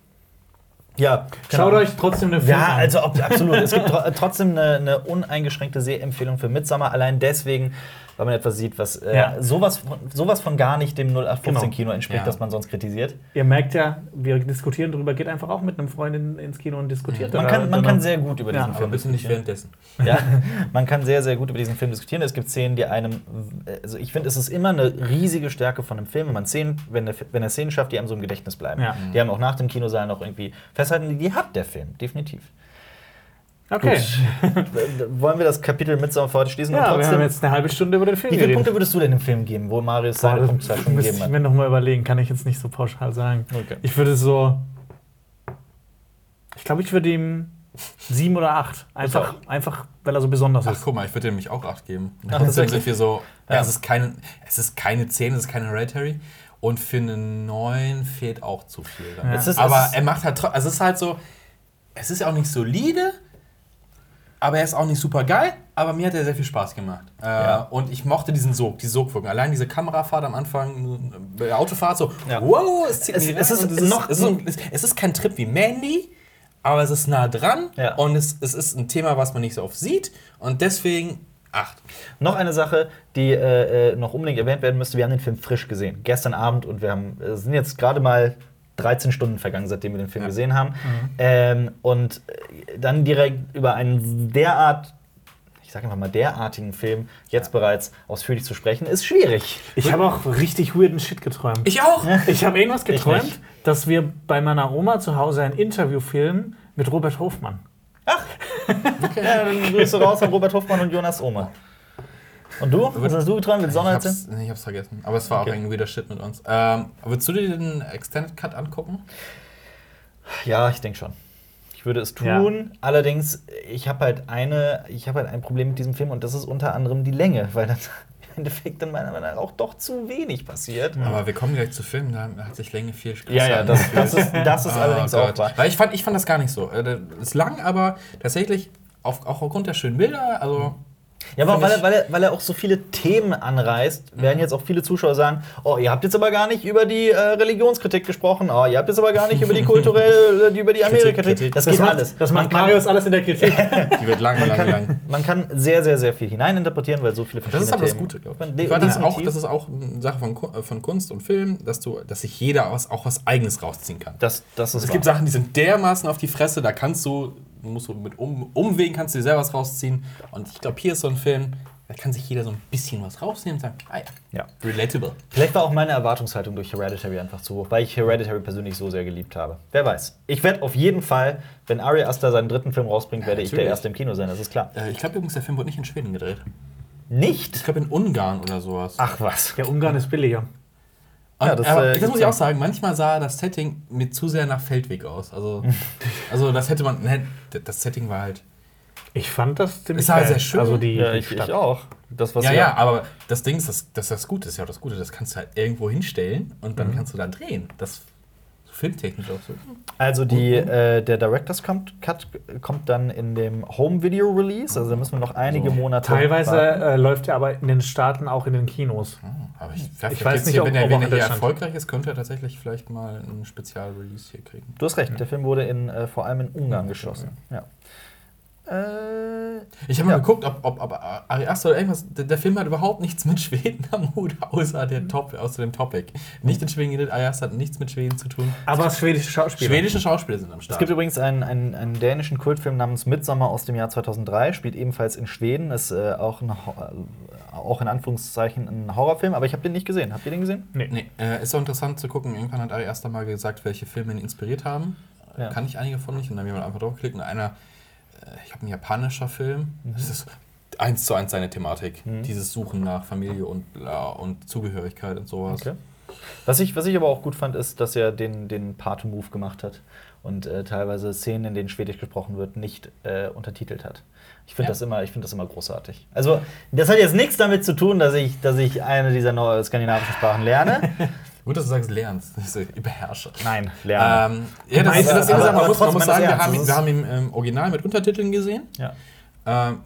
[SPEAKER 1] Ja,
[SPEAKER 3] Schaut
[SPEAKER 1] genau.
[SPEAKER 3] euch trotzdem den Film
[SPEAKER 1] Ja,
[SPEAKER 3] an.
[SPEAKER 1] also ob, absolut. Es gibt tro trotzdem eine, eine uneingeschränkte Sehempfehlung für Midsummer. Allein deswegen, weil man etwas sieht, was äh,
[SPEAKER 3] Ja.
[SPEAKER 1] sowas, von, sowas von gar nicht dem 0815-Kino entspricht,
[SPEAKER 2] Ja.
[SPEAKER 1] das man sonst kritisiert.
[SPEAKER 3] Ihr merkt ja, wir diskutieren drüber, geht einfach auch mit einem Freund in, ins Kino und diskutiert.
[SPEAKER 1] Man
[SPEAKER 3] da-
[SPEAKER 1] kann, man kann sehr gut über
[SPEAKER 3] Ja,
[SPEAKER 1] diesen
[SPEAKER 2] Aber
[SPEAKER 1] Film
[SPEAKER 2] bitte nicht
[SPEAKER 1] diskutieren.
[SPEAKER 2] währenddessen.
[SPEAKER 1] Ja, man kann sehr, sehr gut über diesen Film diskutieren. Es gibt Szenen, die einem. Also, ich finde, es ist immer eine riesige Stärke von einem Film, wenn man Szenen, wenn er, wenn er Szenen schafft, die einem so im Gedächtnis bleiben.
[SPEAKER 3] Ja.
[SPEAKER 1] Die haben auch nach dem Kinosaal noch irgendwie festhalten. Die hat der Film, definitiv.
[SPEAKER 3] Okay.
[SPEAKER 1] Gut. Wollen wir das Kapitel Midsommer für heute schließen?
[SPEAKER 3] Ja,
[SPEAKER 1] Und
[SPEAKER 3] wir haben jetzt eine halbe Stunde über den Film
[SPEAKER 1] wie viele Punkte würdest du denn dem Film geben, wo Marius seine
[SPEAKER 3] Boah,
[SPEAKER 1] Punktzahl
[SPEAKER 3] das
[SPEAKER 1] schon
[SPEAKER 3] müsste
[SPEAKER 1] gegeben
[SPEAKER 3] ich
[SPEAKER 1] hat?
[SPEAKER 3] mir noch mal überlegen, kann ich jetzt nicht so pauschal sagen.
[SPEAKER 1] Okay.
[SPEAKER 3] Ich würde so. Ich glaube, ich würde ihm sieben oder acht. Einfach, einfach weil er so besonders
[SPEAKER 2] Ach,
[SPEAKER 3] ist.
[SPEAKER 2] guck mal, ich würde dem mich auch 8 geben.
[SPEAKER 1] Ach, tatsächlich?
[SPEAKER 2] wir so,
[SPEAKER 1] Ja.
[SPEAKER 2] ja. es, ist keine, es ist keine 10, es ist keine Hereditary. Und für einen 9 fehlt auch zu viel.
[SPEAKER 3] Ja.
[SPEAKER 1] Es ist-
[SPEAKER 2] aber
[SPEAKER 1] es ist-
[SPEAKER 2] er macht halt, also es ist halt so, es ist ja auch nicht solide, aber er ist auch nicht super geil, aber mir hat er sehr viel Spaß gemacht. Äh,
[SPEAKER 1] Ja.
[SPEAKER 2] Und ich mochte diesen Sog, die Sogwirkung. Allein diese Kamerafahrt am Anfang, äh, Autofahrt, so,
[SPEAKER 1] Ja.
[SPEAKER 2] wow, es zieht
[SPEAKER 1] Es-
[SPEAKER 2] mich
[SPEAKER 1] es
[SPEAKER 2] rein
[SPEAKER 1] ist
[SPEAKER 2] und
[SPEAKER 1] noch-
[SPEAKER 2] es, ist, ein- es, es ist kein Trip wie Mandy, aber es ist nah dran
[SPEAKER 1] Ja.
[SPEAKER 2] und es, es ist ein Thema, was man nicht so oft sieht und deswegen 8.
[SPEAKER 1] Noch eine Sache, die äh, äh, noch unbedingt erwähnt werden müsste. Wir haben den Film frisch gesehen, gestern Abend, und wir haben, es sind jetzt gerade mal 13 Stunden vergangen, seitdem wir den Film
[SPEAKER 2] Ja.
[SPEAKER 1] gesehen haben. Ähm, und dann direkt über einen derart, ich sage einfach mal derartigen Film jetzt bereits ausführlich zu sprechen, ist schwierig.
[SPEAKER 3] Ich habe auch richtig weirden Shit geträumt.
[SPEAKER 2] Ich auch!
[SPEAKER 3] Ich habe irgendwas geträumt, dass wir bei meiner Oma zu Hause ein Interview filmen mit Robert Hofmann.
[SPEAKER 1] Ja, dann Grüße raus an Robert Hoffmann und Jonas Ohme. Und du? Was hast du geträumt? Willst du auch noch
[SPEAKER 2] Ich
[SPEAKER 1] erzählen?
[SPEAKER 2] hab's, nee, ich hab's vergessen. Aber es war
[SPEAKER 1] Okay.
[SPEAKER 2] auch ein weirder Shit mit uns. Ähm, würdest du dir den Extended Cut angucken?
[SPEAKER 1] Ja, ich denke schon. Ich würde es tun.
[SPEAKER 3] Ja.
[SPEAKER 1] Allerdings, ich habe halt eine, ich habe halt ein Problem mit diesem Film und das ist unter anderem die Länge, weil dann im Endeffekt dann meiner Meinung nach auch doch zu wenig passiert.
[SPEAKER 2] Aber wir kommen gleich zu Filmen, da hat sich Länge viel krasser
[SPEAKER 1] Ja, ja, das, das ist, das ist
[SPEAKER 2] Ah,
[SPEAKER 1] allerdings auch
[SPEAKER 2] Gott.
[SPEAKER 1] wahr.
[SPEAKER 2] Weil ich fand, ich fand das gar nicht so. Äh, das ist lang, aber tatsächlich auf, auch aufgrund der schönen Bilder, also
[SPEAKER 1] Ja, aber weil er, weil, er, weil er auch so viele Themen anreißt, werden jetzt auch viele Zuschauer sagen: Oh, ihr habt jetzt aber gar nicht über die äh, Religionskritik gesprochen. Oh, ihr habt jetzt aber gar nicht über die kulturelle, die- über die Amerika-Kritik.
[SPEAKER 2] Kritik.
[SPEAKER 1] Das,
[SPEAKER 3] Das
[SPEAKER 1] geht
[SPEAKER 3] macht,
[SPEAKER 1] alles.
[SPEAKER 3] Das
[SPEAKER 1] Man
[SPEAKER 3] macht
[SPEAKER 1] kann-
[SPEAKER 3] Marius alles in der Kritik.
[SPEAKER 2] die wird lang, lang, lang.
[SPEAKER 1] Man kann sehr, sehr, sehr viel hineininterpretieren, weil so viele
[SPEAKER 2] Das
[SPEAKER 1] verschiedene
[SPEAKER 2] ist aber das
[SPEAKER 1] Themen-
[SPEAKER 2] Gute, glaube ich. das, auch, das ist auch eine Sache von, äh, von Kunst und Film, dass, du, dass sich jeder was, auch was Eigenes rausziehen kann.
[SPEAKER 1] Das, das ist
[SPEAKER 2] Es
[SPEAKER 1] wahr.
[SPEAKER 2] gibt Sachen, die sind dermaßen auf die Fresse, da kannst du, musst du mit um, Umwegen kannst du dir selber was rausziehen. Und ich glaube, hier ist so ein Film, da kann sich jeder so ein bisschen was rausnehmen und sagen, ah ja,
[SPEAKER 1] Ja.
[SPEAKER 2] relatable.
[SPEAKER 1] Vielleicht war auch meine Erwartungshaltung durch Hereditary einfach zu hoch, weil ich Hereditary persönlich so sehr geliebt habe. Wer weiß. Ich werde auf jeden Fall, wenn Ari Aster seinen dritten Film rausbringt,
[SPEAKER 2] Ja,
[SPEAKER 1] werde ich der
[SPEAKER 2] natürlich.
[SPEAKER 1] Erste im Kino sein, das ist klar.
[SPEAKER 2] Äh, ich glaube übrigens, der Film wurde nicht in Schweden gedreht.
[SPEAKER 1] Nicht?
[SPEAKER 2] Ich glaube in Ungarn oder sowas.
[SPEAKER 1] Ach was.
[SPEAKER 3] Der Ungarn ist billiger.
[SPEAKER 2] Und,
[SPEAKER 1] Ja, das,
[SPEAKER 2] aber
[SPEAKER 1] äh,
[SPEAKER 2] das muss ich auch sagen, manchmal sah das Setting mir zu sehr nach Feldweg aus. Also, also das hätte man, ne, das Setting war halt.
[SPEAKER 3] Ich fand das ziemlich
[SPEAKER 2] Es war
[SPEAKER 3] geil.
[SPEAKER 2] sehr schön.
[SPEAKER 3] Also die,
[SPEAKER 1] Ja,
[SPEAKER 3] die
[SPEAKER 1] ich,
[SPEAKER 3] Stadt.
[SPEAKER 1] ich auch. Das, was
[SPEAKER 2] ja, ja, aber das Ding ist, das, das, das Gute ist ja auch das Gute, das kannst du halt irgendwo hinstellen und
[SPEAKER 1] Mhm.
[SPEAKER 2] dann kannst du da drehen. Das filmtechnisch auch so.
[SPEAKER 1] Also die, äh, der Director's Cut kommt dann in dem Home-Video-Release, also da müssen wir noch einige
[SPEAKER 2] So.
[SPEAKER 1] Monate
[SPEAKER 3] Teilweise
[SPEAKER 1] warten.
[SPEAKER 3] äh, läuft er aber in den Staaten auch in den Kinos.
[SPEAKER 2] Aber ich,
[SPEAKER 3] Ich weiß nicht,
[SPEAKER 2] hier,
[SPEAKER 3] ob-
[SPEAKER 2] wenn er, wenn er hier erfolgreich ist, könnte er tatsächlich vielleicht mal einen Spezial-Release hier kriegen.
[SPEAKER 1] Du hast recht, der Film wurde in, äh, vor allem in Ungarn
[SPEAKER 2] Ja,
[SPEAKER 1] geschossen. Ja. Äh,
[SPEAKER 2] Ich habe mal
[SPEAKER 1] Ja.
[SPEAKER 2] geguckt, ob, ob, ob Ari Aster oder irgendwas. Der, der Film hat überhaupt nichts mit Schweden am Hut, außer, der Top, außer dem Topic. Nicht in Schweden geredet, Ari Aster hat nichts mit Schweden zu tun.
[SPEAKER 3] Aber schwedische Schauspieler.
[SPEAKER 2] Schwedische Schauspieler sind am
[SPEAKER 1] es
[SPEAKER 2] Start.
[SPEAKER 1] gibt übrigens einen, einen, einen dänischen Kultfilm namens Midsommar aus dem Jahr 2003, spielt ebenfalls in Schweden, ist äh, auch, ein, äh, auch in Anführungszeichen ein Horrorfilm, aber ich habe den nicht gesehen. Habt ihr den gesehen?
[SPEAKER 3] Nee.
[SPEAKER 2] Nee, äh, ist auch interessant zu gucken. Irgendwann hat Ari Aster mal gesagt, welche Filme ihn inspiriert haben.
[SPEAKER 1] Ja.
[SPEAKER 2] Kann ich einige von nicht. Und dann haben wir einfach draufgeklickt. Und einer, äh, ich habe ein japanischer Film. Das ist eins zu eins seine Thematik.
[SPEAKER 1] Mhm.
[SPEAKER 2] Dieses Suchen nach Familie und, bla und Zugehörigkeit und sowas.
[SPEAKER 1] Okay. Was ich, was ich aber auch gut fand, ist, dass er den, den Pate-Move gemacht hat und äh, teilweise Szenen, in denen Schwedisch gesprochen wird, nicht äh, untertitelt hat. Ich finde
[SPEAKER 2] Ja.
[SPEAKER 1] das, immer- ich das immer großartig. Also, das hat jetzt nichts damit zu tun, dass ich, dass ich eine dieser neu- skandinavischen Sprachen lerne.
[SPEAKER 2] Gut, dass du sagst, lernst. Das ist Beherrscher.
[SPEAKER 1] Nein, lernen.
[SPEAKER 2] Ähm, ja, das, ist, das ist
[SPEAKER 1] aber-
[SPEAKER 2] man muss, man muss sagen, wir haben, wir haben ihn im Original mit Untertiteln gesehen.
[SPEAKER 1] ja.
[SPEAKER 2] Ähm,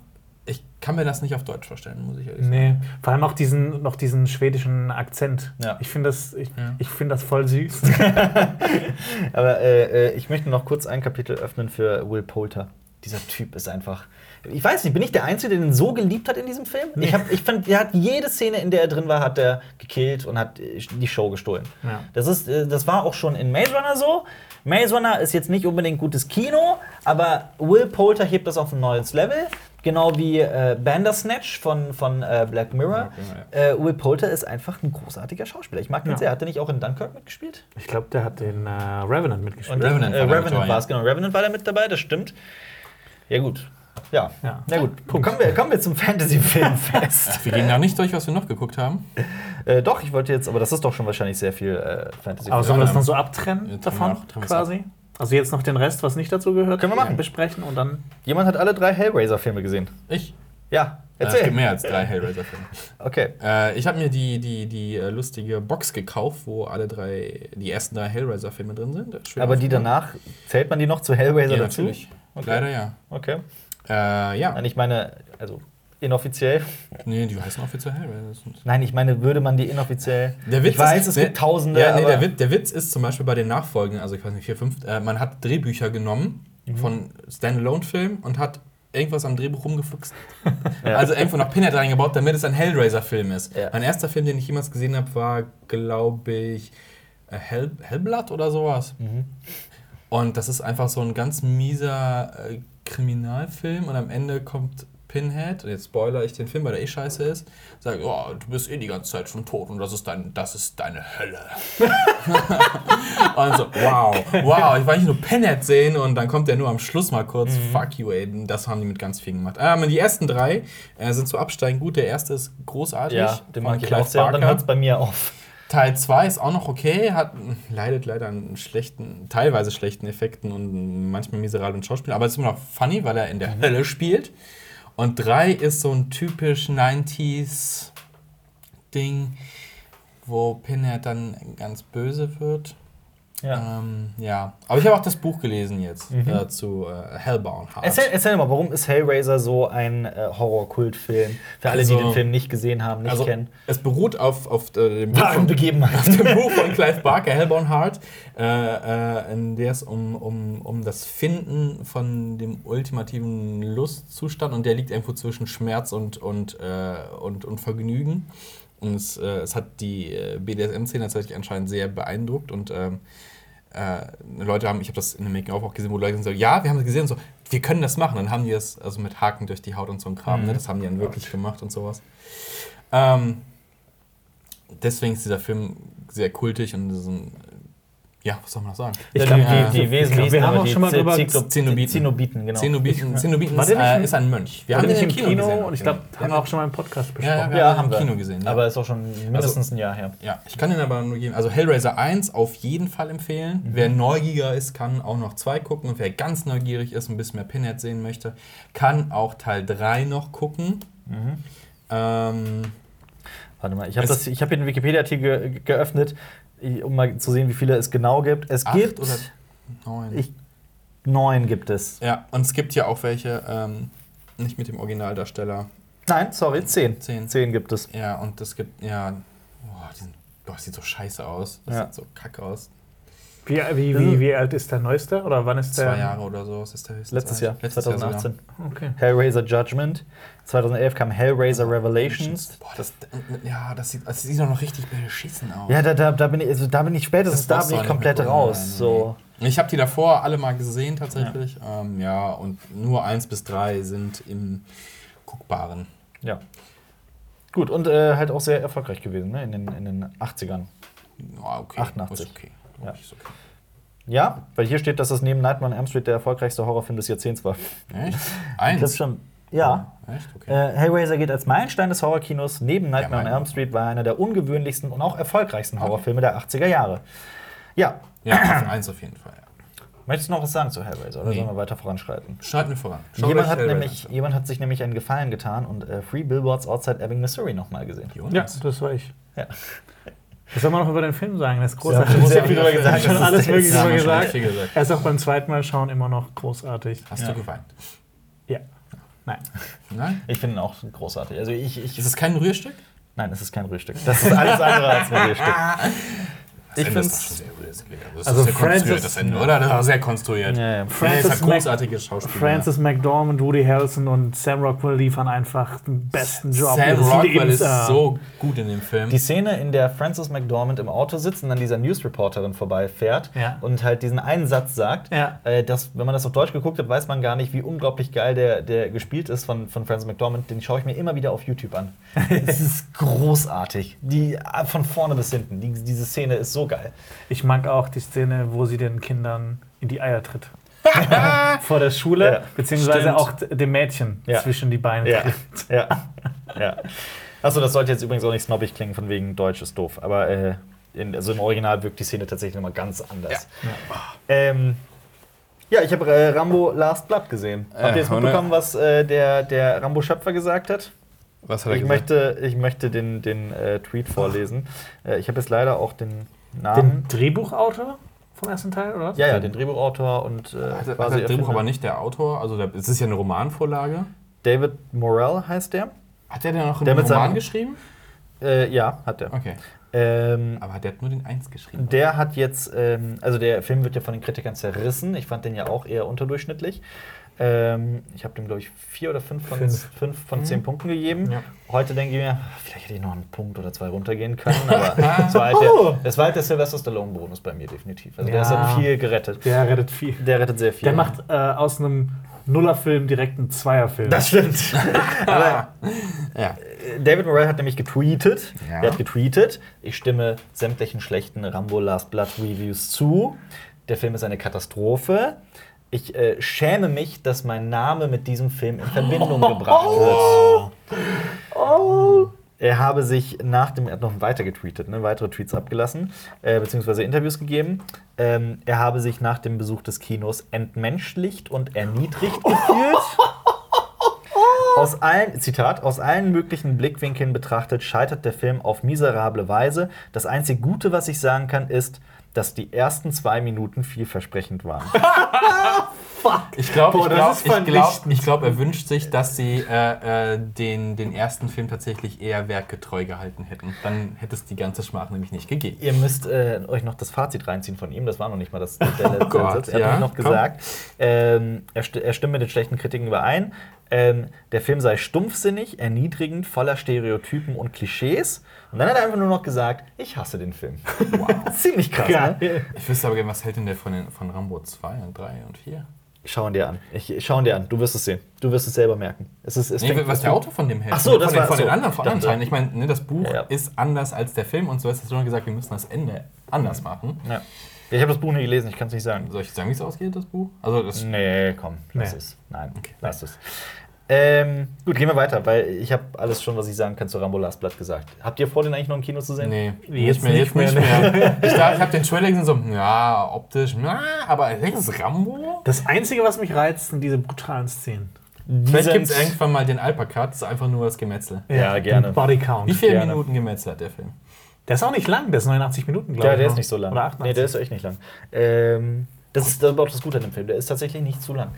[SPEAKER 2] ich kann mir das nicht auf Deutsch vorstellen, muss ich ehrlich sagen.
[SPEAKER 3] Nee, vor allem auch diesen, noch diesen schwedischen Akzent.
[SPEAKER 1] Ja.
[SPEAKER 3] Ich finde das, ich,
[SPEAKER 2] Ja.
[SPEAKER 3] ich find das voll süß.
[SPEAKER 1] Aber äh, äh, ich möchte noch kurz ein Kapitel öffnen für Will Poulter. Dieser Typ ist einfach. Ich weiß nicht, bin ich der Einzige, der den so geliebt hat in diesem Film? Ich, hab, ich fand, er hat jede Szene, in der er drin war, hat er gekillt und hat äh, die Show gestohlen.
[SPEAKER 3] Ja.
[SPEAKER 1] Das, ist, äh, das war auch schon in Maze Runner so. Maze Runner ist jetzt nicht unbedingt gutes Kino, aber Will Poulter hebt das auf ein neues Level. Genau wie äh, Bandersnatch von, von äh, Black Mirror.
[SPEAKER 2] Black Mirror,
[SPEAKER 1] Äh, Will Poulter ist einfach ein großartiger Schauspieler. Ich mag den
[SPEAKER 3] Ja.
[SPEAKER 1] sehr. Hat er nicht auch in Dunkirk mitgespielt?
[SPEAKER 3] Ich glaube, der hat den äh, Revenant mitgespielt.
[SPEAKER 1] Und
[SPEAKER 2] Revenant
[SPEAKER 1] äh, Revenant war es, genau. Revenant war da mit dabei, das stimmt. Ja, gut. Ja.
[SPEAKER 3] Ja.
[SPEAKER 1] Na gut. Kommen wir, kommen wir zum Fantasy-Filmfest.
[SPEAKER 2] Wir gehen da nicht durch, was wir noch geguckt haben.
[SPEAKER 1] äh, doch, ich wollte jetzt, aber das ist doch schon wahrscheinlich sehr viel äh, fantasy
[SPEAKER 3] Aber sollen wir das noch so abtrennen
[SPEAKER 2] Ja,
[SPEAKER 3] davon,
[SPEAKER 2] auch-
[SPEAKER 3] quasi? Also jetzt noch den Rest, was nicht dazu gehört,
[SPEAKER 1] Können wir machen.
[SPEAKER 3] besprechen und dann.
[SPEAKER 1] Jemand hat alle drei Hellraiser-Filme gesehen.
[SPEAKER 2] Ich.
[SPEAKER 1] Ja,
[SPEAKER 2] Äh, es
[SPEAKER 1] erzähl.
[SPEAKER 2] gibt mehr als drei Hellraiser-Filme.
[SPEAKER 1] okay.
[SPEAKER 2] Äh, ich habe mir die, die, die äh, lustige Box gekauft, wo alle drei, die ersten drei Hellraiser-Filme drin sind. Schwer
[SPEAKER 1] Aber die danach, zählt man die noch zu Hellraiser
[SPEAKER 2] Ja,
[SPEAKER 1] dazu?
[SPEAKER 2] natürlich.
[SPEAKER 1] Okay.
[SPEAKER 2] Leider ja.
[SPEAKER 1] Okay.
[SPEAKER 2] Äh, ja.
[SPEAKER 1] Nein, ich meine, also inoffiziell.
[SPEAKER 2] Nee, die heißen offiziell Hellraiser.
[SPEAKER 1] Nein, ich meine, würde man die inoffiziell.
[SPEAKER 2] Der Witz
[SPEAKER 1] ich weiß,
[SPEAKER 2] ist-
[SPEAKER 1] es
[SPEAKER 2] der-
[SPEAKER 1] gibt Tausende.
[SPEAKER 2] Ja, nee, der, Witz, der Witz ist zum Beispiel bei den Nachfolgen, also ich weiß nicht, vier, fünf, äh, man hat Drehbücher genommen
[SPEAKER 1] Mhm.
[SPEAKER 2] von Standalone-Filmen und hat irgendwas am Drehbuch rumgefuchst.
[SPEAKER 1] Ja.
[SPEAKER 2] Also irgendwo noch Pinhead reingebaut, damit es ein Hellraiser-Film ist.
[SPEAKER 1] Ja.
[SPEAKER 2] Mein erster Film, den ich jemals gesehen habe, war, glaube ich, äh, Hell, Hellblood oder sowas.
[SPEAKER 1] Mhm.
[SPEAKER 2] Und das ist einfach so ein ganz mieser äh, Kriminalfilm und am Ende kommt Pinhead, und jetzt spoiler ich den Film, weil der eh scheiße ist, sagt, oh, du bist eh die ganze Zeit schon tot und das ist, dein, das ist deine Hölle. und so, wow, wow, ich wollte nicht nur Pinhead sehen und dann kommt der nur am Schluss mal kurz,
[SPEAKER 1] Mhm.
[SPEAKER 2] fuck you, ey, das haben die mit ganz viel gemacht. Ähm, die ersten drei äh, sind zu absteigen gut, der erste ist großartig.
[SPEAKER 1] Ja, den mag ich auch sehr. Und dann hört es bei mir auf.
[SPEAKER 2] Teil 2 ist auch noch okay, hat, leidet leider an schlechten, teilweise schlechten Effekten und manchmal miserablen Schauspiel, aber es ist immer noch funny, weil er in der Hölle spielt. Und 3 ist so ein typisch 90s Ding, wo Pinhead dann ganz böse wird.
[SPEAKER 1] Ja.
[SPEAKER 2] Ähm, ja. Aber ich habe auch das Buch gelesen jetzt äh, zu äh, Hellbound Heart.
[SPEAKER 1] Erzähl, erzähl mal, warum ist Hellraiser so ein äh, Horror-Kultfilm? Für alle,
[SPEAKER 2] Also-
[SPEAKER 1] die den Film nicht gesehen haben, nicht
[SPEAKER 2] also,
[SPEAKER 1] kennen.
[SPEAKER 2] es beruht auf, auf äh, dem Buch von, auf dem Buch von Clive Barker, Hellbound Heart, äh, äh, in der es um, um, um das Finden von dem ultimativen Lustzustand und der liegt irgendwo zwischen Schmerz und, und, und, und Vergnügen. Und es, äh, es hat die BDSM-Szene tatsächlich anscheinend sehr beeindruckt und ähm, äh, Leute haben, ich habe das in dem Making-of auch gesehen, wo Leute sind so, ja, wir haben es gesehen und so, wir können das machen. Dann haben die das also mit Haken durch die Haut und so ein Kram, ne? das haben die dann wirklich gemacht und sowas. Ähm, deswegen ist dieser Film sehr kultig und so ein, ja, was soll man noch sagen?
[SPEAKER 3] Ich
[SPEAKER 1] Ja,
[SPEAKER 3] glaub,
[SPEAKER 1] die,
[SPEAKER 3] die-
[SPEAKER 1] die, Wesen,
[SPEAKER 3] glaub, wir haben auch schon mal drüber-
[SPEAKER 1] Zenobiten.
[SPEAKER 2] Zenobiten.
[SPEAKER 1] Genau.
[SPEAKER 2] Zenobiten, Zenobiten
[SPEAKER 3] War
[SPEAKER 2] ist, äh,
[SPEAKER 3] im-
[SPEAKER 2] ist ein Mönch. Wir haben
[SPEAKER 3] nicht
[SPEAKER 2] im
[SPEAKER 3] im Kino,
[SPEAKER 2] gesehen,
[SPEAKER 3] und ich glaube, haben wir auch schon mal im Podcast
[SPEAKER 2] Ja,
[SPEAKER 3] besprochen.
[SPEAKER 2] ja, wir
[SPEAKER 1] Ja,
[SPEAKER 2] haben
[SPEAKER 1] wir.
[SPEAKER 2] im Kino gesehen. Ja.
[SPEAKER 1] Aber ist auch schon mindestens ein Jahr her.
[SPEAKER 2] Ja, ich kann den aber nur geben. Also Hellraiser 1 auf jeden Fall empfehlen. Wer neugieriger ist, kann auch noch 2 gucken. Und wer ganz neugierig ist und ein bisschen mehr Pinhead sehen möchte, kann auch Teil 3 noch gucken. Ähm,
[SPEAKER 1] Warte mal, ich habe hab hier den Wikipedia-Artikel ge geöffnet, um mal zu sehen, wie viele es genau gibt. Es
[SPEAKER 2] acht
[SPEAKER 1] gibt
[SPEAKER 2] oder neun.
[SPEAKER 1] ich, neun gibt es.
[SPEAKER 2] ja, und es gibt ja auch welche, ähm, nicht mit dem Originaldarsteller.
[SPEAKER 1] Nein, sorry, zehn.
[SPEAKER 2] Zehn.
[SPEAKER 1] Zehn gibt es.
[SPEAKER 2] Ja, und es gibt, ja, boah, die sind, boah, das sieht so scheiße aus. Das
[SPEAKER 1] Ja.
[SPEAKER 2] sieht so kacke aus.
[SPEAKER 3] Wie, wie, wie, wie alt ist der neueste? Oder wann ist der?
[SPEAKER 2] Zwei Jahre oder so ist der höchste
[SPEAKER 1] Letztes
[SPEAKER 2] Zeit.
[SPEAKER 1] Jahr,
[SPEAKER 2] Letztes Jahr
[SPEAKER 1] 2018.
[SPEAKER 3] Okay.
[SPEAKER 1] Hellraiser Judgment. 2011 kam Hellraiser Revelations.
[SPEAKER 2] Boah, das, ja, das sieht, das sieht doch noch richtig beschissen aus.
[SPEAKER 1] Ja, da, da, da, bin ich, also da bin ich spätestens,
[SPEAKER 2] Das
[SPEAKER 1] da bin ich komplett raus.
[SPEAKER 2] gucken.
[SPEAKER 1] So.
[SPEAKER 2] Ich habe die davor alle mal gesehen tatsächlich. Ja, ähm, ja und nur eins bis drei sind im Guckbaren.
[SPEAKER 1] Ja. Gut, und äh, halt auch sehr erfolgreich gewesen, ne? in, den, in den 80ern.
[SPEAKER 2] Ja, okay.
[SPEAKER 1] 88.
[SPEAKER 2] Ist okay.
[SPEAKER 1] Ja.
[SPEAKER 2] Ist okay.
[SPEAKER 1] Ja, weil hier steht, dass das neben Nightmare on Elm Street der erfolgreichste Horrorfilm des Jahrzehnts war.
[SPEAKER 2] Echt? Eins?
[SPEAKER 1] glaub schon. Ja.
[SPEAKER 2] Echt? Okay.
[SPEAKER 1] Äh, Hellraiser geht als Meilenstein des Horrorkinos. Neben Nightmare on
[SPEAKER 2] mein-
[SPEAKER 1] Elm Street war er einer der ungewöhnlichsten und auch erfolgreichsten Horrorfilme der 80er Jahre. Ja.
[SPEAKER 2] ja, auf eins auf jeden Fall. Ja.
[SPEAKER 1] Möchtest du noch was sagen zu Hellraiser oder
[SPEAKER 2] Nee.
[SPEAKER 1] sollen wir weiter voranschreiten?
[SPEAKER 2] Schreitet mir voran. Schaut
[SPEAKER 1] Jemand hat,
[SPEAKER 2] Hellraiser
[SPEAKER 1] nämlich,
[SPEAKER 2] an.
[SPEAKER 1] jemand hat sich nämlich einen Gefallen getan und äh, Free Billboards Outside Ebbing, Missouri nochmal gesehen.
[SPEAKER 3] Ja, das war ich.
[SPEAKER 1] Ja.
[SPEAKER 3] Was soll man noch über den Film sagen? Das ist
[SPEAKER 1] Wir
[SPEAKER 3] großartig.
[SPEAKER 1] schon sehr viel drüber gesagt.
[SPEAKER 3] Schon
[SPEAKER 1] Das ist
[SPEAKER 3] alles
[SPEAKER 2] Ja,
[SPEAKER 3] gesagt.
[SPEAKER 2] viel gesagt.
[SPEAKER 3] Er ist auch beim zweiten Mal schauen immer noch großartig.
[SPEAKER 2] Hast
[SPEAKER 1] Ja.
[SPEAKER 2] du geweint?
[SPEAKER 3] Nein.
[SPEAKER 2] Nein?
[SPEAKER 1] Ich finde ihn auch großartig. Also ich, ich
[SPEAKER 2] Ist es kein Rührstück?
[SPEAKER 1] Nein, es ist kein Rührstück. Das ist alles andere als ein Rührstück.
[SPEAKER 2] Ich
[SPEAKER 1] Ich
[SPEAKER 2] finde
[SPEAKER 1] find's-
[SPEAKER 2] es
[SPEAKER 3] Also
[SPEAKER 2] ist sehr
[SPEAKER 3] Francis-
[SPEAKER 2] konstruiert, das Ende, oder? Das war sehr konstruiert.
[SPEAKER 1] Ja, ja.
[SPEAKER 2] Nee,
[SPEAKER 3] Francis Mac-
[SPEAKER 2] großartige Schauspieler.
[SPEAKER 3] Francis McDormand, Woody Harrelson und Sam Rockwell liefern einfach den besten Job
[SPEAKER 2] Sam Rockwell
[SPEAKER 3] Lebens.
[SPEAKER 2] ist so gut in dem Film.
[SPEAKER 1] Die Szene, in der Frances McDormand im Auto sitzt und dann dieser Newsreporterin vorbeifährt
[SPEAKER 3] Ja.
[SPEAKER 1] und halt diesen einen Satz sagt,
[SPEAKER 3] Ja.
[SPEAKER 1] äh, dass, wenn man das auf Deutsch geguckt hat, weiß man gar nicht, wie unglaublich geil der, der gespielt ist von, von Frances McDormand. Den schaue ich mir immer wieder auf YouTube an. Es ist großartig. Die, äh, von vorne bis hinten. Die, diese Szene ist so geil.
[SPEAKER 3] Ich mag auch die Szene, wo sie den Kindern in die Eier tritt. Vor der Schule,
[SPEAKER 1] Ja,
[SPEAKER 3] beziehungsweise
[SPEAKER 2] stimmt.
[SPEAKER 3] auch dem Mädchen
[SPEAKER 1] Ja.
[SPEAKER 3] zwischen die Beine
[SPEAKER 1] Ja.
[SPEAKER 3] tritt.
[SPEAKER 1] ja. ja. Achso, das sollte jetzt übrigens auch nicht snobbig klingen, von wegen Deutsch ist doof. Aber äh, in, also im Original wirkt die Szene tatsächlich nochmal ganz anders. Ähm, ja, ich habe äh, Rambo Last Blood gesehen. Habt ihr
[SPEAKER 2] Äh,
[SPEAKER 1] jetzt mitbekommen, was äh, der, der Rambo-Schöpfer gesagt hat?
[SPEAKER 2] Was hat er
[SPEAKER 1] Ich
[SPEAKER 2] gesagt?
[SPEAKER 1] möchte, ich möchte den, den äh, Tweet vorlesen. Äh, ich habe jetzt leider auch den
[SPEAKER 3] Den
[SPEAKER 1] Namen.
[SPEAKER 3] Drehbuchautor vom ersten Teil, oder was?
[SPEAKER 1] ja, ja, den Drehbuchautor und äh, quasi
[SPEAKER 2] das Drehbuch aber nicht der Autor? Also, der, es ist ja eine Romanvorlage.
[SPEAKER 1] David Morell heißt der.
[SPEAKER 2] Hat der denn noch
[SPEAKER 1] Der
[SPEAKER 2] einen
[SPEAKER 1] mit
[SPEAKER 2] Roman
[SPEAKER 1] seinem-
[SPEAKER 2] geschrieben?
[SPEAKER 1] Äh, ja, hat er.
[SPEAKER 2] Okay.
[SPEAKER 1] Ähm,
[SPEAKER 2] Aber der hat nur den Eins geschrieben.
[SPEAKER 1] Der hat jetzt, ähm, also der Film wird ja von den Kritikern zerrissen. Ich fand den ja auch eher unterdurchschnittlich. Ähm, ich habe dem, glaube ich, vier oder fünf von,
[SPEAKER 3] Fünf.
[SPEAKER 1] fünf von zehn Punkten gegeben.
[SPEAKER 3] Ja.
[SPEAKER 1] Heute denke ich mir, vielleicht hätte ich noch einen Punkt oder zwei runtergehen können. Aber es war, halt der, es war halt der Sylvester Stallone-Bonus bei mir definitiv. Also der
[SPEAKER 3] Ja.
[SPEAKER 1] hat viel gerettet.
[SPEAKER 3] Der rettet viel.
[SPEAKER 1] Der rettet sehr viel.
[SPEAKER 3] Der macht äh, aus einem Nullerfilm direkt einen Zweierfilm.
[SPEAKER 1] das stimmt. aber
[SPEAKER 2] Ja.
[SPEAKER 1] David Morrell hat nämlich getweetet.
[SPEAKER 2] Ja.
[SPEAKER 1] Er hat getweetet, ich stimme sämtlichen schlechten Rambo Last Blood Reviews zu. Der Film ist eine Katastrophe. Ich äh, schäme mich, dass mein Name mit diesem Film in Verbindung gebracht wird. Er habe sich nach dem, er hat noch weiter getweetet, ne, weitere Tweets abgelassen, äh, beziehungsweise Interviews gegeben. Ähm, er habe sich nach dem Besuch des Kinos entmenschlicht und erniedrigt gefühlt. Aus allen, Zitat, aus allen möglichen Blickwinkeln betrachtet scheitert der Film auf miserable Weise. Das einzig Gute, was ich sagen kann, ist, dass die ersten zwei Minuten vielversprechend waren.
[SPEAKER 2] Ich glaube,
[SPEAKER 3] Boah,
[SPEAKER 2] ich glaube, ich glaube, ich glaube, er wünscht sich, dass sie äh, äh, den, den ersten Film tatsächlich eher werkgetreu gehalten hätten. Dann hätte es die ganze Schmach nämlich nicht gegeben.
[SPEAKER 1] Ihr müsst äh, euch noch das Fazit reinziehen von ihm. Das war noch nicht mal das der letzte
[SPEAKER 2] Gott,
[SPEAKER 1] Satz. Er hat
[SPEAKER 2] ja,
[SPEAKER 1] noch gesagt, ähm, er, sti er stimmt mit den schlechten Kritiken überein. Ähm, der Film sei stumpfsinnig, erniedrigend, voller Stereotypen und Klischees. Und dann hat er einfach nur noch gesagt, ich hasse den Film. Wow. Ziemlich krass, ne?
[SPEAKER 3] Geil.
[SPEAKER 2] Ich wüsste aber gerne, was hält denn der von, den, von Rambo 2 und 3 und 4?
[SPEAKER 1] Schau ihn dir an. Ich, schau ihn dir an. Du wirst es sehen. Du wirst es selber merken. Es ist, es
[SPEAKER 2] Nee, was der Autor von dem hält.
[SPEAKER 1] Ach so, das
[SPEAKER 2] von, den,
[SPEAKER 1] war-
[SPEAKER 2] von den
[SPEAKER 1] so.
[SPEAKER 2] anderen, von anderen Teilen. Ich meine, ne, das Buch
[SPEAKER 1] Ja, ja.
[SPEAKER 2] ist anders als der Film und so hast du schon gesagt, wir müssen das Ende anders machen.
[SPEAKER 1] Ja. Ich habe das Buch nie gelesen, ich kann es nicht sagen.
[SPEAKER 2] Soll ich sagen, wie es ausgeht, das Buch? Also, das,
[SPEAKER 1] Nee, komm, lass
[SPEAKER 3] Nee.
[SPEAKER 1] es. Nein,
[SPEAKER 2] Okay.
[SPEAKER 1] lass es. Ähm, gut, gehen wir weiter, weil ich habe alles schon, was ich sagen kann, zu Rambo Last Blood gesagt. Habt ihr vor, den eigentlich noch im Kino zu sehen?
[SPEAKER 2] Nee,
[SPEAKER 3] Jetzt
[SPEAKER 2] nicht mehr,
[SPEAKER 3] nicht
[SPEAKER 2] jetzt
[SPEAKER 3] mehr,
[SPEAKER 2] nicht mehr. Ich, dachte, ich habe den Trailer gesehen, so, ja, optisch, na, aber ist es Rambo?
[SPEAKER 3] Das Einzige, was mich reizt, sind diese brutalen Szenen.
[SPEAKER 2] Vielleicht gibt es irgendwann mal den Alpakat, das ist einfach nur das Gemetzel.
[SPEAKER 1] Ja, gerne.
[SPEAKER 3] Und Body Count.
[SPEAKER 2] Wie viele
[SPEAKER 1] Gerne.
[SPEAKER 2] Minuten Gemetzel hat der Film?
[SPEAKER 3] Der ist auch nicht lang, der ist 89 Minuten, glaube
[SPEAKER 1] Ja,
[SPEAKER 3] ich.
[SPEAKER 1] der
[SPEAKER 3] noch.
[SPEAKER 1] ist nicht so lang.
[SPEAKER 3] Oder 88.
[SPEAKER 1] Nee, der ist echt nicht lang. Ähm, das ist das ist auch das Gute an dem Film. Der ist tatsächlich nicht zu lang.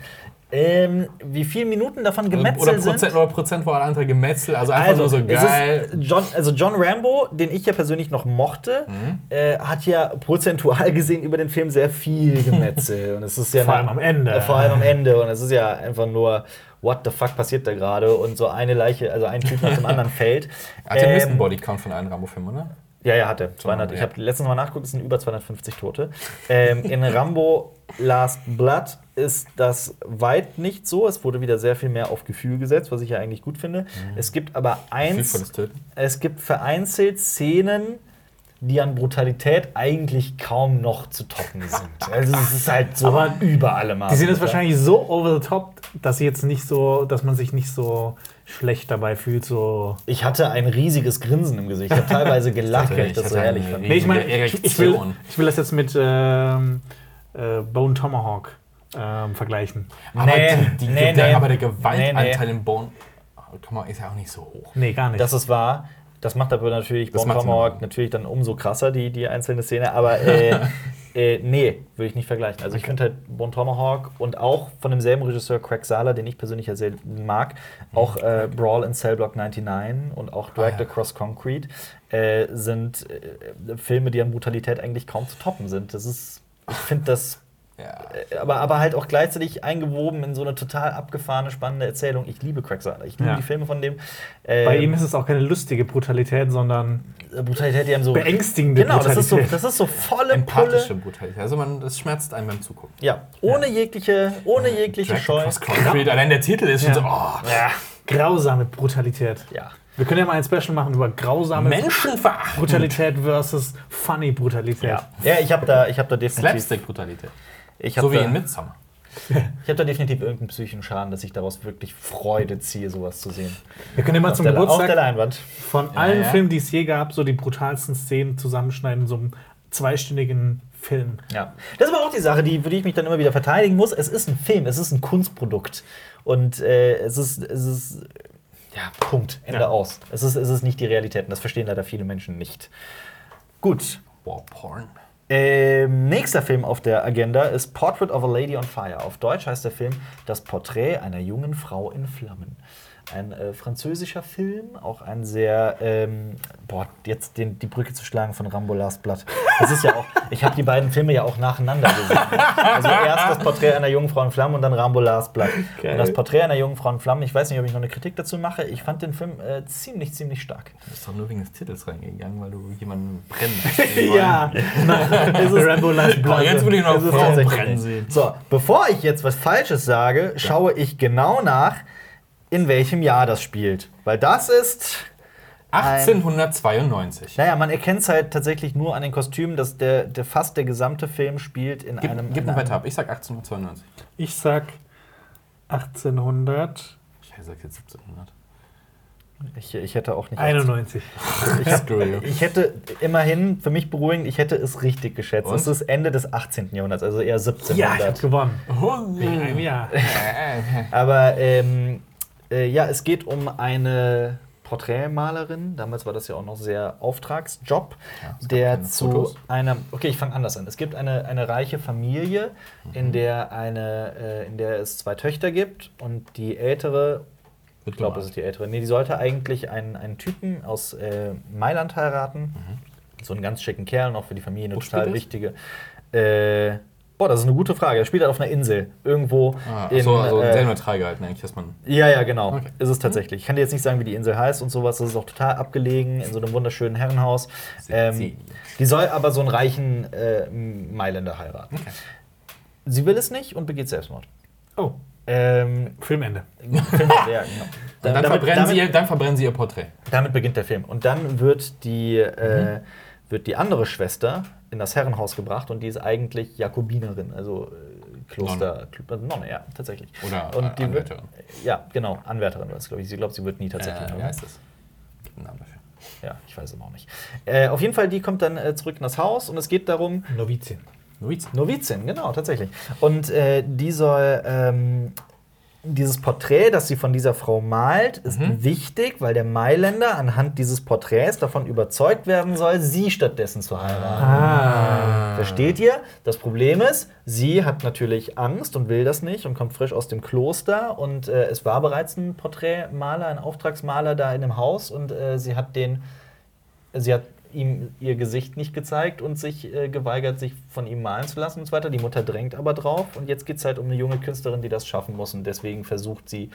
[SPEAKER 1] Ähm, wie viele Minuten davon gemetzelt
[SPEAKER 2] Oder
[SPEAKER 1] sind?
[SPEAKER 2] Prozent, oder prozentual andere Gemetzel, also einfach
[SPEAKER 1] Also,
[SPEAKER 2] nur so geil.
[SPEAKER 1] John, also John Rambo, den ich ja persönlich noch mochte,
[SPEAKER 2] Mhm.
[SPEAKER 1] äh, hat ja prozentual gesehen über den Film sehr viel Gemetzel. und es ist ja
[SPEAKER 3] Vor allem am Ende.
[SPEAKER 1] Äh, vor allem am Ende. Und es ist ja einfach nur, what the fuck passiert da gerade? Und so eine Leiche, also ein Typ nach dem anderen fällt.
[SPEAKER 2] Hat den
[SPEAKER 1] Ähm,
[SPEAKER 2] höchsten Bodycount von allen Rambo-Filmen, oder?
[SPEAKER 1] Ja, ja, hatte. 200.
[SPEAKER 2] ja.
[SPEAKER 1] Ich habe letztens mal nachgeguckt, es sind über 250 Tote. Ähm, in Rambo Last Blood ist das weit nicht so. Es wurde wieder sehr viel mehr auf Gefühl gesetzt, was ich ja eigentlich gut finde. Es gibt aber eins, es gibt vereinzelt Szenen, die an Brutalität eigentlich kaum noch zu toppen sind. Also es ist halt so
[SPEAKER 3] Aber
[SPEAKER 1] über alle Maße.
[SPEAKER 3] Die sind jetzt wahrscheinlich so over the top, dass sie jetzt nicht so, dass man sich nicht so schlecht dabei fühlt. So.
[SPEAKER 1] Ich hatte ein riesiges Grinsen im Gesicht. Ich habe teilweise gelacht, weil ich das so herrlich
[SPEAKER 2] eine
[SPEAKER 1] fand.
[SPEAKER 3] Nee, ich meine, ich, ich, will, ich will das jetzt mit ähm, äh, Bone Tomahawk ähm, vergleichen.
[SPEAKER 2] Aber,
[SPEAKER 1] Nee,
[SPEAKER 2] die, die,
[SPEAKER 1] nee,
[SPEAKER 2] der,
[SPEAKER 1] nee.
[SPEAKER 2] aber der Gewaltanteil
[SPEAKER 1] Nee,
[SPEAKER 2] im Bone komm mal, ist ja auch nicht so hoch.
[SPEAKER 3] Nee, gar nicht.
[SPEAKER 1] Das ist wahr. Das macht aber natürlich
[SPEAKER 2] Das
[SPEAKER 1] Bone Tomahawk natürlich dann umso krasser, die, die einzelne Szene. Aber äh, Äh, nee, würde ich nicht vergleichen. Also ich finde halt Bon Tomahawk und auch von demselben Regisseur Craig Sala, den ich persönlich ja sehr mag, auch äh, Brawl in Cell Block 99 und auch Dragged
[SPEAKER 2] Ah, ja.
[SPEAKER 1] Across Concrete äh, sind äh, Filme, die an Brutalität eigentlich kaum zu toppen sind. Das ist, ich finde das
[SPEAKER 2] Ja.
[SPEAKER 1] äh, aber, aber halt auch gleichzeitig eingewoben in so eine total abgefahrene, spannende Erzählung. Ich liebe Sala. Ich liebe
[SPEAKER 3] Ja.
[SPEAKER 1] die Filme von dem.
[SPEAKER 3] Bei
[SPEAKER 1] Ähm,
[SPEAKER 3] ihm ist es auch keine lustige Brutalität, sondern
[SPEAKER 1] Brutalität, die einem so.
[SPEAKER 3] beängstigende
[SPEAKER 1] Genau, das ist, so,
[SPEAKER 3] Brutalität.
[SPEAKER 1] das ist so volle
[SPEAKER 2] Empathische
[SPEAKER 1] Pulle.
[SPEAKER 2] Brutalität. Also man, das schmerzt einen beim Zugucken.
[SPEAKER 1] Ja, ohne jegliche, ohne jegliche
[SPEAKER 2] Dragged
[SPEAKER 1] Scheu.
[SPEAKER 2] Allein der Titel ist schon
[SPEAKER 3] Ja.
[SPEAKER 2] so, oh,
[SPEAKER 1] Ja.
[SPEAKER 3] grausame Brutalität.
[SPEAKER 1] ja.
[SPEAKER 3] Wir können ja mal ein Special machen über grausame
[SPEAKER 2] Menschenverachtend.
[SPEAKER 3] Brutalität versus funny Brutalität.
[SPEAKER 1] Ja, ja ich habe da, ich hab da definitiv.
[SPEAKER 2] Slapstick-Brutalität.
[SPEAKER 1] Ich
[SPEAKER 2] So wie
[SPEAKER 1] da,
[SPEAKER 2] in Midsommar.
[SPEAKER 1] Ich habe da definitiv irgendeinen psychischen Schaden, dass ich daraus wirklich Freude ziehe, sowas zu sehen.
[SPEAKER 3] Wir können ja mal zum
[SPEAKER 1] der, auf der
[SPEAKER 3] Geburtstag
[SPEAKER 1] Leinwand.
[SPEAKER 3] von
[SPEAKER 2] Ja,
[SPEAKER 3] allen
[SPEAKER 2] ja.
[SPEAKER 3] Filmen, die es je gab, so die brutalsten Szenen zusammenschneiden in so einem zweistündigen Film.
[SPEAKER 1] Ja. Das ist aber auch die Sache, die, für die ich mich dann immer wieder verteidigen muss. Es ist ein Film, es ist ein Kunstprodukt. Und äh, es ist, es ist, ja, Punkt, Ende
[SPEAKER 3] Ja.
[SPEAKER 1] aus. Es ist, es ist nicht die Realität und das verstehen leider viele Menschen nicht. Gut.
[SPEAKER 2] War Porn.
[SPEAKER 1] Ähm, nächster Film auf der Agenda ist Portrait of a Lady on Fire. Auf Deutsch heißt der Film Das Porträt einer jungen Frau in Flammen. Ein äh, französischer Film, auch ein sehr, ähm, boah, jetzt den, die Brücke zu schlagen von Rambo Last Blood. Das ist ja auch, ich habe die beiden Filme ja auch nacheinander gesehen. Also erst das Porträt einer jungen Frau in Flammen und dann Rambo Last Blood.
[SPEAKER 3] Geil.
[SPEAKER 1] Und das Porträt einer jungen Frau in Flammen, ich weiß nicht, ob ich noch eine Kritik dazu mache, ich fand den Film äh, ziemlich, ziemlich stark.
[SPEAKER 2] Du bist doch nur wegen des Titels reingegangen, weil du jemanden brennen hast.
[SPEAKER 3] Ja, es ist Rambo Last
[SPEAKER 2] Boah, jetzt will ich noch
[SPEAKER 1] Es
[SPEAKER 2] Frauen
[SPEAKER 1] tatsächlich
[SPEAKER 2] brennen sehen.
[SPEAKER 1] So, bevor ich jetzt was Falsches sage, schaue ich genau nach, in welchem Jahr das spielt. Weil das ist.
[SPEAKER 2] 1892.
[SPEAKER 1] Naja, man erkennt es halt tatsächlich nur an den Kostümen, dass der, der fast der gesamte Film spielt in
[SPEAKER 2] Gib,
[SPEAKER 1] einem.
[SPEAKER 2] gib weiter ab. Ich sag 1892.
[SPEAKER 3] Ich sag 1891.
[SPEAKER 2] Ich sag jetzt 1700.
[SPEAKER 1] Ich, ich hätte auch nicht.
[SPEAKER 2] Ich Screw you.
[SPEAKER 1] Ich hätte immerhin, für mich beruhigend, ich hätte es richtig geschätzt.
[SPEAKER 2] Und?
[SPEAKER 1] Es ist Ende des 18. Jahrhunderts, also eher
[SPEAKER 3] Ja, ich
[SPEAKER 1] 1700.
[SPEAKER 3] hab gewonnen.
[SPEAKER 2] Oh,
[SPEAKER 3] Wegen einem Jahr.
[SPEAKER 1] Aber ähm, äh, ja, es geht um eine Porträtmalerin. Damals war das ja auch noch sehr Auftragsjob,
[SPEAKER 2] Ja,
[SPEAKER 1] der zu
[SPEAKER 2] Fotos.
[SPEAKER 1] einer. Okay, ich fange anders an. Es gibt eine, eine reiche Familie,
[SPEAKER 2] Mhm.
[SPEAKER 1] in der eine, äh, in der es zwei Töchter gibt und die ältere. Ich glaube, es ist die ältere. Nee, die sollte eigentlich einen, einen Typen aus äh, Mailand heiraten. So einen ganz schicken Kerl, noch für die Familie eine
[SPEAKER 2] Mhm. Wo
[SPEAKER 1] total wichtige. Äh, boah, das ist eine gute Frage. Er spielt halt auf einer Insel. Irgendwo
[SPEAKER 2] Ah,
[SPEAKER 1] in.
[SPEAKER 2] so, also
[SPEAKER 1] äh,
[SPEAKER 2] sehr neutral gehalten eigentlich, dass man.
[SPEAKER 1] ja, ja, genau.
[SPEAKER 2] Okay.
[SPEAKER 1] Ist es tatsächlich. Ich kann dir jetzt nicht sagen, wie die Insel heißt und sowas. Das ist auch total abgelegen in so einem wunderschönen Herrenhaus. Ähm, die soll aber so einen reichen äh, Mailänder heiraten.
[SPEAKER 2] Okay.
[SPEAKER 1] Sie will es nicht und begeht Selbstmord.
[SPEAKER 3] Oh,
[SPEAKER 1] Ähm,
[SPEAKER 3] Filmende.
[SPEAKER 1] Film, ja, genau.
[SPEAKER 2] Und dann,
[SPEAKER 1] damit,
[SPEAKER 2] verbrennen
[SPEAKER 1] damit,
[SPEAKER 2] sie ihr, dann verbrennen sie ihr Porträt.
[SPEAKER 1] damit beginnt der Film. Und dann wird die, äh,
[SPEAKER 2] Mhm.
[SPEAKER 1] Wird die andere Schwester in das Herrenhaus gebracht und die ist eigentlich Jakobinerin, also äh, Kloster, Nonne. Nonne, ja, tatsächlich.
[SPEAKER 2] Oder
[SPEAKER 1] und
[SPEAKER 2] äh,
[SPEAKER 1] die wird,
[SPEAKER 2] Anwärterin.
[SPEAKER 1] ja, genau, Anwärterin war es, glaube ich. Sie glaubt, sie wird nie tatsächlich.
[SPEAKER 2] Äh, wie heißt das? Gibt einen Namen dafür.
[SPEAKER 1] Ja, ich weiß es auch nicht. Äh, auf jeden Fall, die kommt dann äh, zurück in das Haus und es geht darum,
[SPEAKER 3] Novizin.
[SPEAKER 2] Noviz.
[SPEAKER 1] Novizin, genau, tatsächlich. Und äh, die soll ähm, dieses Porträt, das sie von dieser Frau malt, ist
[SPEAKER 2] Mhm.
[SPEAKER 1] wichtig, weil der Mailänder anhand dieses Porträts davon überzeugt werden soll, sie stattdessen zu heiraten.
[SPEAKER 3] Ah.
[SPEAKER 1] Versteht ihr? Das Problem ist, sie hat natürlich Angst und will das nicht und kommt frisch aus dem Kloster. Und äh, es war bereits ein Porträtmaler, ein Auftragsmaler da in dem Haus und äh, sie hat den, sie hat ihm ihr Gesicht nicht gezeigt und sich äh, geweigert, sich von ihm malen zu lassen und so weiter. Die Mutter drängt aber drauf und jetzt geht es halt um eine junge Künstlerin, die das schaffen muss und deswegen versucht sie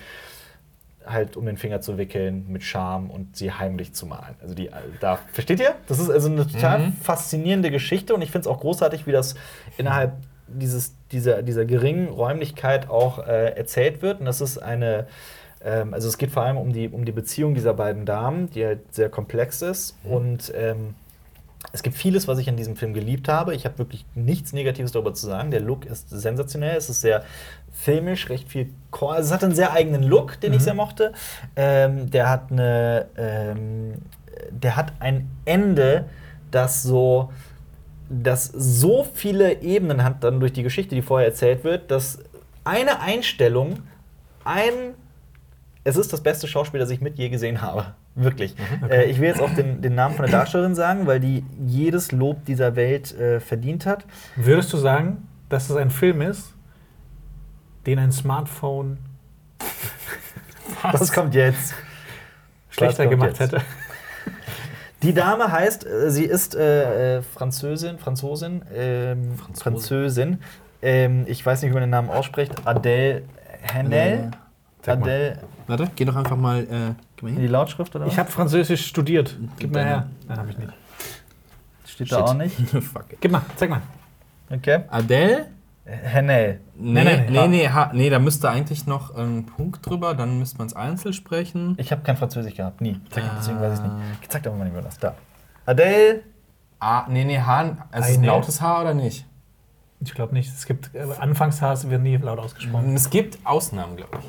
[SPEAKER 1] halt um den Finger zu wickeln mit Charme und sie heimlich zu malen. Also die da versteht ihr? Das ist also eine total
[SPEAKER 2] Mhm.
[SPEAKER 1] faszinierende Geschichte und ich finde es auch großartig, wie das innerhalb dieses, dieser, dieser geringen Räumlichkeit auch äh, erzählt wird. Und das ist eine, ähm, also es geht vor allem um die, um die Beziehung dieser beiden Damen, die halt sehr komplex ist. Und ähm, es gibt vieles, was ich an diesem Film geliebt habe. Ich habe wirklich nichts Negatives darüber zu sagen. Der Look ist sensationell. Es ist sehr filmisch, recht viel. Chor also es hat einen sehr eigenen Look, den ich sehr mochte. Ähm, der hat eine, ähm, der hat ein Ende, das so, das so viele Ebenen hat dann durch die Geschichte, die vorher erzählt wird, dass eine Einstellung ein es ist das beste Schauspiel, das ich mit je gesehen habe. Wirklich. Äh, ich will jetzt auch den, den Namen von der Darstellerin sagen, weil die jedes Lob dieser Welt äh, verdient hat.
[SPEAKER 3] Würdest du sagen, dass es ein Film ist, den ein Smartphone
[SPEAKER 1] Was kommt jetzt?
[SPEAKER 3] schlechter
[SPEAKER 1] kommt
[SPEAKER 3] gemacht
[SPEAKER 1] jetzt?
[SPEAKER 3] hätte?
[SPEAKER 1] Die Dame heißt, äh, sie ist äh, äh, Französin, Franzosin, ähm, Französin. Ähm, ich weiß nicht, wie man den Namen ausspricht. Adele Hanel.
[SPEAKER 3] Sag mal.
[SPEAKER 1] Adele
[SPEAKER 2] Warte, geh doch einfach mal, äh, gib mal
[SPEAKER 1] in die Lautschrift oder was?
[SPEAKER 3] Ich habe Französisch studiert. Gib mal her. Nein, habe ich nicht.
[SPEAKER 1] Steht da auch nicht.
[SPEAKER 2] Fuck.
[SPEAKER 3] Gib mal, zeig mal.
[SPEAKER 1] Okay.
[SPEAKER 2] Adele? Nee,
[SPEAKER 3] Nein, nein,
[SPEAKER 2] nee,
[SPEAKER 3] ha.
[SPEAKER 2] nee, ha, nee, da müsste eigentlich noch ein Punkt drüber, dann müsste man es einzeln sprechen.
[SPEAKER 1] Ich habe kein Französisch gehabt, nie. Zeig, deswegen weiß ich
[SPEAKER 2] Ah.
[SPEAKER 1] nicht. Zeig doch mal, wie man das da. Adele.
[SPEAKER 2] Ah, nee, nee, H, es ist ein lautes H oder nicht?
[SPEAKER 3] Ich glaube nicht. Es gibt äh, Anfangshaars werden nie laut ausgesprochen.
[SPEAKER 2] Es gibt Ausnahmen, glaube ich.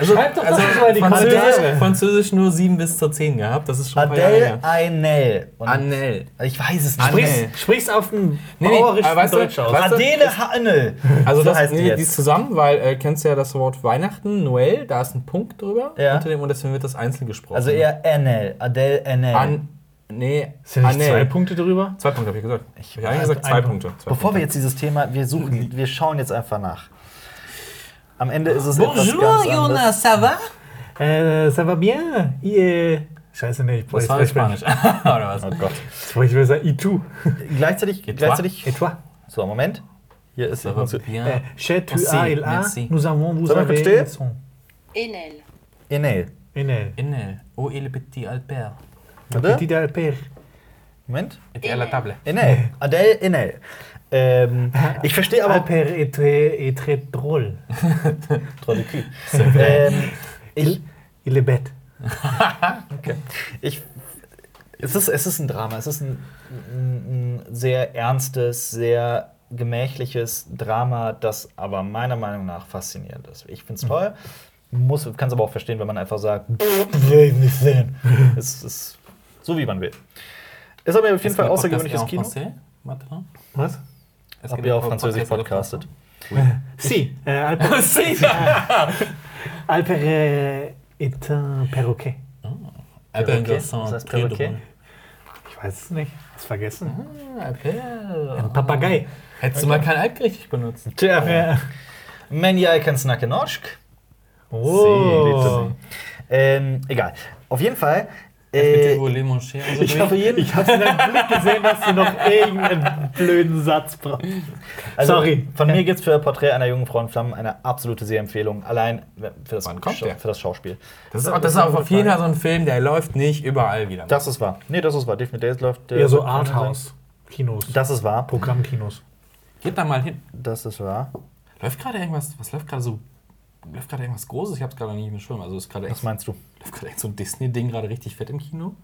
[SPEAKER 2] Also,
[SPEAKER 3] Schreib doch
[SPEAKER 2] also
[SPEAKER 3] das mal in die
[SPEAKER 2] Französisch. Französisch nur 7 bis zur 10 gehabt, das ist schon ein paar Jahre
[SPEAKER 1] Adele. Und
[SPEAKER 2] Anel.
[SPEAKER 1] Ich weiß es nicht.
[SPEAKER 2] Anel.
[SPEAKER 3] Sprichst, sprichst auf den
[SPEAKER 2] Nee, nee,
[SPEAKER 3] bauerischen
[SPEAKER 2] weißt du,
[SPEAKER 3] Deutsch aus.
[SPEAKER 2] weißt du,
[SPEAKER 1] Adele Hanel.
[SPEAKER 2] Also
[SPEAKER 1] so
[SPEAKER 2] das
[SPEAKER 1] heißt die
[SPEAKER 2] nee, die
[SPEAKER 1] jetzt.
[SPEAKER 2] ist zusammen, weil äh, kennst du ja das Wort Weihnachten, Noel, da ist ein Punkt drüber
[SPEAKER 1] Ja.
[SPEAKER 2] unter dem und deswegen wird das einzeln gesprochen.
[SPEAKER 1] Also eher Enel. Adele Enel.
[SPEAKER 2] An, nee,
[SPEAKER 3] Sind nicht
[SPEAKER 2] Anel.
[SPEAKER 3] zwei Punkte drüber?
[SPEAKER 2] Zwei Punkte habe ich gesagt. Ich habe eigentlich gesagt zwei
[SPEAKER 3] ein
[SPEAKER 2] Punkte. Zwei
[SPEAKER 1] Bevor wir
[SPEAKER 2] Punkte.
[SPEAKER 1] jetzt dieses Thema, wir suchen, wir schauen jetzt einfach nach. Am Ende ist es etwas
[SPEAKER 2] Bonjour,
[SPEAKER 1] ganz
[SPEAKER 2] Jonas, ça va?
[SPEAKER 3] Äh, ça va bien? I, Scheiße, nee, ich
[SPEAKER 2] Das war Spanisch. Oder was?
[SPEAKER 1] Oh Gott.
[SPEAKER 3] Ich will sagen, et tu.
[SPEAKER 1] Gleichzeitig,
[SPEAKER 2] Et
[SPEAKER 1] gleichzeitig.
[SPEAKER 3] Et toi?
[SPEAKER 1] So, Moment. Hier ist
[SPEAKER 2] Ça va bien.
[SPEAKER 3] Äh, chez tu as, il a, nous avons, vous
[SPEAKER 1] wir
[SPEAKER 3] avez.
[SPEAKER 4] Enel.
[SPEAKER 1] Enel.
[SPEAKER 3] Enel.
[SPEAKER 2] Enel. Oh, il petit Albert.
[SPEAKER 1] Warte.
[SPEAKER 3] Petit Alper.
[SPEAKER 1] Moment.
[SPEAKER 2] Et à la table.
[SPEAKER 1] Enel. Adele Enel. Ähm, ich verstehe aber.
[SPEAKER 3] Alper est très, est très drôle.
[SPEAKER 1] Trop de cul. ähm, ich,
[SPEAKER 3] Il est bête.
[SPEAKER 1] ich, es, ist, es ist ein Drama. Es ist ein, ein, ein sehr ernstes, sehr gemächliches Drama, das aber meiner Meinung nach faszinierend ist. Ich finde es toll. Muss, kann es aber auch verstehen, wenn man einfach sagt, "Pff, will ich nicht sehen. es ist so, wie man will. Ist aber auf jeden Fall außergewöhnliches Kino.
[SPEAKER 3] Was?
[SPEAKER 1] Habt ihr auch Französisch podcastet?
[SPEAKER 3] Si, äh, Alper, Alper äh, est un perroquet.
[SPEAKER 2] Gasson,
[SPEAKER 1] Was heißt
[SPEAKER 2] très
[SPEAKER 1] Perroquet?
[SPEAKER 3] Ich weiß es nicht. Hast vergessen.
[SPEAKER 2] Ah, Albert.
[SPEAKER 3] Ein Papagei.
[SPEAKER 2] Hättest du mal kein richtig benutzt.
[SPEAKER 1] Tja,
[SPEAKER 3] Ja.
[SPEAKER 1] men jeg kan snakke norsk.
[SPEAKER 3] Oh.
[SPEAKER 1] Ähm, egal. Auf jeden Fall. Äh, ich habe jeden.
[SPEAKER 3] Ich habe in deinem Blick gesehen, dass du noch irgendeinen blöden Satz brauchst.
[SPEAKER 1] Also,
[SPEAKER 3] Sorry.
[SPEAKER 1] Von mir gibt es für Porträt einer jungen Frau in Flammen eine absolute Sehempfehlung. Allein für das,
[SPEAKER 2] Wann kommt
[SPEAKER 1] Schau-
[SPEAKER 2] der?
[SPEAKER 1] für das Schauspiel.
[SPEAKER 2] Das ist, auch, das ist auch auf jeden Fall so ein Film, der läuft nicht überall wieder.
[SPEAKER 1] Das ist wahr. Nee, das ist wahr. Definitiv das läuft. äh,
[SPEAKER 3] Eher so Arthouse-Kinos.
[SPEAKER 1] Das ist wahr.
[SPEAKER 3] Programmkinos.
[SPEAKER 2] Geht da mal hin.
[SPEAKER 1] Das ist wahr.
[SPEAKER 2] Läuft gerade irgendwas, was läuft gerade so, läuft gerade irgendwas Großes? Ich habe es gerade nicht im Schirm. Also ist gerade
[SPEAKER 1] Was meinst du?
[SPEAKER 2] läuft gerade echt so ein Disney-Ding gerade richtig fett im Kino.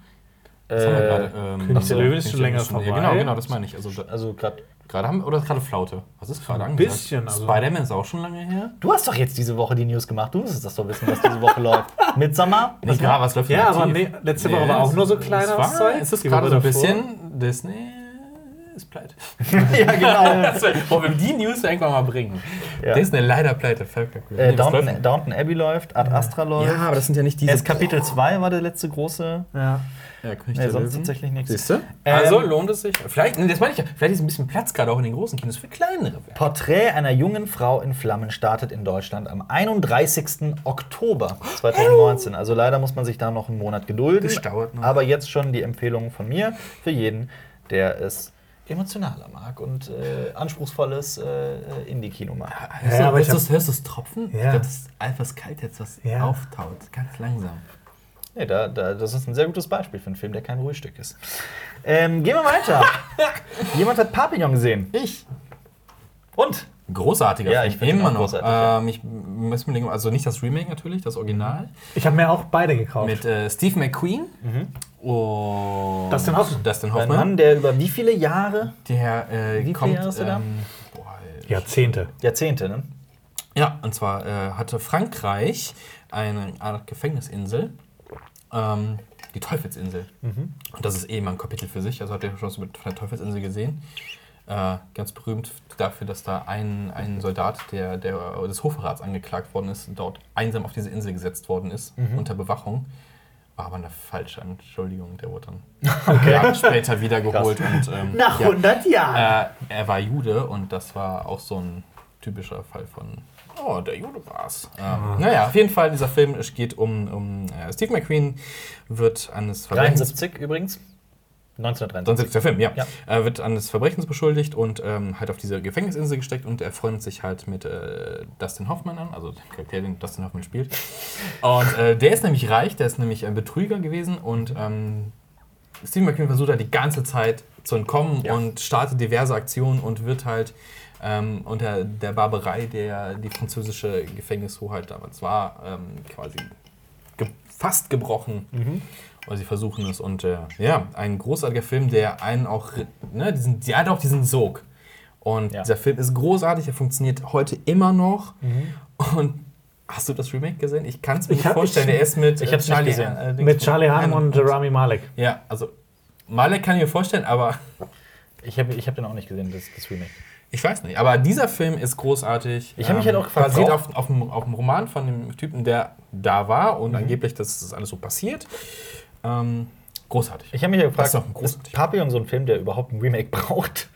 [SPEAKER 1] Äh,
[SPEAKER 2] Das haben wir gerade. Ähm,
[SPEAKER 3] König der Löwen ist schon länger vorbei.
[SPEAKER 2] Ja, genau, genau, das meine ich. Also
[SPEAKER 1] Also gerade.
[SPEAKER 2] gerade haben oder ist gerade Flaute? Was ist gerade
[SPEAKER 3] ein
[SPEAKER 2] angesagt?
[SPEAKER 3] bisschen, also-
[SPEAKER 2] Spider-Man ist auch schon lange her.
[SPEAKER 1] Du hast doch jetzt diese Woche die News gemacht. Du müsstest das doch wissen, was diese Woche läuft. Midsommer?
[SPEAKER 2] Nicht gerade, was läuft
[SPEAKER 3] Ja, aber nee, letzte Woche war auch nur so kleiner Zeug.
[SPEAKER 2] es ist
[SPEAKER 3] Die
[SPEAKER 2] gerade so ein bisschen Disney ist pleite.
[SPEAKER 1] ja, genau.
[SPEAKER 2] Wollen wir die News irgendwann mal bringen?
[SPEAKER 1] Ja.
[SPEAKER 2] Disney leider pleite. Völlig cool.
[SPEAKER 1] Äh,
[SPEAKER 2] Nee, was
[SPEAKER 1] Downton,
[SPEAKER 2] läuft
[SPEAKER 1] Downton Abbey läuft, Ad Astra läuft.
[SPEAKER 2] ja, aber das sind ja nicht diese.
[SPEAKER 1] Erst Kapitel 2 war der letzte große.
[SPEAKER 3] Ja.
[SPEAKER 2] Ja,
[SPEAKER 1] Nee,
[SPEAKER 2] der
[SPEAKER 1] sonst tatsächlich nichts.
[SPEAKER 2] Siehst du?
[SPEAKER 1] Ähm,
[SPEAKER 2] also lohnt es sich. Vielleicht, das meine ich ja. Vielleicht ist ein bisschen Platz gerade auch in den großen Kinos für kleinere Werke.
[SPEAKER 1] Porträt einer jungen Frau in Flammen startet in Deutschland am 31. Oktober 2019. Also leider muss man sich da noch einen Monat gedulden.
[SPEAKER 2] Das dauert noch.
[SPEAKER 1] Aber jetzt schon die Empfehlung von mir für jeden, der es emotionaler mag und äh, anspruchsvolles äh, Indie-Kino mag.
[SPEAKER 2] Hörst,
[SPEAKER 3] Ja,
[SPEAKER 2] du,
[SPEAKER 3] aber ich
[SPEAKER 2] hörst,
[SPEAKER 3] hab-
[SPEAKER 2] du, hörst du es tropfen?
[SPEAKER 3] Ja.
[SPEAKER 2] Ich glaube, das ist etwas kalt jetzt, was
[SPEAKER 3] Ja.
[SPEAKER 2] auftaut. Ganz langsam.
[SPEAKER 1] Nee, da, da, das ist ein sehr gutes Beispiel für einen Film, der kein Ruhestück ist. Ähm, gehen wir weiter. Jemand hat Papillon gesehen.
[SPEAKER 2] Ich.
[SPEAKER 1] Und?
[SPEAKER 2] Großartiger
[SPEAKER 1] Ja,
[SPEAKER 2] Film.
[SPEAKER 1] ich
[SPEAKER 2] Immer noch.
[SPEAKER 1] großartig, ja.
[SPEAKER 2] Ähm, ich muss mir denken, also nicht das Remake natürlich, das Original.
[SPEAKER 3] Ich habe mir auch beide gekauft.
[SPEAKER 2] Mit äh, Steve McQueen und
[SPEAKER 3] Dustin Hoffman.
[SPEAKER 2] Dustin
[SPEAKER 1] Ein
[SPEAKER 2] Hoffman.
[SPEAKER 1] Mann, der über wie viele Jahre?
[SPEAKER 2] Der äh,
[SPEAKER 1] viele
[SPEAKER 2] kommt.
[SPEAKER 1] Jahre ist er da?
[SPEAKER 2] ähm, boah,
[SPEAKER 3] Jahrzehnte.
[SPEAKER 1] Jahrzehnte, ne?
[SPEAKER 2] Ja, und zwar äh, hatte Frankreich eine Art Gefängnisinsel, ähm, die Teufelsinsel. Und das ist eben ein Kapitel für sich. Also habt ihr schon was mit der Teufelsinsel gesehen? Äh, ganz berühmt dafür, dass da ein, ein Soldat, der, der des Hofrats angeklagt worden ist, dort einsam auf diese Insel gesetzt worden ist, unter Bewachung. War aber eine falsche Entschuldigung, der wurde dann Jahre später wiedergeholt. Und, ähm,
[SPEAKER 3] Nach
[SPEAKER 2] ja,
[SPEAKER 3] 100 Jahren.
[SPEAKER 2] äh, er war Jude und das war auch so ein typischer Fall von, oh, der Jude war's. Ähm, naja, auf jeden Fall, dieser Film es geht um, um äh, Steve McQueen, wird eines Verbrechens
[SPEAKER 1] 73 übrigens. 1973.
[SPEAKER 2] Sonst ist der Film, ja.
[SPEAKER 1] Ja.
[SPEAKER 2] Er wird eines Verbrechens beschuldigt und ähm, halt auf diese Gefängnisinsel gesteckt und er freundet sich halt mit äh, Dustin Hoffman an, also der Charakter, den Dustin Hoffman spielt. Und äh, der ist nämlich reich, der ist nämlich ein Betrüger gewesen und ähm, Steve McQueen versucht halt die ganze Zeit zu entkommen
[SPEAKER 1] Ja.
[SPEAKER 2] und startet diverse Aktionen und wird halt ähm, unter der Barbarei, der die französische Gefängnishoheit damals war, ähm, quasi ge fast gebrochen. Weil sie versuchen es. Und äh, ja, ein großartiger Film, der einen auch, ne, diesen, der hat auch diesen Sog. Und
[SPEAKER 1] Ja.
[SPEAKER 2] dieser Film ist großartig, er funktioniert heute immer noch. Und hast du das Remake gesehen? Ich kann es mir
[SPEAKER 3] Ich
[SPEAKER 2] nicht vorstellen. Der ist mit
[SPEAKER 1] ich
[SPEAKER 2] äh,
[SPEAKER 1] nicht gesehen.
[SPEAKER 2] äh,
[SPEAKER 3] Mit Charlie Hunnam und Rami Malek.
[SPEAKER 2] Ja, also Malek kann ich mir vorstellen, aber
[SPEAKER 1] Ich habe ich hab den auch nicht gesehen, das, das Remake.
[SPEAKER 2] ich weiß nicht. Aber dieser Film ist großartig.
[SPEAKER 1] Ich hab mich halt auch gefragt,
[SPEAKER 2] Basiert auf, auf, einem, auf einem Roman von dem Typen, der da war
[SPEAKER 1] Mhm.
[SPEAKER 2] und angeblich, dass das alles so passiert. Ähm, großartig.
[SPEAKER 1] Ich habe mich ja
[SPEAKER 2] Das
[SPEAKER 1] gefragt,
[SPEAKER 2] ist
[SPEAKER 1] ist. Papillon so ein Film, der überhaupt ein Remake braucht?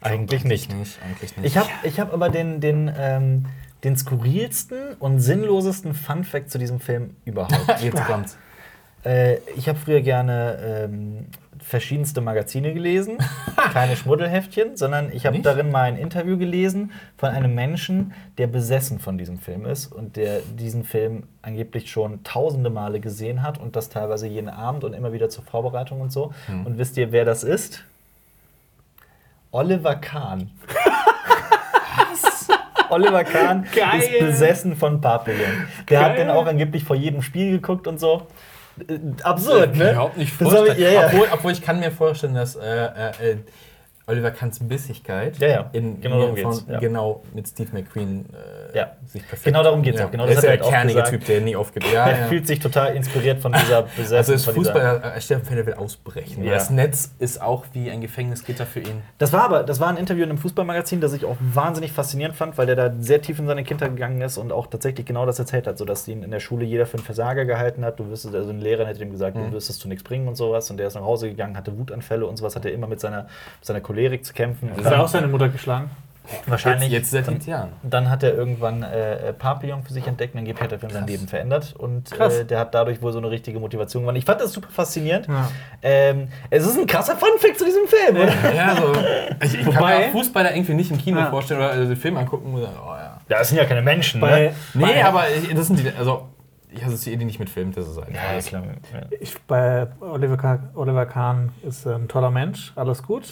[SPEAKER 1] Eigentlich nicht.
[SPEAKER 2] nicht. Eigentlich nicht.
[SPEAKER 1] Ich habe ich hab aber den, den, ähm, den skurrilsten und sinnlosesten Fun-Fact zu diesem Film überhaupt.
[SPEAKER 2] Jetzt kommt's.
[SPEAKER 1] äh, ich habe früher gerne ähm, verschiedenste Magazine gelesen, keine Schmuddelheftchen, sondern ich habe darin mal ein Interview gelesen von einem Menschen, der besessen von diesem Film ist und der diesen Film angeblich schon tausende Male gesehen hat und das teilweise jeden Abend und immer wieder zur Vorbereitung und so.
[SPEAKER 2] Hm.
[SPEAKER 1] Und wisst ihr, wer das ist? Oliver Kahn. Oliver Kahn
[SPEAKER 3] Geil.
[SPEAKER 1] ist besessen von Papillon. Der hat
[SPEAKER 3] Geil.
[SPEAKER 1] den auch angeblich vor jedem Spiel geguckt und so. Äh, Absurd,
[SPEAKER 2] kann
[SPEAKER 1] ne?
[SPEAKER 2] überhaupt nicht vorstellen.
[SPEAKER 1] ich- ja, ja.
[SPEAKER 2] Obwohl, obwohl ich kann mir vorstellen, dass äh, äh, äh, Oliver Kahns Bissigkeit
[SPEAKER 1] Ja, ja.
[SPEAKER 2] In,
[SPEAKER 1] Genau darum geht's,
[SPEAKER 2] von,
[SPEAKER 1] ja.
[SPEAKER 2] genau mit Steve McQueen äh,
[SPEAKER 1] Ja.
[SPEAKER 2] sich perfekt.
[SPEAKER 1] Genau darum geht's auch. Genau
[SPEAKER 2] er
[SPEAKER 1] das
[SPEAKER 2] ist
[SPEAKER 1] hat er
[SPEAKER 2] der
[SPEAKER 1] halt
[SPEAKER 2] kernige
[SPEAKER 1] gesagt.
[SPEAKER 2] Typ, der nie aufgibt. Ja,
[SPEAKER 1] er
[SPEAKER 2] ja.
[SPEAKER 1] fühlt sich total inspiriert von dieser Besessen.
[SPEAKER 2] Also ist
[SPEAKER 1] dieser-
[SPEAKER 2] Fußball, äh, Stefan Feder will ausbrechen.
[SPEAKER 1] Ja.
[SPEAKER 2] Das Netz ist auch wie ein Gefängnisgitter für ihn.
[SPEAKER 1] Das war aber, das war ein Interview in einem Fußballmagazin, das ich auch wahnsinnig faszinierend fand, weil der da sehr tief in seine Kindheit gegangen ist und auch tatsächlich genau das erzählt hat, so dass ihn in der Schule jeder für einen Versager gehalten hat. Du wirst, also ein Lehrer hätte ihm gesagt,
[SPEAKER 2] Mhm.
[SPEAKER 1] du wirst es zu nichts bringen und sowas. Und der ist nach Hause gegangen, hatte Wutanfälle und sowas, hatte immer mit seiner, mit seiner Cholerik zu kämpfen.
[SPEAKER 3] Hat er
[SPEAKER 1] dann-
[SPEAKER 3] auch seine Mutter geschlagen?
[SPEAKER 1] wahrscheinlich.
[SPEAKER 2] Jetzt, jetzt seit
[SPEAKER 1] dann,
[SPEAKER 2] Jahren.
[SPEAKER 1] dann hat er irgendwann äh, äh, Papillon für sich entdeckt und angeblich hat er für sein. Leben verändert. Und äh, der hat dadurch wohl so eine richtige Motivation gewonnen. Ich fand das super faszinierend.
[SPEAKER 3] Ja.
[SPEAKER 1] Ähm, es ist ein krasser Funfact zu diesem Film, oder?
[SPEAKER 2] Ja, so. Ich, ich kann
[SPEAKER 3] Wobei-
[SPEAKER 2] mir auch Fußballer irgendwie nicht im Kino
[SPEAKER 3] Ja.
[SPEAKER 2] vorstellen oder also den Film angucken und sagen, oh ja.
[SPEAKER 1] Ja, das sind ja keine Menschen,
[SPEAKER 3] Bei,
[SPEAKER 1] ne?
[SPEAKER 2] Nee,
[SPEAKER 3] bei,
[SPEAKER 2] aber ich, das sind die, also ich assoziiere die nicht mit Film, das ist einfach.
[SPEAKER 1] Ja,
[SPEAKER 2] alles.
[SPEAKER 1] klar. Ja.
[SPEAKER 3] ich, bei Oliver, Kahn, Oliver Kahn ist ein toller Mensch, alles gut.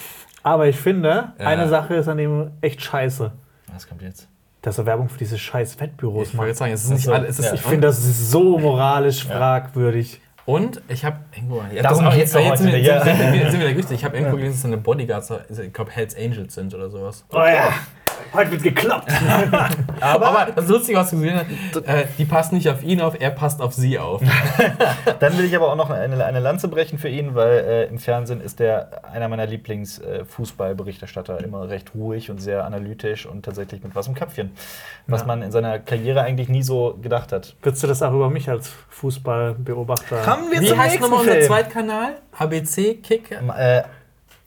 [SPEAKER 3] Aber ich finde,
[SPEAKER 2] Ja.
[SPEAKER 3] eine Sache ist an ihm echt scheiße.
[SPEAKER 1] Was kommt jetzt?
[SPEAKER 3] Dass er Werbung für diese scheiß Wettbüros
[SPEAKER 2] Ich wollte
[SPEAKER 3] macht.
[SPEAKER 2] jetzt sagen, es ist nicht
[SPEAKER 1] so,
[SPEAKER 2] alles.
[SPEAKER 1] Ja.
[SPEAKER 3] Ich finde, das ist so moralisch fragwürdig.
[SPEAKER 2] Und ich habe irgendwo. Ja,
[SPEAKER 1] Darum
[SPEAKER 2] auch-
[SPEAKER 1] geht's doch
[SPEAKER 2] jetzt sind wir,
[SPEAKER 1] heute, ja.
[SPEAKER 2] sind, wir, sind wir wieder günstig. Ich habe irgendwo gelesen, dass seine Bodyguards, ich glaube, Hells Angels sind oder sowas.
[SPEAKER 3] Oh ja, heute wird gekloppt.
[SPEAKER 2] Aber, das Lustige, was du gesehen hast, äh, die passen nicht auf ihn auf, er passt auf sie auf.
[SPEAKER 1] Dann will ich aber auch noch eine, eine Lanze brechen für ihn, weil äh, im Fernsehen ist der einer meiner Lieblings-Fußballberichterstatter immer recht ruhig und sehr analytisch und tatsächlich mit was im Köpfchen. Was
[SPEAKER 3] Ja.
[SPEAKER 1] man in seiner Karriere eigentlich nie so gedacht hat.
[SPEAKER 3] Würdest du das auch über mich als Fußballbeobachter?
[SPEAKER 1] Kommen wir
[SPEAKER 2] Wie
[SPEAKER 1] zum
[SPEAKER 2] heißt
[SPEAKER 1] nächsten
[SPEAKER 2] nochmal unser. Zweitkanal? ABC, Kick,
[SPEAKER 1] Äh,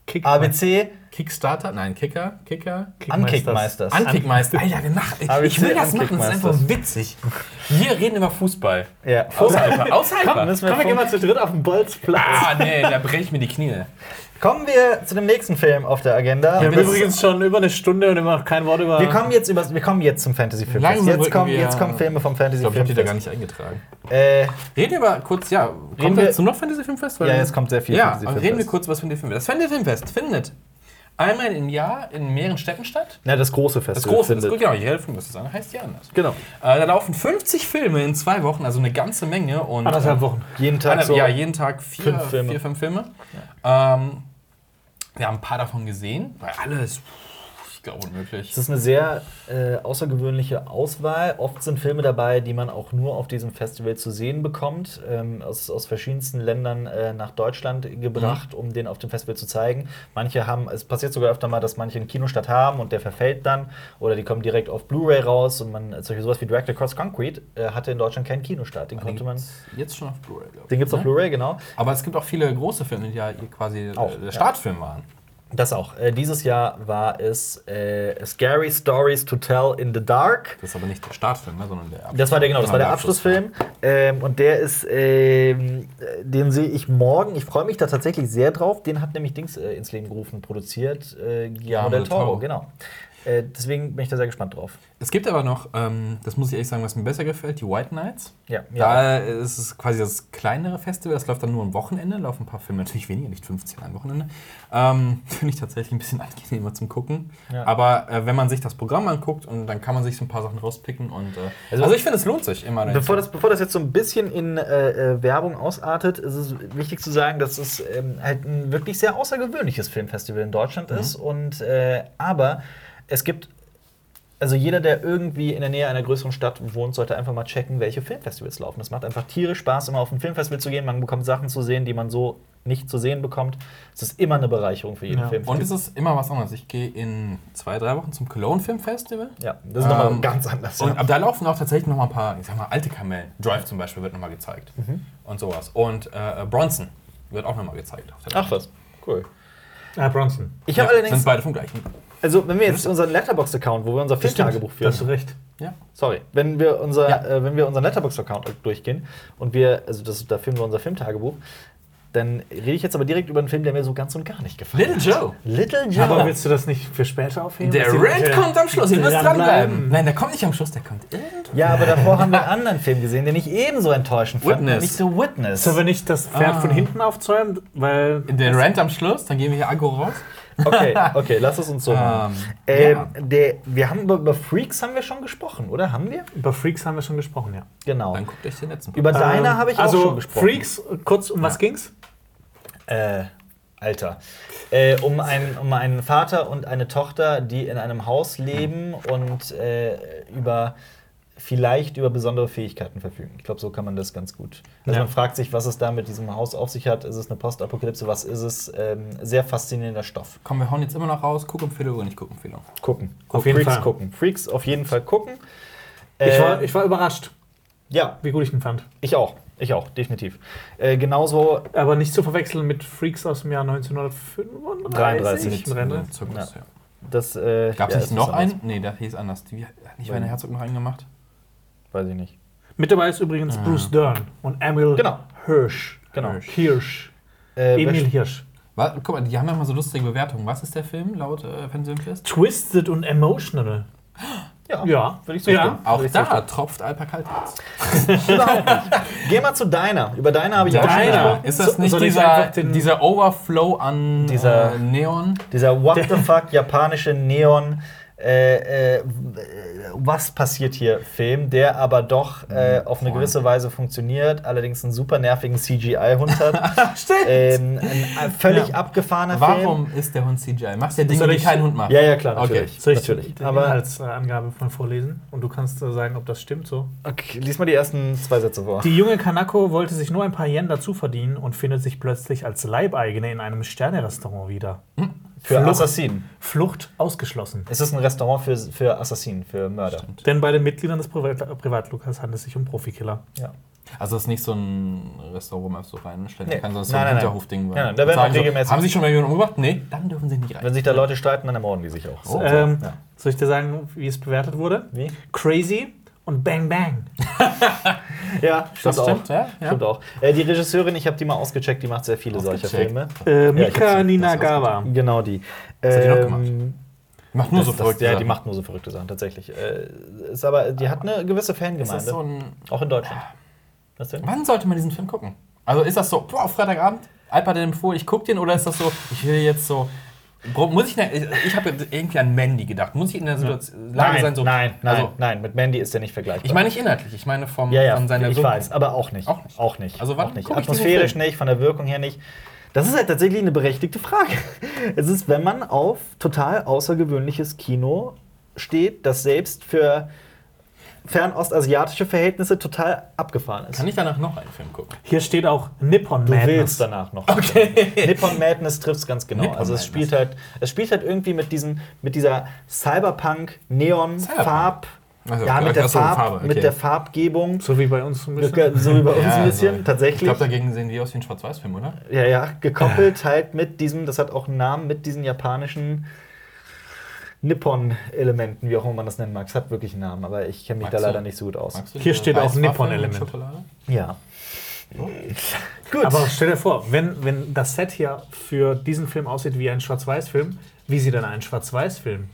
[SPEAKER 3] Kick
[SPEAKER 1] ABC
[SPEAKER 2] Kickstarter? Nein, Kicker, Kicker.
[SPEAKER 1] Ankickmeisters.
[SPEAKER 2] Ankickmeister. Alter, genau.
[SPEAKER 1] ABC
[SPEAKER 2] Ich will das machen, das ist
[SPEAKER 1] Ankickmeisters.
[SPEAKER 2] einfach witzig. Wir reden über Fußball.
[SPEAKER 1] Ja,
[SPEAKER 2] Aushalter, Aushalter.
[SPEAKER 1] müssen wir
[SPEAKER 3] Komm, wir gehen mal zu dritt auf den Bolzplatz.
[SPEAKER 2] Ah, nee, da breche ich mir die Knie.
[SPEAKER 1] Kommen wir zu dem nächsten Film auf der Agenda.
[SPEAKER 3] Wir haben übrigens schon über eine Stunde und immer noch kein Wort über.
[SPEAKER 1] Wir kommen jetzt, über, wir kommen jetzt zum Fantasy.
[SPEAKER 2] Langsam
[SPEAKER 1] Jetzt kommen,
[SPEAKER 2] wir-
[SPEAKER 1] jetzt kommen Filme vom
[SPEAKER 2] Ich
[SPEAKER 1] Fantasy
[SPEAKER 2] glaube, ich habe die da gar nicht eingetragen.
[SPEAKER 1] Äh,
[SPEAKER 2] Reden wir aber kurz, ja,
[SPEAKER 1] Reden
[SPEAKER 2] kommen
[SPEAKER 1] wir-
[SPEAKER 2] wir zum noch Fantasy Filmfest?
[SPEAKER 1] Ja, jetzt kommt sehr viel
[SPEAKER 2] Ja,
[SPEAKER 1] Fantasy
[SPEAKER 2] reden wir kurz was von dem Filmfest. Das Fantasy Filmfest findet einmal im Jahr in mehreren Städten statt.
[SPEAKER 1] Na, das große
[SPEAKER 2] Das
[SPEAKER 1] Festival.
[SPEAKER 2] große, das,
[SPEAKER 1] findet.
[SPEAKER 2] genau, jeder Film, das ist eine, heißt ja anders.
[SPEAKER 1] Genau.
[SPEAKER 2] Äh, da laufen 50 Filme in zwei Wochen, also eine ganze Menge. Und,
[SPEAKER 3] anderthalb
[SPEAKER 2] äh,
[SPEAKER 3] Wochen.
[SPEAKER 1] Jeden Tag
[SPEAKER 2] Einer,
[SPEAKER 1] so.
[SPEAKER 2] ja, jeden Tag vier,
[SPEAKER 1] fünf Filme.
[SPEAKER 2] vier fünf Filme. Ähm, wir haben ein paar davon gesehen, weil alles, glaube unmöglich.
[SPEAKER 1] Es ist eine sehr äh, außergewöhnliche Auswahl. Oft sind Filme dabei, die man auch nur auf diesem Festival zu sehen bekommt, ähm, aus, aus verschiedensten Ländern äh, nach Deutschland gebracht, um den auf dem Festival zu zeigen. Manche haben, es passiert sogar öfter mal, dass manche einen Kinostart haben und der verfällt dann oder die kommen direkt auf Blu-ray raus und man, solche sowas wie Direct Across Concrete äh, hatte in Deutschland keinen Kinostart. Den
[SPEAKER 2] Den
[SPEAKER 1] konnte man.
[SPEAKER 2] gibt's jetzt schon auf Blu-ray, glaube ich.
[SPEAKER 1] Den gibt's auf
[SPEAKER 2] ne?
[SPEAKER 1] Blu-ray, genau.
[SPEAKER 2] Aber es gibt auch viele große Filme, die ja quasi
[SPEAKER 1] Auch,
[SPEAKER 2] äh, der
[SPEAKER 1] ja.
[SPEAKER 2] Startfilm waren.
[SPEAKER 1] Das auch. Äh, dieses Jahr war es äh, Scary Stories to Tell in the Dark.
[SPEAKER 2] Das ist aber nicht der Startfilm, ne, sondern der Abschluss.
[SPEAKER 1] Das war der genau, das war der Abschlussfilm. Ähm, und der ist, ähm, äh, den sehe ich morgen. Ich freue mich da tatsächlich sehr drauf. Den hat nämlich Dings äh, ins Leben gerufen, produziert. Äh, Guillermo del Toro, genau. Äh, deswegen bin ich da sehr gespannt drauf.
[SPEAKER 2] Es gibt aber noch, ähm, das muss ich ehrlich sagen, was mir besser gefällt, die White Nights.
[SPEAKER 1] Ja,
[SPEAKER 2] Da ist es quasi das kleinere Festival, das läuft dann nur am Wochenende, laufen ein paar Filme, natürlich weniger, nicht 15 am Wochenende. Ähm, Finde ich tatsächlich ein bisschen angenehmer zum Gucken.
[SPEAKER 1] Ja.
[SPEAKER 2] Aber äh, wenn man sich das Programm anguckt und dann kann man sich so ein paar Sachen rauspicken und äh,
[SPEAKER 1] Also-
[SPEAKER 2] also, ich finde, es lohnt sich immer.
[SPEAKER 1] Bevor das, bevor das jetzt so ein bisschen in äh, äh, Werbung ausartet, ist es wichtig zu sagen, dass es ähm, halt ein wirklich sehr außergewöhnliches Filmfestival in Deutschland ist. Und, aber es gibt, also jeder, der irgendwie in der Nähe einer größeren Stadt wohnt, sollte einfach mal checken, welche Filmfestivals laufen. Es macht einfach tierisch Spaß, immer auf ein Filmfestival zu gehen. Man bekommt Sachen zu sehen, die man so nicht zu sehen bekommt. Es ist immer eine Bereicherung für jeden
[SPEAKER 3] Ja.
[SPEAKER 1] Filmfestival.
[SPEAKER 2] und es ist immer was anderes. Ich gehe in zwei, drei Wochen zum Cologne Film Festival.
[SPEAKER 1] ja, das ist nochmal
[SPEAKER 2] Ähm,
[SPEAKER 1] ganz anders.
[SPEAKER 2] Und
[SPEAKER 1] ja.
[SPEAKER 2] da laufen auch tatsächlich noch mal ein paar, ich sag mal, alte Kamellen. Drive zum Beispiel wird noch mal gezeigt.
[SPEAKER 1] Mhm.
[SPEAKER 2] Und sowas. Und äh, Bronson wird auch noch mal gezeigt. auf der
[SPEAKER 1] Ach was, cool.
[SPEAKER 3] Ah, Bronson.
[SPEAKER 1] Ich habe
[SPEAKER 2] Ja,
[SPEAKER 1] allerdings,
[SPEAKER 2] Sind beide vom gleichen.
[SPEAKER 1] Also wenn wir jetzt unseren Letterboxd-Account, wo wir unser. Filmtagebuch führen,
[SPEAKER 3] hast du recht.
[SPEAKER 2] Ja.
[SPEAKER 1] Sorry, wenn wir unser,
[SPEAKER 2] Ja.
[SPEAKER 1] äh, wenn wir unseren Letterboxd-Account durchgehen und wir, also das, da filmen wir unser Filmtagebuch, dann rede ich jetzt aber direkt über einen Film, der mir so ganz und gar nicht gefallen
[SPEAKER 2] Little Joe.
[SPEAKER 1] Little Joe.
[SPEAKER 3] Aber willst du das nicht für später aufheben?
[SPEAKER 2] Der Rant kommt am Schluss. Ihr müsst
[SPEAKER 3] dranbleiben?
[SPEAKER 2] Nein, der kommt nicht am Schluss, der kommt irgendwann.
[SPEAKER 1] ja, aber davor haben wir einen anderen Film gesehen, den ich ebenso enttäuschend fand.
[SPEAKER 2] Witness.
[SPEAKER 1] Nicht so Witness.
[SPEAKER 3] Sollen wir nicht das Pferd
[SPEAKER 2] Ah.
[SPEAKER 3] von hinten aufzäumen? Weil.
[SPEAKER 2] Der Rant am Schluss, dann gehen wir hier Agro raus.
[SPEAKER 1] Okay, okay, lass es uns so machen.
[SPEAKER 2] Ähm,
[SPEAKER 1] Ähm,
[SPEAKER 2] ja.
[SPEAKER 1] der, wir haben über, über Freaks haben wir schon gesprochen, oder? Haben wir?
[SPEAKER 3] Über Freaks haben wir schon gesprochen, ja.
[SPEAKER 1] Genau.
[SPEAKER 2] Dann guckt euch den letzten
[SPEAKER 1] Über deiner
[SPEAKER 3] Ähm,
[SPEAKER 1] habe ich
[SPEAKER 3] also
[SPEAKER 1] auch schon gesprochen.
[SPEAKER 3] Freaks, kurz, um was ging's?
[SPEAKER 1] Äh, Alter. Äh, um, einen, um einen Vater und eine Tochter, die in einem Haus leben und äh, über vielleicht über besondere Fähigkeiten verfügen. Ich glaube, so kann man das ganz gut. Also
[SPEAKER 3] Ja.
[SPEAKER 1] man fragt sich, was es da mit diesem Haus auf sich hat. Ist es eine Postapokalypse? Was ist es? Ähm, sehr faszinierender Stoff.
[SPEAKER 2] Komm, wir hauen jetzt immer noch raus. Guckempfehlung oder nicht Guckempfehlung?
[SPEAKER 1] Gucken.
[SPEAKER 3] Auf jeden
[SPEAKER 1] Freaks
[SPEAKER 3] Fall.
[SPEAKER 1] gucken. Freaks auf jeden Fall gucken.
[SPEAKER 3] Ich,
[SPEAKER 1] Äh,
[SPEAKER 3] war, ich war überrascht,
[SPEAKER 1] ja,
[SPEAKER 3] wie gut ich ihn fand.
[SPEAKER 1] ich auch. Ich auch, definitiv. Äh, genauso
[SPEAKER 3] Aber nicht zu verwechseln mit Freaks aus dem Jahr 1935.
[SPEAKER 1] 33.
[SPEAKER 3] Im Rennen.
[SPEAKER 2] Zirkus,
[SPEAKER 1] Ja.
[SPEAKER 2] ja.
[SPEAKER 1] das. Äh,
[SPEAKER 2] Gab es
[SPEAKER 1] ja,
[SPEAKER 2] nicht noch einen? Nee, der hieß anders. Die, hat nicht Werner Herzog noch einen gemacht?
[SPEAKER 1] Weiß ich nicht.
[SPEAKER 3] Mit dabei ist übrigens Bruce Dern und Emil
[SPEAKER 1] Genau.
[SPEAKER 3] Hirsch.
[SPEAKER 1] Genau.
[SPEAKER 3] Hirsch.
[SPEAKER 1] Äh,
[SPEAKER 3] Emil Hirsch.
[SPEAKER 2] Wa- Guck mal, die haben ja mal so lustige Bewertungen. Was ist der Film laut äh, Fernsehfest?
[SPEAKER 3] Twisted und emotional.
[SPEAKER 1] ja,
[SPEAKER 3] Ja.
[SPEAKER 1] würde ich so
[SPEAKER 3] Ja.
[SPEAKER 2] Auch
[SPEAKER 1] ich
[SPEAKER 2] da
[SPEAKER 1] zustimmen.
[SPEAKER 2] tropft Alper Kaltherz.
[SPEAKER 1] Überhaupt nicht. Geh mal zu deiner. Über deiner habe ich auch schon
[SPEAKER 3] Deiner.
[SPEAKER 1] gesprochen.
[SPEAKER 2] Ist das
[SPEAKER 3] So-
[SPEAKER 2] nicht
[SPEAKER 3] ich
[SPEAKER 2] dieser, dieser Overflow an
[SPEAKER 1] Dieser-
[SPEAKER 2] äh, Neon?
[SPEAKER 1] Dieser What the fuck japanische Neon. Äh, äh, was passiert hier Film, der aber doch äh, auf eine gewisse Weise funktioniert, allerdings einen super nervigen CGI-Hund hat.
[SPEAKER 2] Stimmt.
[SPEAKER 1] ähm, ein, ein völlig
[SPEAKER 3] Ja.
[SPEAKER 1] abgefahrener Film.
[SPEAKER 2] Warum ist der Hund CGI? Machst ja Dinge, die kein Hund macht.
[SPEAKER 1] Ja, ja, klar,
[SPEAKER 2] Okay.
[SPEAKER 1] natürlich.
[SPEAKER 3] Ich
[SPEAKER 1] natürlich.
[SPEAKER 3] die
[SPEAKER 1] Aber
[SPEAKER 3] Inhaltsangabe von vorlesen? Und du kannst äh, sagen, ob das stimmt so.
[SPEAKER 1] okay, lies mal die ersten zwei Sätze vor.
[SPEAKER 3] Die junge Kanako wollte sich nur ein paar Yen dazu verdienen und findet sich plötzlich als Leibeigene in einem Sternerestaurant wieder.
[SPEAKER 1] Für
[SPEAKER 3] Flucht.
[SPEAKER 1] Assassinen.
[SPEAKER 3] Flucht ausgeschlossen.
[SPEAKER 1] Es ist ein Restaurant für, für Assassinen, für Mörder.
[SPEAKER 3] Denn bei den Mitgliedern des Privat Privatlukas handelt es sich um Profikiller.
[SPEAKER 1] Ja.
[SPEAKER 2] Also das ist nicht so ein Restaurant, wo man so reinstellen
[SPEAKER 1] Nee.
[SPEAKER 2] kann, sondern so
[SPEAKER 1] Nein,
[SPEAKER 2] ein. Hinterhofding.
[SPEAKER 1] Ja, da werden auch regelmäßig-
[SPEAKER 2] Haben Sie schon mal jemanden umgebracht? Nee, dann dürfen Sie nicht rein.
[SPEAKER 1] Wenn sich da Leute streiten, dann ermorden die sich auch.
[SPEAKER 2] Oh.
[SPEAKER 3] Ähm,
[SPEAKER 1] Ja.
[SPEAKER 3] Soll ich dir sagen, wie es bewertet wurde?
[SPEAKER 1] Wie?
[SPEAKER 3] Crazy und Bang Bang.
[SPEAKER 1] Ja, stimmt, auch.
[SPEAKER 2] ja, ja.
[SPEAKER 1] Stimmt auch. Äh, die Regisseurin, ich habe die mal ausgecheckt, die macht sehr viele solcher. Filme.
[SPEAKER 3] Äh, Mika
[SPEAKER 1] hab's-
[SPEAKER 3] Ninagawa.
[SPEAKER 1] Genau die.
[SPEAKER 2] Was hat die noch
[SPEAKER 1] Ähm,
[SPEAKER 2] gemacht? Macht nur
[SPEAKER 1] das,
[SPEAKER 2] so
[SPEAKER 1] das,
[SPEAKER 2] verrückte
[SPEAKER 1] Ja, die
[SPEAKER 2] Sachen.
[SPEAKER 1] macht nur so verrückte Sachen, tatsächlich. Äh, ist aber, die hat eine gewisse
[SPEAKER 2] Ist
[SPEAKER 1] Fangemeinde.
[SPEAKER 2] das so ein
[SPEAKER 1] auch in Deutschland. Was denn?
[SPEAKER 2] Wann sollte man diesen Film gucken? Also ist das so, boah, Freitagabend, Alper hat den empfohlen, ich guck den, oder ist das so, ich will jetzt so. Muss ich, ne- ich, ich habe irgendwie an Mandy gedacht. Muss ich in der Situation, Lage
[SPEAKER 1] Nein,
[SPEAKER 2] sein, so.
[SPEAKER 1] nein, nein,
[SPEAKER 2] Also,
[SPEAKER 1] nein. Mit Mandy ist der nicht vergleichbar.
[SPEAKER 2] ich meine nicht inhaltlich, ich meine vom,
[SPEAKER 1] ja, ja,
[SPEAKER 2] von seiner
[SPEAKER 1] ich
[SPEAKER 2] Wirkung.
[SPEAKER 1] weiß, aber auch nicht.
[SPEAKER 2] Auch nicht.
[SPEAKER 1] Auch nicht.
[SPEAKER 2] Also wann
[SPEAKER 1] auch nicht.
[SPEAKER 2] ich
[SPEAKER 1] Atmosphärisch nicht, von der Wirkung her nicht. Das ist halt tatsächlich eine berechtigte Frage. Es ist, wenn man auf total außergewöhnliches Kino steht, das selbst für fernostasiatische Verhältnisse total abgefahren ist.
[SPEAKER 2] Kann ich danach noch einen Film gucken?
[SPEAKER 3] Hier steht auch Nippon
[SPEAKER 1] Du
[SPEAKER 3] Madness.
[SPEAKER 1] willst danach noch. Okay. Nippon Madness trifft es ganz genau.
[SPEAKER 2] Nippon
[SPEAKER 1] also es
[SPEAKER 2] Madness.
[SPEAKER 1] spielt halt, es spielt halt irgendwie mit diesen, mit dieser Cyberpunk Neon
[SPEAKER 2] Cyberpunk.
[SPEAKER 1] Farb,
[SPEAKER 2] Also,
[SPEAKER 1] ja mit der,
[SPEAKER 2] so,
[SPEAKER 1] Farb,
[SPEAKER 2] Farbe, okay.
[SPEAKER 1] mit der Farbgebung,
[SPEAKER 3] So wie bei uns ein bisschen.
[SPEAKER 1] so wie bei uns
[SPEAKER 2] Ja,
[SPEAKER 1] ein bisschen
[SPEAKER 2] also, Ich
[SPEAKER 1] tatsächlich.
[SPEAKER 2] glaube, dagegen sehen wir aus wie ein Schwarz-Weiß-Film, oder?
[SPEAKER 1] Ja, ja, gekoppelt halt mit diesem, das hat auch einen Namen, mit diesen japanischen Nippon-Elementen, wie auch immer man das nennen mag. Es hat wirklich einen Namen, aber ich kenne mich
[SPEAKER 2] Magst
[SPEAKER 1] da
[SPEAKER 2] du-
[SPEAKER 1] leider nicht so gut aus.
[SPEAKER 2] Du
[SPEAKER 3] Hier steht auch Nippon-Element.
[SPEAKER 1] Ja. Gut.
[SPEAKER 3] Aber stell dir vor, wenn, wenn das Set hier für diesen Film aussieht wie ein Schwarz-Weiß-Film, wie sieht dann ein Schwarz-Weiß-Film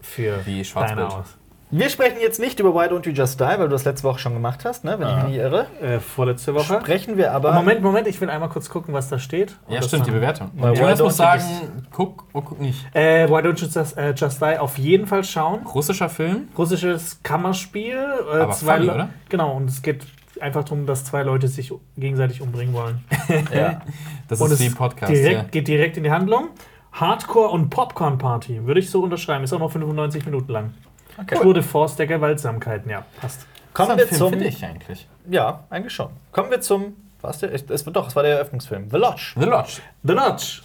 [SPEAKER 3] für
[SPEAKER 2] Wie
[SPEAKER 3] deine aus?
[SPEAKER 1] Wir sprechen jetzt nicht über Why Don't You Just Die, weil du das letzte Woche schon gemacht hast, ne? wenn ich mich nicht irre.
[SPEAKER 3] Äh, vorletzte Woche.
[SPEAKER 1] Sprechen wir aber.
[SPEAKER 3] Moment, Moment, ich will einmal kurz gucken, was da steht.
[SPEAKER 2] Ja,
[SPEAKER 3] das
[SPEAKER 2] stimmt, die Bewertung. Jonas muss sagen,
[SPEAKER 1] just-
[SPEAKER 2] guck oder guck nicht.
[SPEAKER 3] Äh, Why Don't You Just, äh, Just Die auf jeden Fall schauen.
[SPEAKER 2] Russischer Film,
[SPEAKER 3] Russisches Kammerspiel. Äh,
[SPEAKER 2] Aber funny,
[SPEAKER 3] Le-
[SPEAKER 2] oder?
[SPEAKER 3] Genau, und es geht einfach darum, dass zwei Leute sich gegenseitig umbringen wollen.
[SPEAKER 1] Ja.
[SPEAKER 2] das
[SPEAKER 3] und
[SPEAKER 2] ist wie Podcast.
[SPEAKER 3] direkt,
[SPEAKER 2] ja.
[SPEAKER 3] geht direkt in die Handlung. Hardcore und Popcorn Party, würde ich so unterschreiben. Ist auch noch 95 Minuten lang.
[SPEAKER 1] Okay.
[SPEAKER 3] Tour de Force der Gewaltsamkeiten, ja, passt.
[SPEAKER 1] Kommen
[SPEAKER 2] Das
[SPEAKER 1] wir
[SPEAKER 2] ist ein
[SPEAKER 1] zum.
[SPEAKER 2] Film für dich eigentlich.
[SPEAKER 1] Ja, eigentlich schon. Kommen wir zum. Was der? Es wird doch, es war der Eröffnungsfilm. The Lodge.
[SPEAKER 2] The Lodge.
[SPEAKER 3] The Lodge.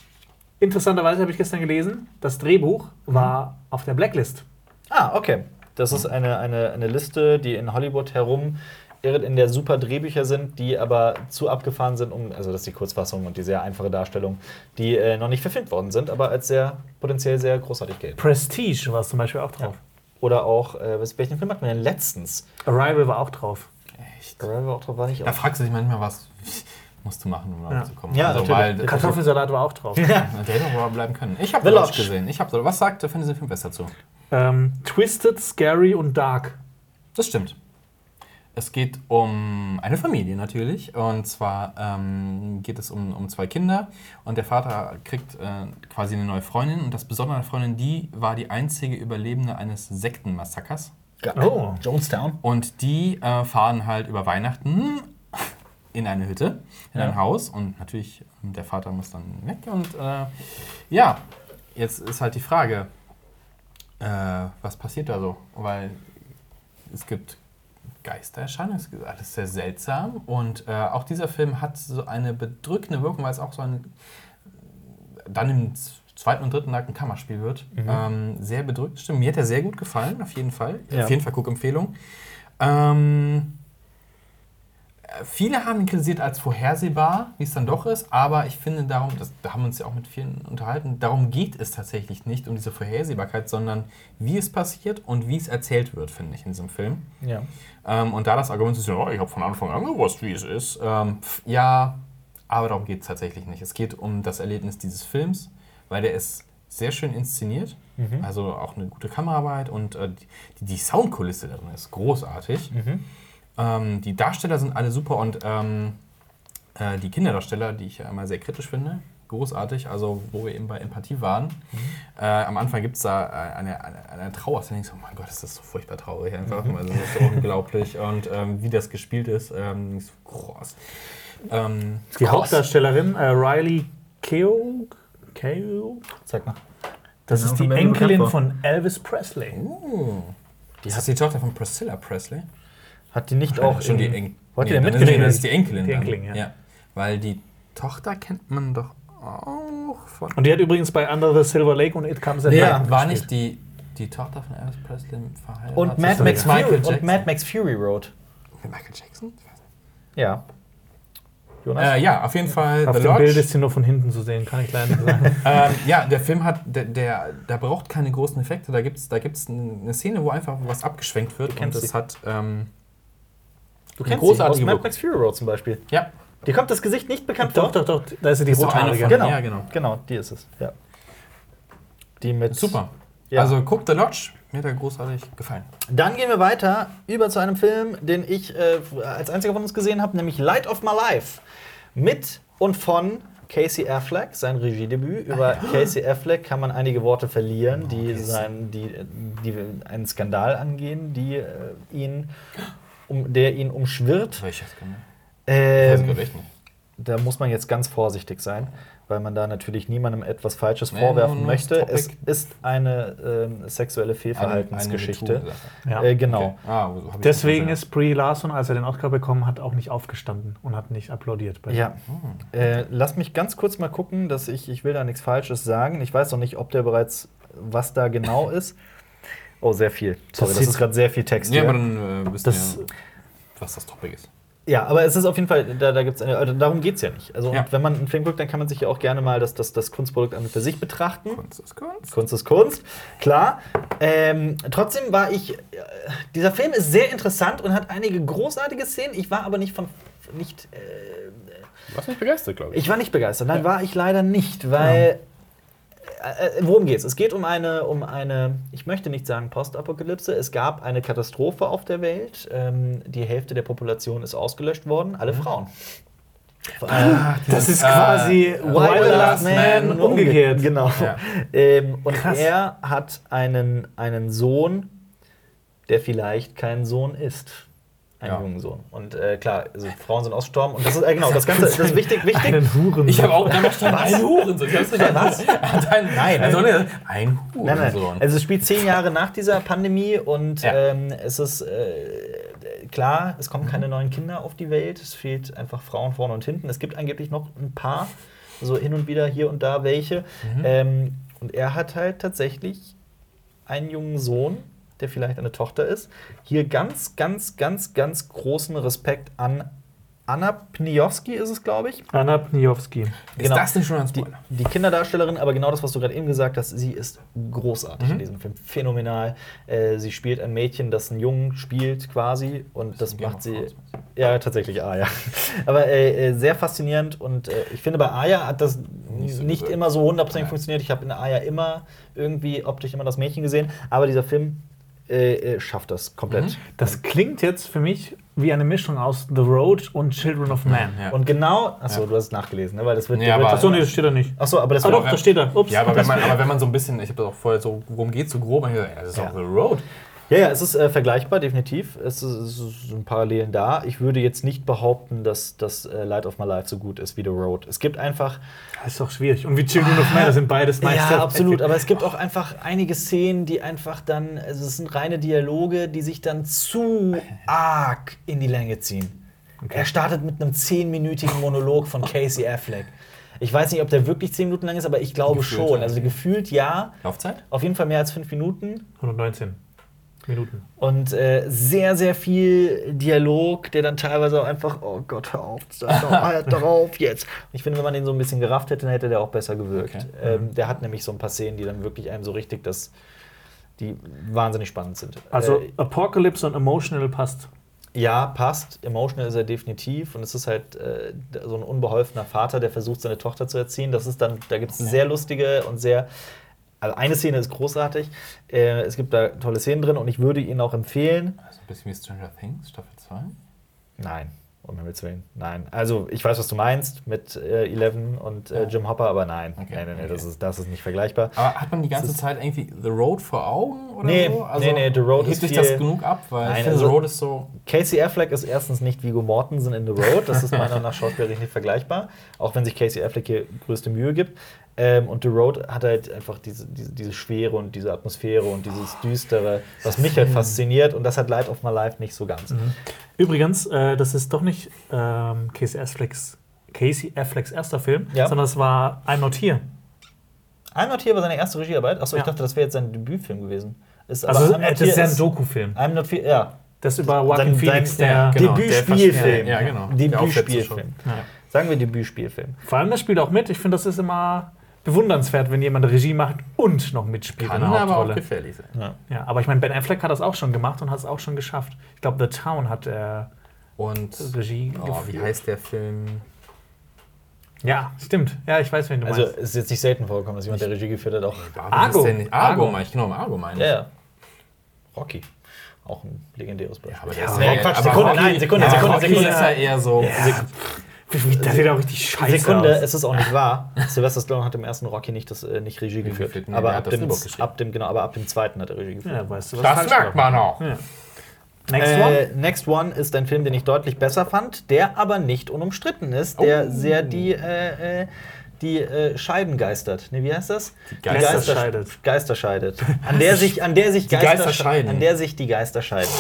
[SPEAKER 3] Interessanterweise habe ich gestern gelesen, das Drehbuch war auf der Blacklist.
[SPEAKER 1] Ah, okay. Das ist eine, eine, eine Liste, die in Hollywood herum irrt, in der super Drehbücher sind, die aber zu abgefahren sind, um, also das ist die Kurzfassung und die sehr einfache Darstellung, die äh, noch nicht verfilmt worden sind, aber als sehr potenziell sehr großartig gelten.
[SPEAKER 3] Prestige war es zum Beispiel auch drauf.
[SPEAKER 1] Oder auch, äh, welchen Film hatten wir denn letztens?
[SPEAKER 3] Arrival war auch drauf.
[SPEAKER 2] Echt?
[SPEAKER 1] Arrival war auch drauf, war nicht
[SPEAKER 2] Da
[SPEAKER 1] auch.
[SPEAKER 2] fragst du dich manchmal, was musst du machen, um da
[SPEAKER 3] Ja.
[SPEAKER 2] zu kommen.
[SPEAKER 1] Ja,
[SPEAKER 2] also, weil
[SPEAKER 3] Kartoffelsalat war auch drauf.
[SPEAKER 2] der hätte aber bleiben können. Ich habe
[SPEAKER 1] The
[SPEAKER 2] Lodge
[SPEAKER 1] Lodge.
[SPEAKER 2] gesehen. Ich hab, was sagt der Fantasy-Film besser zu?
[SPEAKER 3] ähm, Twisted, Scary und Dark.
[SPEAKER 2] Das stimmt. Es geht um eine Familie natürlich. Und zwar ähm, geht es um, um zwei Kinder. Und der Vater kriegt äh, quasi eine neue Freundin. Und das Besondere an der Freundin, die war die einzige Überlebende eines Sektenmassakers.
[SPEAKER 3] Oh.
[SPEAKER 1] Jonestown.
[SPEAKER 2] Und die äh, fahren halt über Weihnachten in eine Hütte, in
[SPEAKER 1] Ja.
[SPEAKER 2] ein Haus. Und natürlich, der Vater muss dann weg. Und äh, ja, jetzt ist halt die Frage, äh, was passiert da so? Weil es gibt Geistererscheinungen, es ist alles sehr seltsam. Und äh, auch dieser Film hat so eine bedrückende Wirkung, weil es auch so ein dann im zweiten und dritten Akt ein Kammerspiel wird. Ähm, sehr bedrückt. Stimmt, mir hat er sehr gut gefallen, auf jeden Fall.
[SPEAKER 1] Ja.
[SPEAKER 2] Auf jeden Fall Guckempfehlung. Ähm, äh, viele haben ihn kritisiert als vorhersehbar, wie es dann doch ist, aber ich finde darum, das, da haben wir uns ja auch mit vielen unterhalten, darum geht es tatsächlich nicht um diese Vorhersehbarkeit, sondern wie es passiert und wie es erzählt wird, finde ich, in diesem Film.
[SPEAKER 1] Ja.
[SPEAKER 2] Ähm, und da das Argument ist, ja, ich habe von Anfang an gewusst, wie es ist. Ähm, pf, ja, aber darum geht es tatsächlich nicht. Es geht um das Erlebnis dieses Films, weil der ist sehr schön inszeniert. Also auch eine gute Kameraarbeit und äh, die, die Soundkulisse darin ist großartig. Ähm, die Darsteller sind alle super und ähm, äh, die Kinderdarsteller, die ich ja immer sehr kritisch finde, großartig. Also, wo wir eben bei Empathie waren. Äh, am Anfang gibt es da äh, eine, eine, eine Trauerszene. Ich so, oh mein Gott, ist das so furchtbar traurig einfach. Also, das ist so unglaublich. Und ähm, wie das gespielt ist, ähm, ist groß. Ähm,
[SPEAKER 3] Die
[SPEAKER 1] Krass.
[SPEAKER 3] Hauptdarstellerin, äh, Riley Keough, Keough,
[SPEAKER 1] Sag mal.
[SPEAKER 3] das ist die Enkelin von Elvis Presley.
[SPEAKER 2] oh. Die ist das die Tochter von Priscilla Presley?
[SPEAKER 1] Hat die nicht auch
[SPEAKER 2] schon die
[SPEAKER 1] in-
[SPEAKER 2] Enkelin.
[SPEAKER 1] Die denn
[SPEAKER 2] dann ist-
[SPEAKER 1] mitgespielt?
[SPEAKER 2] nee, das ist die Enkelin.
[SPEAKER 3] Die
[SPEAKER 2] dann.
[SPEAKER 3] Enkelin, ja.
[SPEAKER 2] Weil die Tochter kennt man doch auch von.
[SPEAKER 3] Und die hat übrigens bei Under the Silver Lake und It Comes at
[SPEAKER 1] Ja.
[SPEAKER 3] Night
[SPEAKER 2] war nicht die, die Tochter von Elvis Presley verheiratet?
[SPEAKER 1] Und Mad Max, Fury, und Mad Max Fury Road.
[SPEAKER 2] Mit Michael Jackson?
[SPEAKER 1] Ja. Jonas?
[SPEAKER 2] Äh, ja, auf jeden Fall
[SPEAKER 3] Auf
[SPEAKER 2] The
[SPEAKER 3] dem Bild
[SPEAKER 2] Lodge.
[SPEAKER 3] ist sie nur von hinten zu sehen, kann ich leider nicht sagen.
[SPEAKER 2] Ähm, ja, der Film hat, der, der, der braucht keine großen Effekte. Da gibt es da gibt's eine Szene, wo einfach was abgeschwenkt wird. Und es hat, ähm,
[SPEAKER 1] du kennst
[SPEAKER 2] großartige
[SPEAKER 1] sie aus Mad. Max Fury Road zum Beispiel.
[SPEAKER 2] ja,
[SPEAKER 1] Dir kommt das Gesicht nicht bekannt
[SPEAKER 3] doch,
[SPEAKER 1] vor?
[SPEAKER 3] doch, doch, da ist sie die
[SPEAKER 2] doch
[SPEAKER 3] Rothaarige.
[SPEAKER 2] von-
[SPEAKER 1] Genau.
[SPEAKER 2] Ja, genau.
[SPEAKER 1] Genau, die ist es. Ja. Die mit.
[SPEAKER 2] super.
[SPEAKER 1] Ja.
[SPEAKER 2] Also guckt The Lodge. Mir hat er großartig gefallen.
[SPEAKER 1] Dann gehen wir weiter über zu einem Film, den ich äh, als einziger von uns gesehen habe, nämlich Light of My Life. Mit und von Casey Affleck, sein Regiedebüt. Über Casey Affleck kann man einige Worte verlieren, die,
[SPEAKER 2] Casey.
[SPEAKER 1] sein, die, die einen Skandal angehen, die äh, ihn, um, der ihn umschwirrt.
[SPEAKER 2] Welches genau? Weiß ich
[SPEAKER 1] Ähm,
[SPEAKER 2] nicht.
[SPEAKER 1] da muss man jetzt ganz vorsichtig sein, weil man da natürlich niemandem etwas Falsches
[SPEAKER 2] Nee,
[SPEAKER 1] vorwerfen
[SPEAKER 2] nur
[SPEAKER 1] möchte.
[SPEAKER 2] das
[SPEAKER 1] Es
[SPEAKER 2] Topic.
[SPEAKER 1] ist eine ähm, sexuelle Fehlverhaltensgeschichte.
[SPEAKER 3] Ja.
[SPEAKER 1] Äh, genau.
[SPEAKER 2] Okay. Ah, so
[SPEAKER 3] Deswegen ist Brie Larson, als er den Oscar bekommen hat, auch nicht aufgestanden und hat nicht applaudiert. bei-
[SPEAKER 1] Ja. Äh, lass mich ganz kurz mal gucken, dass ich, ich will da nichts Falsches sagen. Ich weiß noch nicht, ob der bereits, was da genau ist. Oh, sehr viel. Sorry, das,
[SPEAKER 3] sieht-
[SPEAKER 1] ist gerade sehr viel Text.
[SPEAKER 2] Ja,
[SPEAKER 1] hier.
[SPEAKER 2] aber dann äh, wissen
[SPEAKER 3] Das-
[SPEAKER 2] wir, was das Topic ist.
[SPEAKER 1] Ja, aber es ist auf jeden Fall, da, da gibt's eine, also darum geht es ja nicht. Also,
[SPEAKER 2] Ja.
[SPEAKER 1] und wenn man einen Film guckt, dann kann man sich ja auch gerne mal das, das, das Kunstprodukt an und für sich betrachten.
[SPEAKER 2] Kunst ist Kunst.
[SPEAKER 1] Kunst ist Kunst, klar. Ähm, trotzdem war ich, äh, dieser Film ist sehr interessant und hat einige großartige Szenen. Ich war aber nicht von, nicht, äh,
[SPEAKER 2] Du warst nicht begeistert, glaube
[SPEAKER 1] ich war nicht begeistert. Nein, war ich leider nicht, weil. Äh, worum geht's? Es geht um eine, um eine, ich möchte nicht sagen Postapokalypse. Es gab eine Katastrophe auf der Welt. Ähm, die Hälfte der Population ist ausgelöscht worden, alle Frauen.
[SPEAKER 3] Ah, das ist
[SPEAKER 2] äh,
[SPEAKER 3] quasi
[SPEAKER 2] Why
[SPEAKER 3] Why
[SPEAKER 2] the Last Man
[SPEAKER 1] nur
[SPEAKER 3] umgekehrt.
[SPEAKER 1] Genau.
[SPEAKER 2] Ja.
[SPEAKER 1] Ähm, und
[SPEAKER 3] Krass.
[SPEAKER 1] er hat einen, einen Sohn, der vielleicht kein Sohn ist. Einen
[SPEAKER 2] Ja.
[SPEAKER 1] jungen Sohn. Und äh, klar, also Frauen sind ausgestorben. Und das ist äh, genau das Ganze. Das ist wichtig, wichtig.
[SPEAKER 3] Einen Huren.
[SPEAKER 2] Ich habe auch da stand ein Hurensohn. Ich hab's nicht
[SPEAKER 1] Was?
[SPEAKER 2] Ein,
[SPEAKER 1] Nein,
[SPEAKER 2] also, ne, ein
[SPEAKER 1] Nein, nein.
[SPEAKER 2] Hurensohn.
[SPEAKER 1] Also es spielt zehn Jahre nach dieser Pandemie und
[SPEAKER 2] Ja.
[SPEAKER 1] ähm, es ist äh, klar, es kommen keine neuen Kinder auf die Welt. Es fehlt einfach Frauen vorne und hinten. Es gibt angeblich noch ein paar, so hin und wieder hier und da welche. Ähm, und er hat halt tatsächlich einen jungen Sohn, der vielleicht eine Tochter ist. Hier ganz, ganz, ganz, ganz großen Respekt an Anna Pniowski ist es, glaube ich.
[SPEAKER 3] Anna Pniowski.
[SPEAKER 2] ist
[SPEAKER 1] genau.
[SPEAKER 2] das nicht schon ein
[SPEAKER 1] Die,
[SPEAKER 2] Spoiler?
[SPEAKER 1] die Kinderdarstellerin, aber genau das, was du gerade eben gesagt hast, sie ist großartig in diesem Film. Phänomenal. Äh, sie spielt ein Mädchen, das einen Jungen spielt quasi und das macht sie. Ja, tatsächlich A, ja. Aber äh, äh, sehr faszinierend und äh, ich finde, bei Aya hat das
[SPEAKER 2] Nicht
[SPEAKER 1] nicht,
[SPEAKER 2] so gesagt.
[SPEAKER 1] immer so hundertprozentig funktioniert. Ich habe in Aya immer irgendwie optisch immer das Mädchen gesehen, aber dieser Film äh, äh, schafft das komplett.
[SPEAKER 2] Mhm.
[SPEAKER 3] Das klingt jetzt für mich wie eine Mischung aus The Road und Children of Man.
[SPEAKER 2] Ja.
[SPEAKER 1] Und genau, achso,
[SPEAKER 2] Ja.
[SPEAKER 1] du hast es nachgelesen, ne? weil das wird. Wird
[SPEAKER 2] aber-
[SPEAKER 3] Achso, nee, das steht da nicht.
[SPEAKER 1] Achso, aber das
[SPEAKER 3] Ah,
[SPEAKER 1] wird
[SPEAKER 3] doch, da steht da. Ups.
[SPEAKER 2] Ja, aber wenn,
[SPEAKER 3] das-
[SPEAKER 2] man, aber wenn man so ein bisschen, ich habe das auch vorher so, worum geht's so grob, und ich so, ja, das ist
[SPEAKER 1] Ja.
[SPEAKER 2] auch The Road.
[SPEAKER 1] Ja, ja, es ist äh, vergleichbar, definitiv. Es, ist, es sind Parallelen da. Ich würde jetzt nicht behaupten, dass das äh, Light of My Life so gut ist wie The Road. Es gibt einfach.
[SPEAKER 3] Das ist doch schwierig. Und wie Children of Man, das sind beides Meister.
[SPEAKER 1] Ja, absolut. Aber es gibt auch einfach einige Szenen, die einfach dann. Also es sind reine Dialoge, die sich dann zu arg in die Länge ziehen. Er startet mit einem zehnminütigen Monolog von Casey Affleck. Ich weiß nicht, ob der wirklich zehn Minuten lang ist, aber ich glaube
[SPEAKER 2] Gefühlt,
[SPEAKER 1] schon. Also gefühlt ja.
[SPEAKER 2] Laufzeit?
[SPEAKER 1] Auf jeden Fall mehr als fünf Minuten.
[SPEAKER 3] 119 Minuten.
[SPEAKER 1] Und äh, sehr, sehr viel Dialog, der dann teilweise auch einfach, oh Gott, hör auf, halt doch auf jetzt. Ich finde, wenn man den so ein bisschen gerafft hätte, dann hätte der auch besser gewirkt.
[SPEAKER 2] Okay.
[SPEAKER 1] Ähm, der hat nämlich so ein paar Szenen, die dann wirklich einem so richtig das, die wahnsinnig spannend sind.
[SPEAKER 3] Also
[SPEAKER 1] äh,
[SPEAKER 3] Apocalypse und Emotional passt.
[SPEAKER 1] ja, passt. Emotional ist er definitiv. Und es ist halt äh, so ein unbeholfener Vater, der versucht, seine Tochter zu erziehen. Das ist dann, da gibt es sehr lustige und sehr. Also eine Szene ist großartig. Äh, es gibt da tolle Szenen drin und ich würde ihn auch empfehlen.
[SPEAKER 2] Also ein bisschen wie Stranger Things, Staffel 2.
[SPEAKER 1] Nein, um Himmels Willen. Nein. Also, ich weiß, was du meinst mit äh, Eleven und äh. Jim Hopper, aber nein.
[SPEAKER 2] Okay,
[SPEAKER 1] Nein, nein, nein,
[SPEAKER 2] okay.
[SPEAKER 1] das, ist, das ist nicht vergleichbar.
[SPEAKER 2] Aber hat man die ganze Zeit irgendwie The Road vor Augen? Oder
[SPEAKER 1] Nee,
[SPEAKER 2] so? Also
[SPEAKER 1] nee, nee, The Road
[SPEAKER 2] hebt
[SPEAKER 1] ist
[SPEAKER 2] sich
[SPEAKER 1] viel-
[SPEAKER 2] das genug ab? Weil
[SPEAKER 1] Nein, also-
[SPEAKER 2] The Road ist so.
[SPEAKER 1] Casey Affleck ist erstens nicht Vigo Mortensen in The Road. Das ist meiner Meinung nach schauspielerisch nicht vergleichbar. Auch wenn sich Casey Affleck hier größte Mühe gibt. Ähm, und The Road hat halt einfach diese, diese, diese Schwere und diese Atmosphäre und dieses Düstere, was mich halt fasziniert. Und das hat Light of My Life nicht so ganz.
[SPEAKER 3] Übrigens, äh, das ist doch nicht ähm, Casey, Afflecks, Casey Afflecks erster Film,
[SPEAKER 1] Ja.
[SPEAKER 3] sondern es war I'm Not Here.
[SPEAKER 1] I'm Not Here war seine erste Regiearbeit. Achso, ich
[SPEAKER 3] Ja.
[SPEAKER 1] dachte, das wäre jetzt sein Debütfilm gewesen. Ist,
[SPEAKER 3] Also
[SPEAKER 1] I'm Not
[SPEAKER 3] äh, das ist ja ein Doku-Film.
[SPEAKER 1] I'm Not Here, ja.
[SPEAKER 3] Das ist über Joaquin Phoenix, der.
[SPEAKER 2] ja, genau.
[SPEAKER 1] Debütspielfilm.
[SPEAKER 2] Ja, genau.
[SPEAKER 1] Debütspielfilm. Sagen wir Debütspielfilm.
[SPEAKER 3] Vor allem das spielt auch mit. Ich finde, das ist immer bewundernswert, wenn jemand Regie macht und noch mitspielt
[SPEAKER 2] Kann
[SPEAKER 3] in der
[SPEAKER 2] aber auch
[SPEAKER 3] Hauptrolle.
[SPEAKER 2] gefährlich sein.
[SPEAKER 1] Ja.
[SPEAKER 3] Ja, aber ich meine, Ben Affleck hat das auch schon gemacht und hat es auch schon geschafft. Ich glaube, The Town hat er
[SPEAKER 2] Und
[SPEAKER 3] Regie
[SPEAKER 2] oh, wie
[SPEAKER 3] geführt.
[SPEAKER 2] heißt der Film?
[SPEAKER 3] Ja, stimmt. Ja, ich weiß, wen du
[SPEAKER 1] Also
[SPEAKER 3] meinst.
[SPEAKER 1] es ist jetzt nicht selten vorgekommen, dass jemand, der Regie geführt hat, auch.
[SPEAKER 3] Argo.
[SPEAKER 2] Ist? Argo,
[SPEAKER 3] Argo.
[SPEAKER 2] meine ich. Genau, Argo meine ich.
[SPEAKER 1] Ja, ja. Rocky. Auch ein legendäres Beispiel.
[SPEAKER 2] aber
[SPEAKER 3] der
[SPEAKER 2] ist
[SPEAKER 1] nee,
[SPEAKER 2] ja-
[SPEAKER 1] Quatsch,
[SPEAKER 2] aber
[SPEAKER 1] Sekunde,
[SPEAKER 2] Rocky-
[SPEAKER 1] nein, Sekunde,
[SPEAKER 2] ja,
[SPEAKER 1] Sekunde,
[SPEAKER 2] Rocky
[SPEAKER 1] Sekunde.
[SPEAKER 2] ist ja eher so.
[SPEAKER 3] Ja. Das sieht auch richtig scheiße
[SPEAKER 1] Sekunde,
[SPEAKER 3] aus.
[SPEAKER 1] es ist auch nicht wahr. Sylvester Stallone hat im ersten Rocky nicht, das, äh, nicht Regie geführt.
[SPEAKER 2] nee,
[SPEAKER 1] aber, ab dem, ab dem, genau, aber ab dem zweiten hat er Regie geführt.
[SPEAKER 3] Ja, weißt du, was
[SPEAKER 2] Das merkt man auch.
[SPEAKER 3] Ja. Next
[SPEAKER 1] äh,
[SPEAKER 3] one?
[SPEAKER 1] Next One ist ein Film, den ich deutlich besser fand, der aber nicht unumstritten ist, der
[SPEAKER 2] Oh.
[SPEAKER 1] sehr die, äh, äh, die äh, Scheiben geistert. Ne, wie heißt das? Die
[SPEAKER 2] Geister
[SPEAKER 3] scheidet.
[SPEAKER 1] Geister scheidet. An der sich, an der sich
[SPEAKER 2] Die Geister scheiden.
[SPEAKER 1] An der sich die Geister scheiden.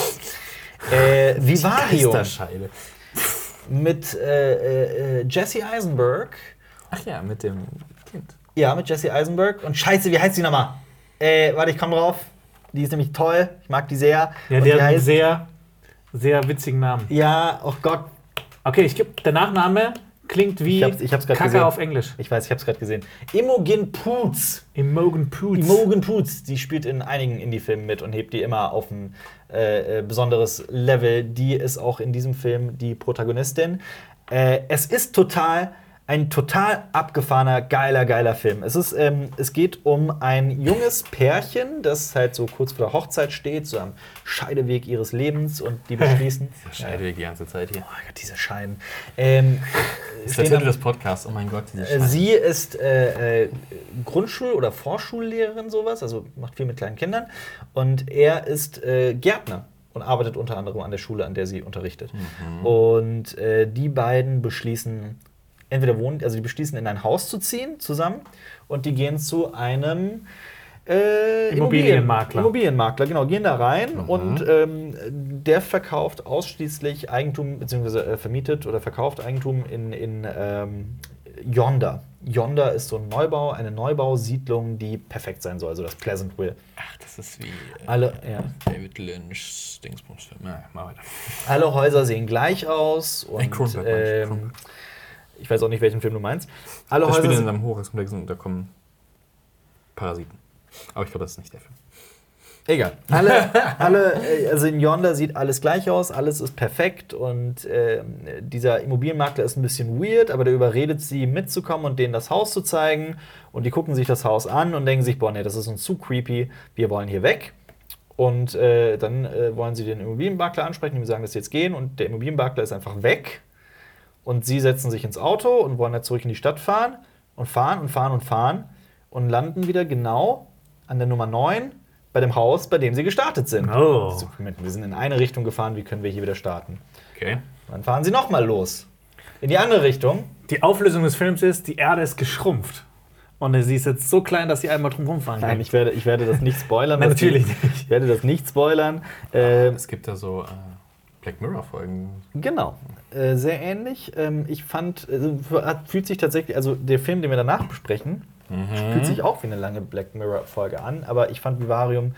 [SPEAKER 1] äh, Vivarium
[SPEAKER 2] Geisterscheide.
[SPEAKER 1] Mit äh, äh, Jesse Eisenberg.
[SPEAKER 2] Ach ja, mit dem Kind.
[SPEAKER 1] Ja, mit Jesse Eisenberg. Und scheiße, wie heißt die nochmal? Äh, warte, ich komm drauf. Die ist nämlich toll. Ich mag die sehr.
[SPEAKER 3] Ja,
[SPEAKER 1] Und
[SPEAKER 3] der
[SPEAKER 1] die
[SPEAKER 3] hat einen
[SPEAKER 1] heißt,
[SPEAKER 3] sehr, sehr witzigen Namen.
[SPEAKER 1] Ja, oh Gott.
[SPEAKER 3] Okay, ich geb, der Nachname klingt wie
[SPEAKER 1] Ich hab's- ich hab's
[SPEAKER 3] Kacke
[SPEAKER 1] gesehen.
[SPEAKER 3] auf Englisch.
[SPEAKER 1] Ich weiß, ich hab's gerade gesehen. Imogen Poots.
[SPEAKER 3] Imogen Poots.
[SPEAKER 1] Imogen Poots, die spielt in einigen Indie-Filmen mit und hebt die immer auf ein äh, äh, besonderes Level. Die ist auch in diesem Film die Protagonistin. Äh, es ist total ein total abgefahrener, geiler, geiler Film. Es, ist, ähm, es geht um ein junges Pärchen, das halt so kurz vor der Hochzeit steht, so am Scheideweg ihres Lebens und die beschließen.
[SPEAKER 2] Scheide die ganze Zeit hier.
[SPEAKER 1] Oh Gott, diese Scheiden. Ähm,
[SPEAKER 2] Das ist der Titel des Podcasts. Oh mein Gott, diese
[SPEAKER 1] äh,
[SPEAKER 2] Scheide.
[SPEAKER 1] Sie ist äh, äh, Grundschul- oder Vorschullehrerin, sowas, also macht viel mit kleinen Kindern. Und er ist äh, Gärtner und arbeitet unter anderem an der Schule, an der sie unterrichtet. Und äh, die beiden beschließen, entweder wohnen, also die beschließen, in ein Haus zu ziehen zusammen und die gehen zu einem äh,
[SPEAKER 3] Immobilienmakler.
[SPEAKER 1] Immobilienmakler, genau, gehen da rein und ähm, der verkauft ausschließlich Eigentum, beziehungsweise äh, vermietet oder verkauft Eigentum in, in ähm, Yonder. Yonder ist so ein Neubau, eine Neubausiedlung, die perfekt sein soll, also das Pleasantville.
[SPEAKER 2] Ach, das ist wie äh,
[SPEAKER 1] Alle, ja.
[SPEAKER 2] David Lynch Dingsbums-Film. Ja, mal weiter.
[SPEAKER 1] Alle Häuser sehen gleich aus und ähm. Ich weiß auch nicht, welchen Film du meinst. Alle
[SPEAKER 2] Das
[SPEAKER 1] Häuser
[SPEAKER 2] spielt in
[SPEAKER 1] sind,
[SPEAKER 2] einem Hochhauskomplex und da kommen Parasiten. Aber ich glaube, das ist nicht der Film.
[SPEAKER 1] Egal. Alle, alle, äh, also in Yonder sieht alles gleich aus, alles ist perfekt und ähm, dieser Immobilienmakler ist ein bisschen weird, aber der überredet sie mitzukommen und denen das Haus zu zeigen und die gucken sich das Haus an und denken sich, boah, nee, das ist uns zu creepy, wir wollen hier weg. Und äh, dann äh, wollen sie den Immobilienmakler ansprechen, die sagen, dass sie jetzt gehen und der Immobilienmakler ist einfach weg und sie setzen sich ins Auto und wollen dann zurück in die Stadt fahren und fahren und fahren und fahren und landen wieder genau an der Nummer 9 bei dem Haus, bei dem sie gestartet sind.
[SPEAKER 3] Oh.
[SPEAKER 1] Moment, wir sind in eine Richtung gefahren, wie können wir hier wieder starten?
[SPEAKER 2] Okay.
[SPEAKER 1] Dann fahren sie nochmal los. In die andere Richtung.
[SPEAKER 3] Die Auflösung des Films ist, die Erde ist geschrumpft. Und sie ist jetzt so klein, dass sie einmal drum rumfahren kann.
[SPEAKER 1] Nein, ich werde, ich werde das nicht spoilern.
[SPEAKER 3] Nein, natürlich nicht.
[SPEAKER 1] Ich werde das nicht spoilern. Ähm,
[SPEAKER 2] Es gibt da so äh, Black Mirror-Folgen.
[SPEAKER 1] Genau, äh, sehr ähnlich. Ähm, ich fand, hat- fühlt sich tatsächlich, also der Film, den wir danach besprechen, fühlt sich auch wie eine lange Black Mirror-Folge an, aber ich fand Vivarium,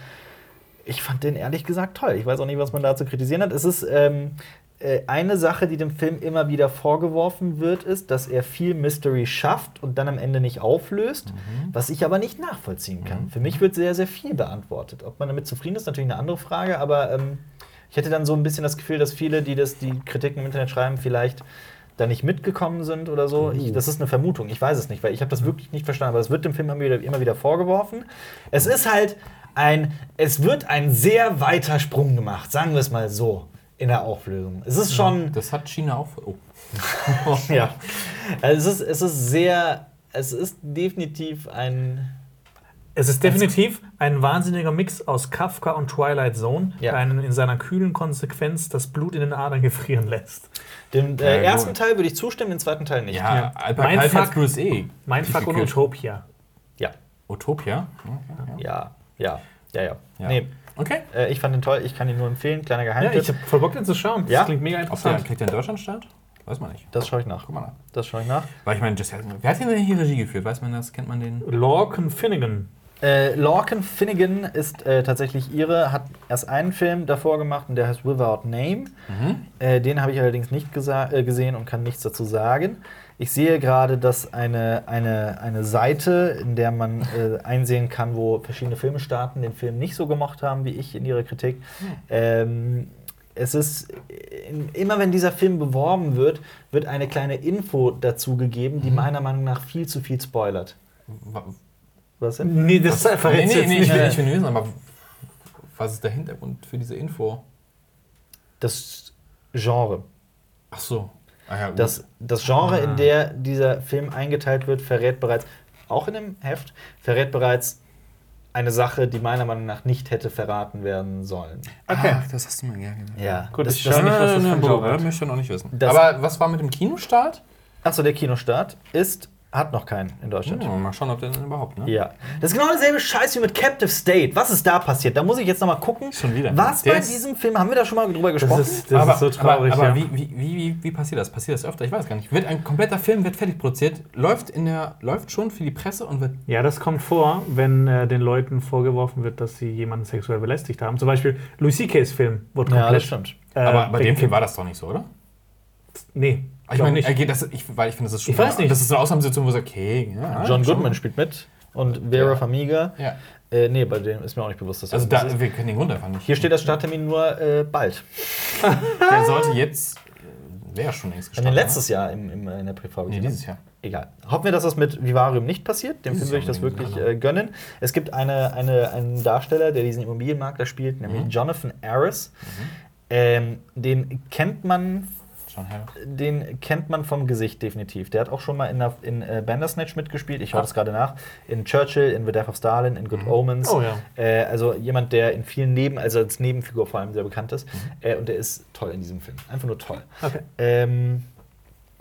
[SPEAKER 1] ich fand den ehrlich gesagt toll. Ich weiß auch nicht, was man da zu kritisieren hat. Es ist ähm, äh, eine Sache, die dem Film immer wieder vorgeworfen wird, ist, dass er viel Mystery schafft und dann am Ende nicht auflöst, was ich aber nicht nachvollziehen kann. Für mich wird sehr, sehr viel beantwortet. Ob man damit zufrieden ist, natürlich eine andere Frage, aber ähm, ich hätte dann so ein bisschen das Gefühl, dass viele, die das, die Kritiken im Internet schreiben, vielleicht da nicht mitgekommen sind oder so. Ich, das ist eine Vermutung, ich weiß es nicht, weil ich habe das wirklich nicht verstanden, aber es wird dem Film immer wieder, immer wieder vorgeworfen. Es ist halt ein, es wird ein sehr weiter Sprung gemacht, sagen wir es mal so, in der Auflösung. Es ist schon,
[SPEAKER 2] Das hat China auch. Oh.
[SPEAKER 1] ja, also es ist, es ist sehr, es ist definitiv ein,
[SPEAKER 3] Es ist definitiv ein wahnsinniger Mix aus Kafka und Twilight Zone,
[SPEAKER 1] Ja.
[SPEAKER 3] der einen in seiner kühlen Konsequenz das Blut in den Adern gefrieren lässt.
[SPEAKER 1] dem äh,
[SPEAKER 2] Ja,
[SPEAKER 1] ersten
[SPEAKER 2] gut.
[SPEAKER 1] Teil würde ich zustimmen, den zweiten Teil nicht.
[SPEAKER 2] Ja,
[SPEAKER 3] Ja. Mein Fuck-
[SPEAKER 2] Bruce E.
[SPEAKER 3] Mindfuck und
[SPEAKER 2] gekürt.
[SPEAKER 3] Utopia.
[SPEAKER 1] Ja,
[SPEAKER 2] Utopia?
[SPEAKER 1] ja, ja, ja, ja.
[SPEAKER 2] Ja.
[SPEAKER 1] Nee,
[SPEAKER 2] Okay.
[SPEAKER 1] äh, ich fand den toll, ich kann ihn nur empfehlen, kleiner
[SPEAKER 3] Ja,
[SPEAKER 1] Geheimtipp.
[SPEAKER 3] ich habe voll Bock, den zu schauen. Das
[SPEAKER 1] Ja?
[SPEAKER 3] klingt mega
[SPEAKER 2] Ob der,
[SPEAKER 3] interessant.
[SPEAKER 2] kriegt der in Deutschland statt? Weiß man nicht.
[SPEAKER 1] das schaue ich nach.
[SPEAKER 2] Guck mal nach.
[SPEAKER 1] Das schaue ich nach.
[SPEAKER 2] Weil ich meine, wer hat denn hier Regie geführt? Weiß man das? Kennt man den?
[SPEAKER 3] Lorcan Finnegan.
[SPEAKER 1] Äh, Lorcan Finnegan ist äh, tatsächlich ihre, hat erst einen Film davor gemacht und der heißt Without Name. Äh, den habe ich allerdings nicht äh, gesehen und kann nichts dazu sagen. Ich sehe gerade, dass eine, eine, eine Seite, in der man äh, einsehen kann, wo verschiedene Filmstaaten den Film nicht so gemocht haben wie ich in ihrer Kritik. Ähm, es ist immer wenn dieser Film beworben wird, wird eine kleine Info dazu gegeben, die meiner Meinung nach viel zu viel spoilert.
[SPEAKER 2] Wa-
[SPEAKER 1] Was denn?
[SPEAKER 3] Nee, das ist
[SPEAKER 2] Nee, nee, nee, ich will, ich will nur wissen, aber was ist der Hintergrund für diese Info?
[SPEAKER 1] Das Genre.
[SPEAKER 2] Ach so. Ah ja.
[SPEAKER 1] Das, das Genre, in der dieser Film eingeteilt wird, verrät bereits, auch in dem Heft, verrät bereits eine Sache, die meiner Meinung nach nicht hätte verraten werden sollen.
[SPEAKER 2] Okay. Ah, das hast du mir gerne gesagt.
[SPEAKER 1] Ja,
[SPEAKER 3] Gut,
[SPEAKER 1] das,
[SPEAKER 3] ich
[SPEAKER 1] das,
[SPEAKER 3] schau nicht, was das
[SPEAKER 2] das
[SPEAKER 3] ist.
[SPEAKER 2] möchte ich noch nicht wissen.
[SPEAKER 1] Das-
[SPEAKER 2] Aber was war mit dem Kinostart?
[SPEAKER 1] Achso, der Kinostart ist, hat noch keinen in Deutschland.
[SPEAKER 2] Oh, mal schauen, ob der denn überhaupt, ne?
[SPEAKER 1] Ja. Das ist genau derselbe Scheiß wie mit Captive State. Was ist da passiert? Da muss ich jetzt noch mal gucken.
[SPEAKER 2] Schon wieder.
[SPEAKER 1] Was
[SPEAKER 2] Der
[SPEAKER 1] bei diesem Film, haben wir da schon mal drüber gesprochen?
[SPEAKER 3] Das ist, das
[SPEAKER 2] aber,
[SPEAKER 3] ist so traurig.
[SPEAKER 2] aber, aber
[SPEAKER 3] ja.
[SPEAKER 2] wie, wie, wie, wie, passiert das? Passiert das öfter? Ich weiß gar nicht. Wird ein kompletter Film wird fertig produziert, läuft, in der, läuft schon für die Presse und wird.
[SPEAKER 3] Ja, das kommt vor, wenn äh, den Leuten vorgeworfen wird, dass sie jemanden sexuell belästigt haben. Zum Beispiel Louis C.K.'s Film wurde
[SPEAKER 1] ja,
[SPEAKER 3] komplett.
[SPEAKER 1] das stimmt.
[SPEAKER 3] äh,
[SPEAKER 2] aber bei dem Film war das doch nicht so, oder?
[SPEAKER 3] Nee,
[SPEAKER 2] Ich meine,
[SPEAKER 3] nicht.
[SPEAKER 2] er geht das, ich, weil ich finde, das ist schon.
[SPEAKER 3] Ich weiß nicht.
[SPEAKER 2] Das ist so eine Ausnahmesituation, wo so, okay. Ja,
[SPEAKER 1] John
[SPEAKER 2] schon.
[SPEAKER 1] Goodman spielt mit und Vera
[SPEAKER 2] Ja.
[SPEAKER 1] Farmiga.
[SPEAKER 2] Ja.
[SPEAKER 1] Äh, nee, bei dem ist mir auch nicht bewusst, dass das
[SPEAKER 2] Also da,
[SPEAKER 1] ist.
[SPEAKER 2] wir kennen den Grund einfach nicht.
[SPEAKER 1] Hier steht das Starttermin nur äh, bald.
[SPEAKER 2] Der sollte jetzt. äh, Wäre schon längst gestartet.
[SPEAKER 1] letztes Jahr im, im, in der Präfabrikation.
[SPEAKER 2] Nee, dieses Jahr.
[SPEAKER 1] Egal. Hoffen wir, dass das mit Vivarium nicht passiert. Dem Film würde ich das wirklich äh, gönnen. Es gibt eine, eine, einen Darsteller, der diesen Immobilienmakler spielt, nämlich
[SPEAKER 2] Mhm.
[SPEAKER 1] Jonathan Harris. Ähm, den kennt man
[SPEAKER 2] John Harris.
[SPEAKER 1] den kennt man vom Gesicht definitiv. Der hat auch schon mal in, der, in äh, Bandersnatch mitgespielt. Ich
[SPEAKER 2] Ah.
[SPEAKER 1] das gerade nach. In Churchill, in The Death of Stalin, in Good
[SPEAKER 2] Mhm.
[SPEAKER 1] Omens.
[SPEAKER 3] Oh ja.
[SPEAKER 1] Äh, also jemand, der in vielen Neben, also als Nebenfigur vor allem sehr bekannt ist.
[SPEAKER 2] Mhm.
[SPEAKER 1] Äh, und der ist toll in diesem Film. Einfach nur toll.
[SPEAKER 3] Okay.
[SPEAKER 1] Ähm,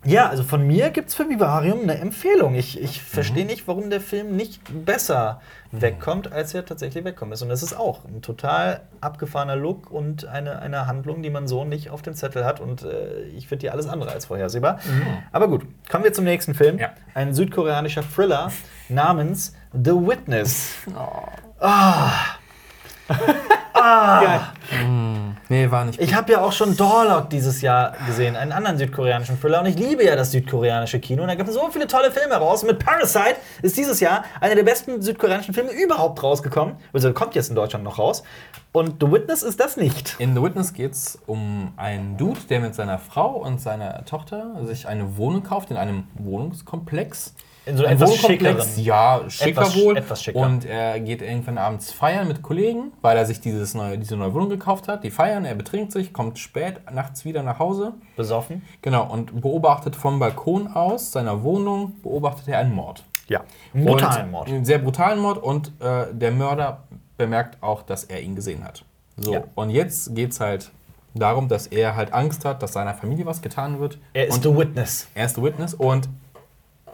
[SPEAKER 1] ja, also von mir gibt es für Vivarium eine Empfehlung. Ich, ich
[SPEAKER 2] Mhm.
[SPEAKER 1] verstehe nicht, warum der Film nicht besser wegkommt, als er tatsächlich wegkommt ist. Und das ist auch ein total abgefahrener Look und eine, eine Handlung, die man so nicht auf dem Zettel hat. Und äh, ich finde die alles andere als vorhersehbar. Aber gut, kommen wir zum nächsten Film.
[SPEAKER 2] Ja.
[SPEAKER 1] Ein südkoreanischer Thriller namens The Witness.
[SPEAKER 2] Oh. Nee, war nicht.
[SPEAKER 1] Ich habe ja auch schon Doorlock dieses Jahr gesehen, einen anderen südkoreanischen Thriller. Und ich liebe ja das südkoreanische Kino. Und da gibt es so viele tolle Filme raus. Und mit Parasite ist dieses Jahr einer der besten südkoreanischen Filme überhaupt rausgekommen. Also kommt jetzt in Deutschland noch raus. Und The Witness ist das nicht.
[SPEAKER 2] In The Witness geht es um einen Dude, der mit seiner Frau und seiner Tochter sich eine Wohnung kauft in einem Wohnungskomplex.
[SPEAKER 1] In so
[SPEAKER 2] Ein
[SPEAKER 1] etwas
[SPEAKER 2] Wohnkomplex,
[SPEAKER 1] schickeren.
[SPEAKER 2] ja, schicker
[SPEAKER 1] Etwas-
[SPEAKER 2] wohl.
[SPEAKER 1] etwas schicker.
[SPEAKER 2] Und er geht irgendwann abends feiern mit Kollegen, weil er sich dieses neue, diese neue Wohnung gekauft hat. Die feiern, er betrinkt sich, kommt spät nachts wieder nach Hause.
[SPEAKER 1] Besoffen.
[SPEAKER 2] Genau, und beobachtet vom Balkon aus seiner Wohnung, beobachtet er einen Mord.
[SPEAKER 1] Ja. Einen brutalen Mord.
[SPEAKER 2] Einen sehr brutalen Mord und äh, der Mörder bemerkt auch, dass er ihn gesehen hat. So,
[SPEAKER 1] Ja.
[SPEAKER 2] und jetzt geht es halt darum, dass er halt Angst hat, dass seiner Familie was getan wird.
[SPEAKER 1] Er ist
[SPEAKER 2] und
[SPEAKER 1] The Witness.
[SPEAKER 2] er ist the Witness und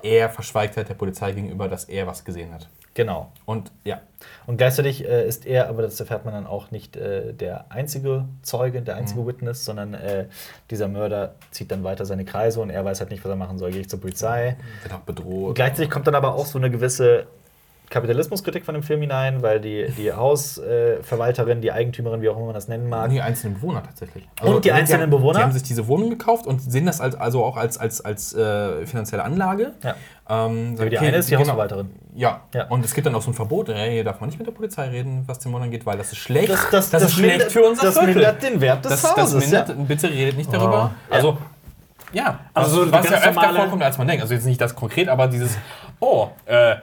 [SPEAKER 2] er verschweigt halt der Polizei gegenüber, dass er was gesehen hat.
[SPEAKER 1] Genau.
[SPEAKER 2] Und ja,
[SPEAKER 1] Und gleichzeitig äh, ist er, aber das erfährt man dann auch nicht, äh, der einzige Zeuge, der einzige Witness, sondern äh, dieser Mörder zieht dann weiter seine Kreise und er weiß halt nicht, was er machen soll. Gehe ich zur Polizei.
[SPEAKER 2] wird auch bedroht.
[SPEAKER 1] Gleichzeitig kommt dann aber auch so eine gewisse Kapitalismuskritik von dem Film hinein, weil die, die Hausverwalterin, die Eigentümerin, wie auch immer man das nennen mag,
[SPEAKER 2] Die einzelnen Bewohner tatsächlich. Also,
[SPEAKER 1] Und die einzelnen
[SPEAKER 2] haben,
[SPEAKER 1] Bewohner?
[SPEAKER 2] Die haben sich diese Wohnung gekauft und sehen das als, also auch als, als, als äh, finanzielle Anlage.
[SPEAKER 1] Ja.
[SPEAKER 2] Ähm,
[SPEAKER 1] die
[SPEAKER 2] okay,
[SPEAKER 1] eine ist die
[SPEAKER 2] genau.
[SPEAKER 1] Hausverwalterin.
[SPEAKER 2] Ja.
[SPEAKER 1] Ja.
[SPEAKER 2] und es gibt dann auch so ein Verbot, ey, hier darf man nicht mit der Polizei reden, was den Mordern geht, weil das ist schlecht.
[SPEAKER 1] Das, das,
[SPEAKER 2] das, ist schlecht für unser
[SPEAKER 1] Das
[SPEAKER 2] Viertel.
[SPEAKER 1] mindert den Wert des
[SPEAKER 2] das, das
[SPEAKER 1] Hauses.
[SPEAKER 2] mindert, bitte redet nicht darüber.
[SPEAKER 1] Oh.
[SPEAKER 2] Also, ja,
[SPEAKER 3] Also so
[SPEAKER 2] was,
[SPEAKER 3] die
[SPEAKER 2] was ja öfter vorkommt, als man denkt. Also jetzt nicht das konkret, aber dieses, oh, äh,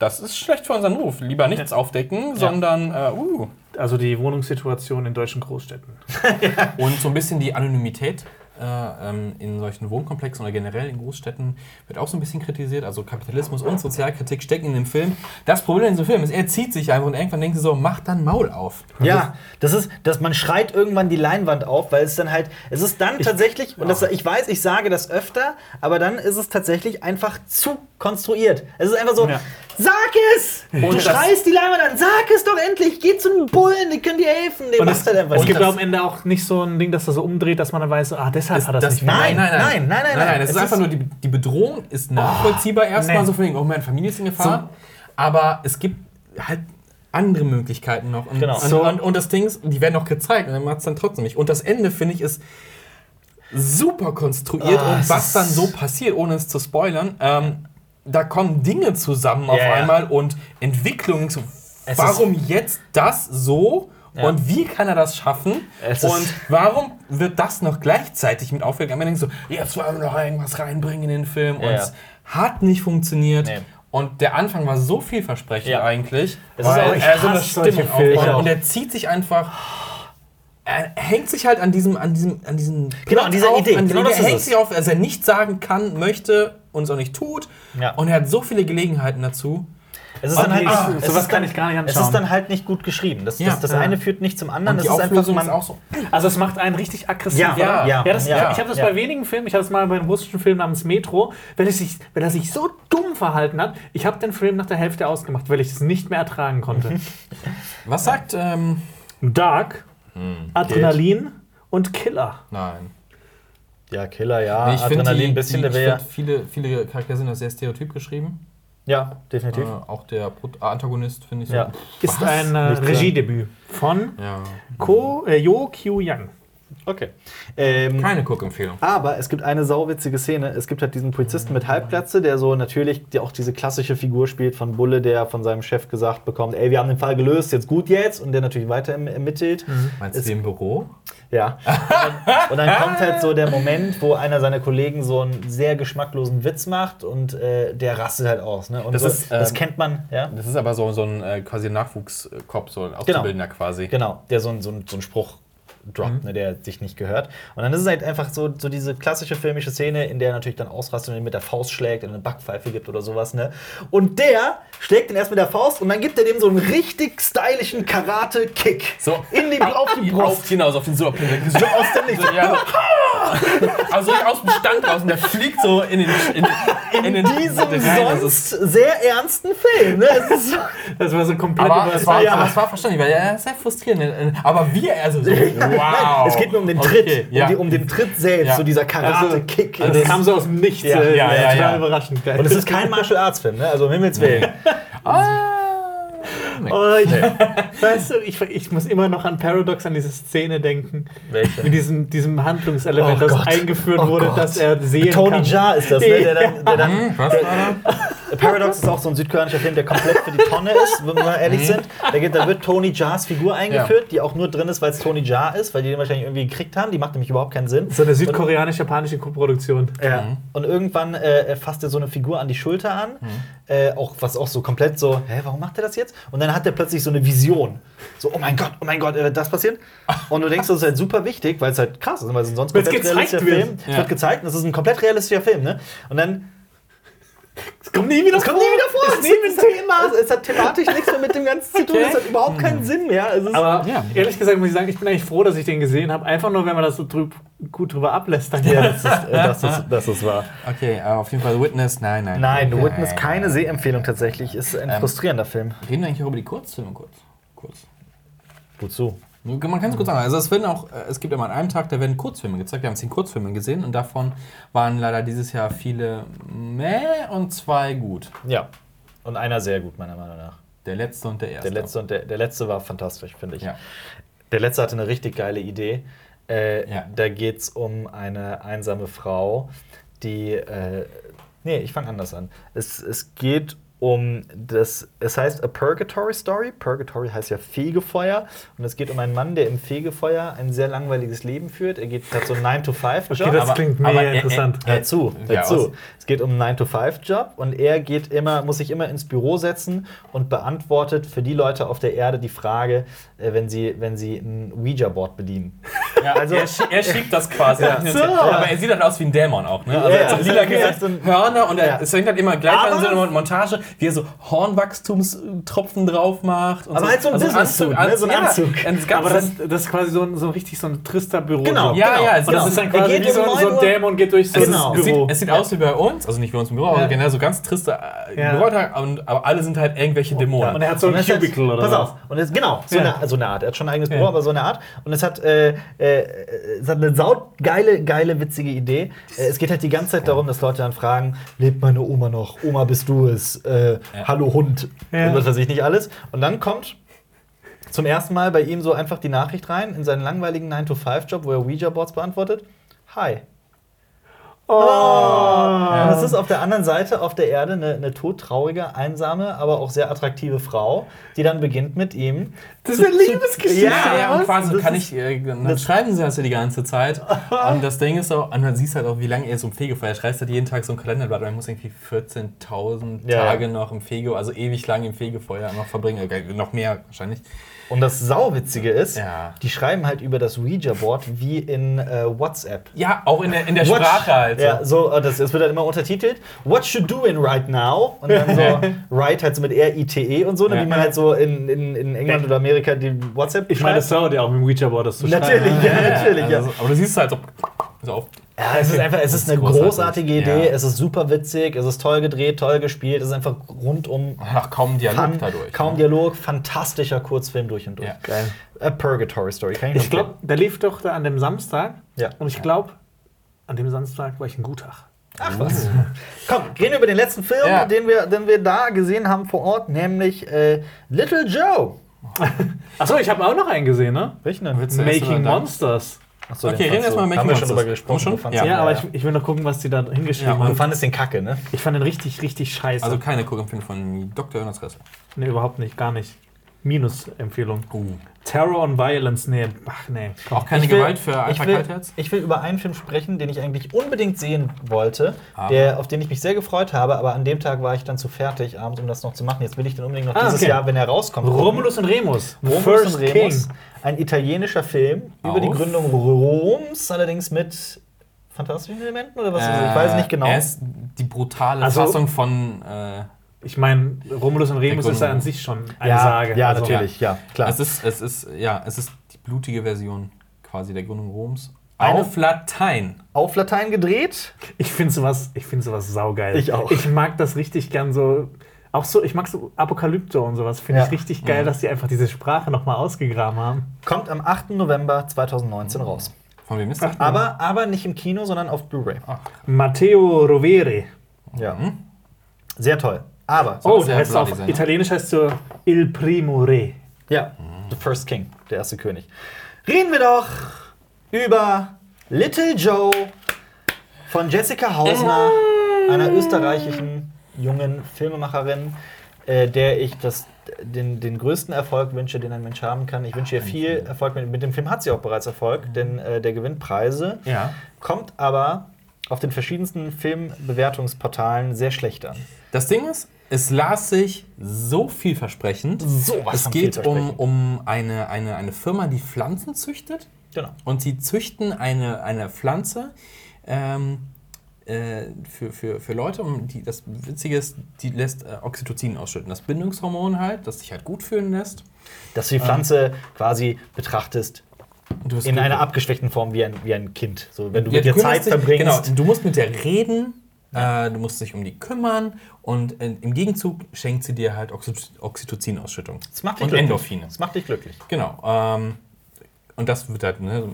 [SPEAKER 2] das ist schlecht für unseren Ruf. Lieber nichts aufdecken, sondern, äh, uh.
[SPEAKER 3] Also die Wohnungssituation in deutschen Großstädten.
[SPEAKER 2] Und so ein bisschen die Anonymität äh, ähm, in solchen Wohnkomplexen oder generell in Großstädten wird auch so ein bisschen kritisiert. Also Kapitalismus und Sozialkritik stecken in dem Film. Das Problem in diesem Film ist, er zieht sich einfach und irgendwann denkt er so, mach dann Maul auf.
[SPEAKER 1] Ja, das ist, dass man schreit irgendwann die Leinwand auf, weil es dann halt, es ist dann tatsächlich, und das, ich weiß, ich sage das öfter, aber dann ist es tatsächlich einfach zu konstruiert. Es ist einfach so,
[SPEAKER 3] Ja.
[SPEAKER 1] Sag es! du
[SPEAKER 2] Und das-
[SPEAKER 1] schreist die Leinwand an, sag es doch endlich, geh zu den Bullen, die können dir helfen. Der
[SPEAKER 3] Und
[SPEAKER 1] macht
[SPEAKER 3] es,
[SPEAKER 1] halt einfach
[SPEAKER 3] es gibt am Ende auch nicht so ein Ding, dass er so umdreht, dass man dann weiß, ah, deshalb hat er das,
[SPEAKER 2] Das-
[SPEAKER 3] nicht
[SPEAKER 1] nein,
[SPEAKER 3] gemacht.
[SPEAKER 1] nein, nein, nein, nein.
[SPEAKER 2] Es,
[SPEAKER 1] Es
[SPEAKER 2] ist einfach
[SPEAKER 1] ist-
[SPEAKER 2] nur, die, die Bedrohung ist nachvollziehbar erstmal,
[SPEAKER 3] nee.
[SPEAKER 2] so von wegen, oh, meine Familie ist in Gefahr. Aber es gibt halt andere Möglichkeiten noch. Und,
[SPEAKER 1] Genau.
[SPEAKER 2] und,
[SPEAKER 3] So.
[SPEAKER 2] und, und das Ding ist, die werden noch gezeigt und dann macht es dann trotzdem nicht. Und das Ende, finde ich, ist super konstruiert
[SPEAKER 1] Ah,
[SPEAKER 2] und was dann so passiert, ohne es zu spoilern, ähm, da kommen Dinge zusammen auf
[SPEAKER 1] ja.
[SPEAKER 2] einmal und.
[SPEAKER 1] Es
[SPEAKER 2] Warum jetzt das so?
[SPEAKER 1] Ja.
[SPEAKER 2] Und wie kann er das schaffen? Und warum wird das noch gleichzeitig mit aufgelegt? Am Ende denkst du, jetzt wollen wir noch irgendwas reinbringen in den Film.
[SPEAKER 1] Ja,
[SPEAKER 2] und
[SPEAKER 1] ja.
[SPEAKER 2] es hat nicht funktioniert.
[SPEAKER 1] Nee.
[SPEAKER 2] Und der Anfang war so vielversprechend eigentlich.
[SPEAKER 1] Es ist auch- ich
[SPEAKER 2] er so eine Stimmung
[SPEAKER 3] Filme.
[SPEAKER 2] Und er zieht sich einfach. Er hängt sich halt an diesem, an diesem, an diesem
[SPEAKER 1] Genau, an dieser
[SPEAKER 2] auf,
[SPEAKER 1] Idee.
[SPEAKER 2] An
[SPEAKER 1] Genau
[SPEAKER 2] er hängt
[SPEAKER 1] es.
[SPEAKER 2] sich auf, dass er nicht sagen kann, möchte und es auch nicht tut.
[SPEAKER 1] Ja.
[SPEAKER 2] Und er hat so viele Gelegenheiten dazu.
[SPEAKER 1] Es ist dann halt nicht,
[SPEAKER 3] ah,
[SPEAKER 1] es
[SPEAKER 3] sowas
[SPEAKER 1] ist
[SPEAKER 3] kann
[SPEAKER 1] dann,
[SPEAKER 3] ich gar nicht
[SPEAKER 1] Es
[SPEAKER 3] anschauen.
[SPEAKER 1] ist dann halt nicht gut geschrieben. Das,
[SPEAKER 2] Ja.
[SPEAKER 1] das, das
[SPEAKER 3] Ja.
[SPEAKER 1] eine führt nicht zum anderen.
[SPEAKER 2] Und die
[SPEAKER 1] das ist einfach man,
[SPEAKER 2] ist auch so.
[SPEAKER 3] Also es macht einen richtig aggressiv.
[SPEAKER 1] Ja, ja, ja.
[SPEAKER 3] ja, das,
[SPEAKER 1] Ja.
[SPEAKER 3] Ich habe das
[SPEAKER 1] Ja.
[SPEAKER 3] bei wenigen Filmen, ich habe das mal bei einem russischen Film namens Metro, wenn, er sich, wenn er sich so dumm verhalten hat, ich habe den Film nach der Hälfte ausgemacht, weil ich es nicht mehr ertragen konnte.
[SPEAKER 2] Was sagt. Ähm,
[SPEAKER 3] Dark, Adrenalin und Killer.
[SPEAKER 2] nein.
[SPEAKER 1] Ja, Killer, ja.
[SPEAKER 2] Nee, ich finde,
[SPEAKER 1] Adrenalin ein bisschen,
[SPEAKER 2] die,
[SPEAKER 1] der
[SPEAKER 2] ich
[SPEAKER 1] wäre.
[SPEAKER 2] viele, viele Charaktere sind auch sehr stereotyp geschrieben.
[SPEAKER 1] Ja, definitiv.
[SPEAKER 2] Äh, auch der Prot Antagonist finde ich so.
[SPEAKER 1] Ja.
[SPEAKER 3] Ist
[SPEAKER 2] Was?
[SPEAKER 3] ein äh. Regiedebüt von
[SPEAKER 2] Ja.
[SPEAKER 3] Ko, äh, Yo Kyu Yang.
[SPEAKER 1] Okay. Ähm,
[SPEAKER 2] Keine Cook-Empfehlung.
[SPEAKER 1] aber es gibt eine sauwitzige Szene. Es gibt halt diesen Polizisten mit Halbglatze, der so natürlich die auch diese klassische Figur spielt von Bulle, der von seinem Chef gesagt bekommt, ey, wir haben den Fall gelöst, jetzt gut jetzt. Und der natürlich weiter erm- ermittelt.
[SPEAKER 2] Meinst du
[SPEAKER 1] Es-
[SPEAKER 2] im Büro?
[SPEAKER 1] Ja. Und dann kommt halt so der Moment, wo einer seiner Kollegen so einen sehr geschmacklosen Witz macht und äh, der rastet halt aus. Ne? Und
[SPEAKER 2] Das
[SPEAKER 1] so,
[SPEAKER 2] ist,
[SPEAKER 1] das
[SPEAKER 2] ähm,
[SPEAKER 1] kennt man, ja.
[SPEAKER 2] Das ist aber so, so ein äh, quasi Nachwuchskopf, so ein Auszubildender quasi.
[SPEAKER 1] Genau, der so, so, so einen Spruch droppt, ne, der sich nicht gehört. Und dann ist es halt einfach so, so diese klassische filmische Szene, in der er natürlich dann ausrastet und ihn mit der Faust schlägt und eine Backpfeife gibt oder sowas. Ne? Und der schlägt ihn erst mit der Faust und dann gibt er dem so einen richtig stylischen Karate-Kick.
[SPEAKER 2] So
[SPEAKER 1] In die, auf die Brust.
[SPEAKER 2] Auf, genau, so auf den Superplan.
[SPEAKER 1] So aus dem Nichts.
[SPEAKER 2] So, ja. Also aus dem Stand raus und der fliegt so in den in, in, den
[SPEAKER 1] Diesem
[SPEAKER 2] rein. Das
[SPEAKER 1] sonst sehr ernsten Film. Ne? So,
[SPEAKER 3] Das war so komplett
[SPEAKER 2] aber, es war,
[SPEAKER 1] Ja.
[SPEAKER 2] aber es war verständlich, weil er ist sehr frustrierend. Aber wie er also so, wow.
[SPEAKER 1] Es geht mir um den
[SPEAKER 2] Okay,
[SPEAKER 1] Tritt,
[SPEAKER 2] ja.
[SPEAKER 1] um, die, um den Tritt selbst,
[SPEAKER 2] Ja.
[SPEAKER 1] so dieser Karate-Kick.
[SPEAKER 3] Also, das kam so aus dem Nichts.
[SPEAKER 1] Ja,
[SPEAKER 3] äh,
[SPEAKER 2] ja, ja,
[SPEAKER 3] total überraschend.
[SPEAKER 1] Und es ist kein Martial Arts Film, ne? also um Himmels Willen.
[SPEAKER 2] Nee.
[SPEAKER 3] Oh, ich, weißt du, ich, ich muss immer noch an Paradox, an diese Szene denken.
[SPEAKER 1] Welche?
[SPEAKER 3] Mit diesem, diesem Handlungselement,
[SPEAKER 1] Oh
[SPEAKER 3] das
[SPEAKER 1] Gott.
[SPEAKER 3] eingeführt
[SPEAKER 1] Oh
[SPEAKER 3] wurde,
[SPEAKER 1] Gott.
[SPEAKER 3] dass er sehen
[SPEAKER 1] Tony
[SPEAKER 3] kann.
[SPEAKER 1] Jaa ist das, ne? Der dann, der dann,
[SPEAKER 2] Hm, was war da?
[SPEAKER 1] Paradox ist auch so ein südkoreanischer Film, der komplett für die Tonne ist, wenn wir mal ehrlich sind. Da, geht, da wird Tony Jaas Figur eingeführt, die auch nur drin ist, weil es Tony Jaa ist, weil die den wahrscheinlich irgendwie gekriegt haben. Die macht nämlich überhaupt keinen Sinn.
[SPEAKER 3] So eine südkoreanisch-japanische Koproduktion.
[SPEAKER 1] Ja. Und irgendwann äh, fasst er so eine Figur an die Schulter an, äh, auch, was auch so komplett so, hä, warum macht er das jetzt? Und dann hat er plötzlich so eine Vision. So, oh mein Gott, oh mein Gott, äh, wird das passieren? Und du denkst, das ist halt super wichtig, weil es halt krass ist, weil es ein sonst komplett realistischer
[SPEAKER 3] wird.
[SPEAKER 1] Film. Es
[SPEAKER 2] Ja.
[SPEAKER 1] wird gezeigt, und das ist ein komplett realistischer Film, ne? Und dann
[SPEAKER 3] Es kommt nie wieder
[SPEAKER 1] Das kommt nie wieder vor.
[SPEAKER 3] Es
[SPEAKER 1] Es, es,
[SPEAKER 3] ein
[SPEAKER 1] hat,
[SPEAKER 3] Thema.
[SPEAKER 1] also, es hat thematisch nichts mehr mit dem Ganzen zu tun.
[SPEAKER 2] Okay.
[SPEAKER 1] Es hat überhaupt keinen Sinn mehr. Es ist
[SPEAKER 3] Aber
[SPEAKER 2] Ja.
[SPEAKER 3] ehrlich gesagt muss ich sagen, ich bin eigentlich froh, dass ich den gesehen habe. Einfach nur, wenn man das so drüb, gut drüber ablässt. Dann
[SPEAKER 1] ja, das ist, äh, das ist, das ist wahr.
[SPEAKER 2] Okay, äh, auf jeden Fall The Witness, nein, nein.
[SPEAKER 1] Nein, The
[SPEAKER 2] Nein.
[SPEAKER 1] Witness keine Sehempfehlung tatsächlich. Ist ein frustrierender Film.
[SPEAKER 2] Reden wir eigentlich auch über die Kurzfilme kurz? Kurz.
[SPEAKER 1] Wozu?
[SPEAKER 2] Man kann es kurz sagen. Also es werden auch, äh, es gibt immer an einem Tag, da werden Kurzfilme gezeigt. Wir haben zehn Kurzfilme gesehen und davon waren leider dieses Jahr viele meh und zwei gut.
[SPEAKER 1] Ja. Und einer sehr gut, meiner Meinung nach.
[SPEAKER 2] Der letzte und der erste.
[SPEAKER 1] Der letzte, und der, der letzte war fantastisch, finde ich.
[SPEAKER 2] Ja.
[SPEAKER 1] Der letzte hatte eine richtig geile Idee. Äh,
[SPEAKER 2] Ja.
[SPEAKER 1] Da geht es um eine einsame Frau, die. Äh, nee, ich fange anders an. Es, es geht um das. Es heißt A Purgatory Story. Purgatory heißt ja Fegefeuer. Und es geht um einen Mann, der im Fegefeuer ein sehr langweiliges Leben führt. Er geht, hat so einen 9-to-5-Job.
[SPEAKER 3] Okay, das
[SPEAKER 2] aber-
[SPEAKER 3] klingt
[SPEAKER 2] aber
[SPEAKER 3] mega
[SPEAKER 2] er- er-
[SPEAKER 3] interessant.
[SPEAKER 1] Hör zu, hör
[SPEAKER 2] Ja,
[SPEAKER 1] zu.
[SPEAKER 2] was?
[SPEAKER 1] Es geht um einen 9-to-5-Job und er geht immer, muss sich immer ins Büro setzen und beantwortet für die Leute auf der Erde die Frage, äh, wenn sie, wenn sie ein Ouija-Board bedienen.
[SPEAKER 2] Ja, also er, schie- er schiebt das quasi.
[SPEAKER 1] So.
[SPEAKER 2] Aber er sieht halt aus wie ein Dämon auch. Ne? Also
[SPEAKER 1] Ja,
[SPEAKER 2] er hat so
[SPEAKER 1] das
[SPEAKER 2] lila Hörner und er,
[SPEAKER 1] Ja.
[SPEAKER 2] es hängt halt immer gleich
[SPEAKER 1] Aber-
[SPEAKER 2] an so einer Montage, wie er so Hornwachstumstropfen drauf macht. Und
[SPEAKER 1] Aber halt so ein Business-Suit, ne? So ein Anzug.
[SPEAKER 2] Ja, und es gab
[SPEAKER 3] Aber das, das ist quasi so, ein, so richtig so ein trister Büro.
[SPEAKER 1] Genau.
[SPEAKER 2] Ja, ja, es
[SPEAKER 3] Und das
[SPEAKER 2] genau.
[SPEAKER 3] ist dann quasi
[SPEAKER 1] geht
[SPEAKER 3] wie so, ein- so
[SPEAKER 1] 9
[SPEAKER 3] ein. Dämon geht durch so
[SPEAKER 1] Genau.
[SPEAKER 3] ein
[SPEAKER 2] Es sieht,
[SPEAKER 3] Büro.
[SPEAKER 2] es sieht aus wie bei uns, also nicht wie bei uns im Büro, aber
[SPEAKER 3] Ja.
[SPEAKER 2] generell so ganz triste äh,
[SPEAKER 3] Ja.
[SPEAKER 2] Büroalltag, und- aber alle sind halt irgendwelche Dämonen.
[SPEAKER 3] Und er hat so
[SPEAKER 1] Und
[SPEAKER 3] ein Cubicle oder
[SPEAKER 1] Pass auf. Und es, genau, so,
[SPEAKER 3] Ja.
[SPEAKER 1] eine, so eine Art. Er hat schon ein eigenes
[SPEAKER 3] Ja.
[SPEAKER 1] Büro, aber so eine Art. Und es hat, äh, äh, es hat eine saugeile, geile, witzige Idee. Es geht halt die ganze Zeit darum, dass Leute dann fragen, lebt meine Oma noch? Oma, bist du es? Äh, Hallo Hund.
[SPEAKER 3] Ja.
[SPEAKER 1] Und was weiß ich nicht alles. Und dann kommt zum ersten Mal bei ihm so einfach die Nachricht rein in seinen langweiligen 9-to-5-Job, wo er Ouija-Boards beantwortet. Hi.
[SPEAKER 3] Oh.
[SPEAKER 1] Und das ist auf der anderen Seite auf der Erde eine, eine todtraurige, einsame, aber auch sehr attraktive Frau, die dann beginnt mit ihm.
[SPEAKER 3] Das ist eine Liebesgeschichte.
[SPEAKER 2] Ja, ja, und quasi
[SPEAKER 1] Das
[SPEAKER 2] kann ich, äh, dann schreiben sie das ja die ganze Zeit. und das Ding ist auch, und man sieht halt auch, wie lange er so im Fegefeuer schreibt, halt jeden Tag so ein Kalenderblatt, er muss irgendwie 14.000
[SPEAKER 1] Ja,
[SPEAKER 2] Tage
[SPEAKER 1] ja.
[SPEAKER 2] noch im Fegefeuer, also ewig lang im Fegefeuer noch verbringen, noch mehr wahrscheinlich.
[SPEAKER 1] Und das Sauwitzige ist,
[SPEAKER 2] Ja.
[SPEAKER 1] die schreiben halt über das Ouija-Board wie in äh, WhatsApp.
[SPEAKER 2] Ja, auch in der, in der
[SPEAKER 1] Watch.
[SPEAKER 2] Sprache halt.
[SPEAKER 1] Ja,
[SPEAKER 3] so.
[SPEAKER 1] äh, das, das wird dann immer untertitelt. What you doing right now? Und dann so, right halt so mit R-I-T-E und so, ne,
[SPEAKER 2] Ja.
[SPEAKER 1] wie man halt so in, in, in England oder Amerika die WhatsApp
[SPEAKER 3] Ich meine, das dauert ja auch mit dem Ouija-Board, das zu
[SPEAKER 1] Natürlich,
[SPEAKER 3] schreiben.
[SPEAKER 1] ja, natürlich, ja.
[SPEAKER 2] Also, aber du siehst halt so, so auf.
[SPEAKER 1] Ja, es ist einfach, es ist
[SPEAKER 2] ist
[SPEAKER 1] eine
[SPEAKER 2] großartig.
[SPEAKER 1] großartige Idee,
[SPEAKER 2] Ja.
[SPEAKER 1] es ist super witzig, es ist toll gedreht, toll gespielt, es ist einfach rundum
[SPEAKER 2] Nach kaum Dialog
[SPEAKER 1] Fun,
[SPEAKER 2] dadurch.
[SPEAKER 1] kaum
[SPEAKER 2] ne?
[SPEAKER 1] Dialog, fantastischer Kurzfilm durch und durch.
[SPEAKER 2] Ja.
[SPEAKER 3] Geil.
[SPEAKER 1] A Purgatory Story, kann ich
[SPEAKER 3] Ich glaube, der lief doch da an dem Samstag.
[SPEAKER 1] Ja.
[SPEAKER 3] Und ich glaube, an dem Samstag war ich ein Gutach.
[SPEAKER 1] Ach was. Komm, reden wir über den letzten Film,
[SPEAKER 2] Ja.
[SPEAKER 1] den, wir, den wir da gesehen haben vor Ort, nämlich äh, Little Joe.
[SPEAKER 3] Achso, ich habe auch noch einen gesehen, ne?
[SPEAKER 1] Welchen denn?
[SPEAKER 3] Making? Monsters.
[SPEAKER 1] Achso,
[SPEAKER 2] Okay, reden wir erst mal über
[SPEAKER 1] Haben wir schon drüber gesprochen.
[SPEAKER 2] Schon?
[SPEAKER 1] Du
[SPEAKER 2] Ja.
[SPEAKER 1] ihn,
[SPEAKER 3] Ja, aber ich, ich will noch gucken, was die da hingeschrieben
[SPEAKER 2] Ja,
[SPEAKER 1] Du
[SPEAKER 3] haben.
[SPEAKER 1] fandest den Kacke, ne?
[SPEAKER 3] Ich fand den richtig, richtig scheiße.
[SPEAKER 2] Also keine Guckempfehlung von Dr. Jonas Ressler.
[SPEAKER 3] nee, überhaupt nicht, gar nicht. Minus-Empfehlung.
[SPEAKER 2] Uh.
[SPEAKER 3] Terror and Violence, nee, ach nee. Komm.
[SPEAKER 2] Auch keine
[SPEAKER 1] Ich will-
[SPEAKER 2] Gewalt für
[SPEAKER 1] Ich
[SPEAKER 2] Alpha
[SPEAKER 1] will,
[SPEAKER 2] Kaltherz?
[SPEAKER 1] ich will über einen Film sprechen, den ich eigentlich unbedingt sehen wollte,
[SPEAKER 2] Aber-
[SPEAKER 1] der, auf den ich mich sehr gefreut habe, aber an dem Tag war ich dann zu fertig abends, um das noch zu machen. Jetzt will ich den unbedingt noch
[SPEAKER 3] Ah,
[SPEAKER 1] dieses
[SPEAKER 3] okay.
[SPEAKER 1] Jahr, wenn er rauskommt.
[SPEAKER 3] Romulus und Remus.
[SPEAKER 1] Romulus
[SPEAKER 3] First
[SPEAKER 1] und Remus,
[SPEAKER 3] King.
[SPEAKER 1] Ein italienischer Film über die
[SPEAKER 2] Auf?
[SPEAKER 1] Gründung Roms, allerdings mit fantastischen Elementen oder was? es? ich weiß nicht genau.
[SPEAKER 2] Er ist die brutale
[SPEAKER 3] Also-
[SPEAKER 2] Fassung von. Äh,
[SPEAKER 3] Ich meine, Romulus und Remus ist ja an sich schon eine
[SPEAKER 1] ja,
[SPEAKER 3] Sage.
[SPEAKER 1] ja,
[SPEAKER 3] Also-
[SPEAKER 1] natürlich, ja, klar.
[SPEAKER 2] es ist, es ist, ja, es ist die blutige Version quasi der Gründung Roms.
[SPEAKER 1] Eine-
[SPEAKER 2] Auf Latein.
[SPEAKER 1] Auf Latein gedreht.
[SPEAKER 3] Ich finde sowas, ich finde sowas saugeil.
[SPEAKER 1] Ich auch.
[SPEAKER 3] Ich mag das richtig gern so. Auch so, ich mag so Apokalypto und sowas. Finde
[SPEAKER 1] Ja.
[SPEAKER 3] ich richtig geil, dass die einfach diese Sprache nochmal ausgegraben haben.
[SPEAKER 1] Kommt am 8. November 2019 raus.
[SPEAKER 2] Von wem ist das?
[SPEAKER 1] Aber, aber nicht im Kino, sondern auf Blu-ray.
[SPEAKER 3] Matteo Rovere.
[SPEAKER 1] Ja. Sehr toll. Aber,
[SPEAKER 3] Oh,
[SPEAKER 2] sehr
[SPEAKER 3] der heißt auf
[SPEAKER 2] sein, ne?
[SPEAKER 3] Italienisch heißt so Il Primo Re.
[SPEAKER 1] ja, The First King, der erste König. Reden wir doch über Little Joe von Jessica Hausner, einer österreichischen jungen Filmemacherin, äh, der ich das, den, den größten Erfolg wünsche, den ein Mensch haben kann. Ich wünsche ihr viel Erfolg. Mit, mit dem Film hat sie auch bereits Erfolg, denn äh, der gewinnt Preise,
[SPEAKER 2] Ja.
[SPEAKER 1] kommt aber auf den verschiedensten Filmbewertungsportalen sehr schlecht an.
[SPEAKER 2] Das Ding ist, es las sich so vielversprechend.
[SPEAKER 1] Sowas
[SPEAKER 2] es
[SPEAKER 1] von
[SPEAKER 2] geht um, um eine, eine, eine Firma, die Pflanzen züchtet.
[SPEAKER 1] Genau.
[SPEAKER 2] Und sie züchten eine, eine Pflanze ähm, äh, für, für, für Leute, um die, das Witzige ist, die lässt äh, Oxytocin ausschütten. Das Bindungshormon halt, das dich halt gut fühlen lässt.
[SPEAKER 1] Dass du die Pflanze quasi betrachtest in einer abgeschwächten Form wie ein, wie ein Kind. So, wenn du
[SPEAKER 2] Ja,
[SPEAKER 1] mit dir Zeit
[SPEAKER 2] dich-
[SPEAKER 1] verbringst.
[SPEAKER 2] Genau, du musst mit der reden, äh, du musst dich um die kümmern und äh, im Gegenzug schenkt sie dir halt Oxy Oxytocin-Ausschüttung. Und
[SPEAKER 1] glücklich.
[SPEAKER 2] Endorphine.
[SPEAKER 1] Das macht dich glücklich.
[SPEAKER 2] Genau. Ähm, und das wird halt, ne,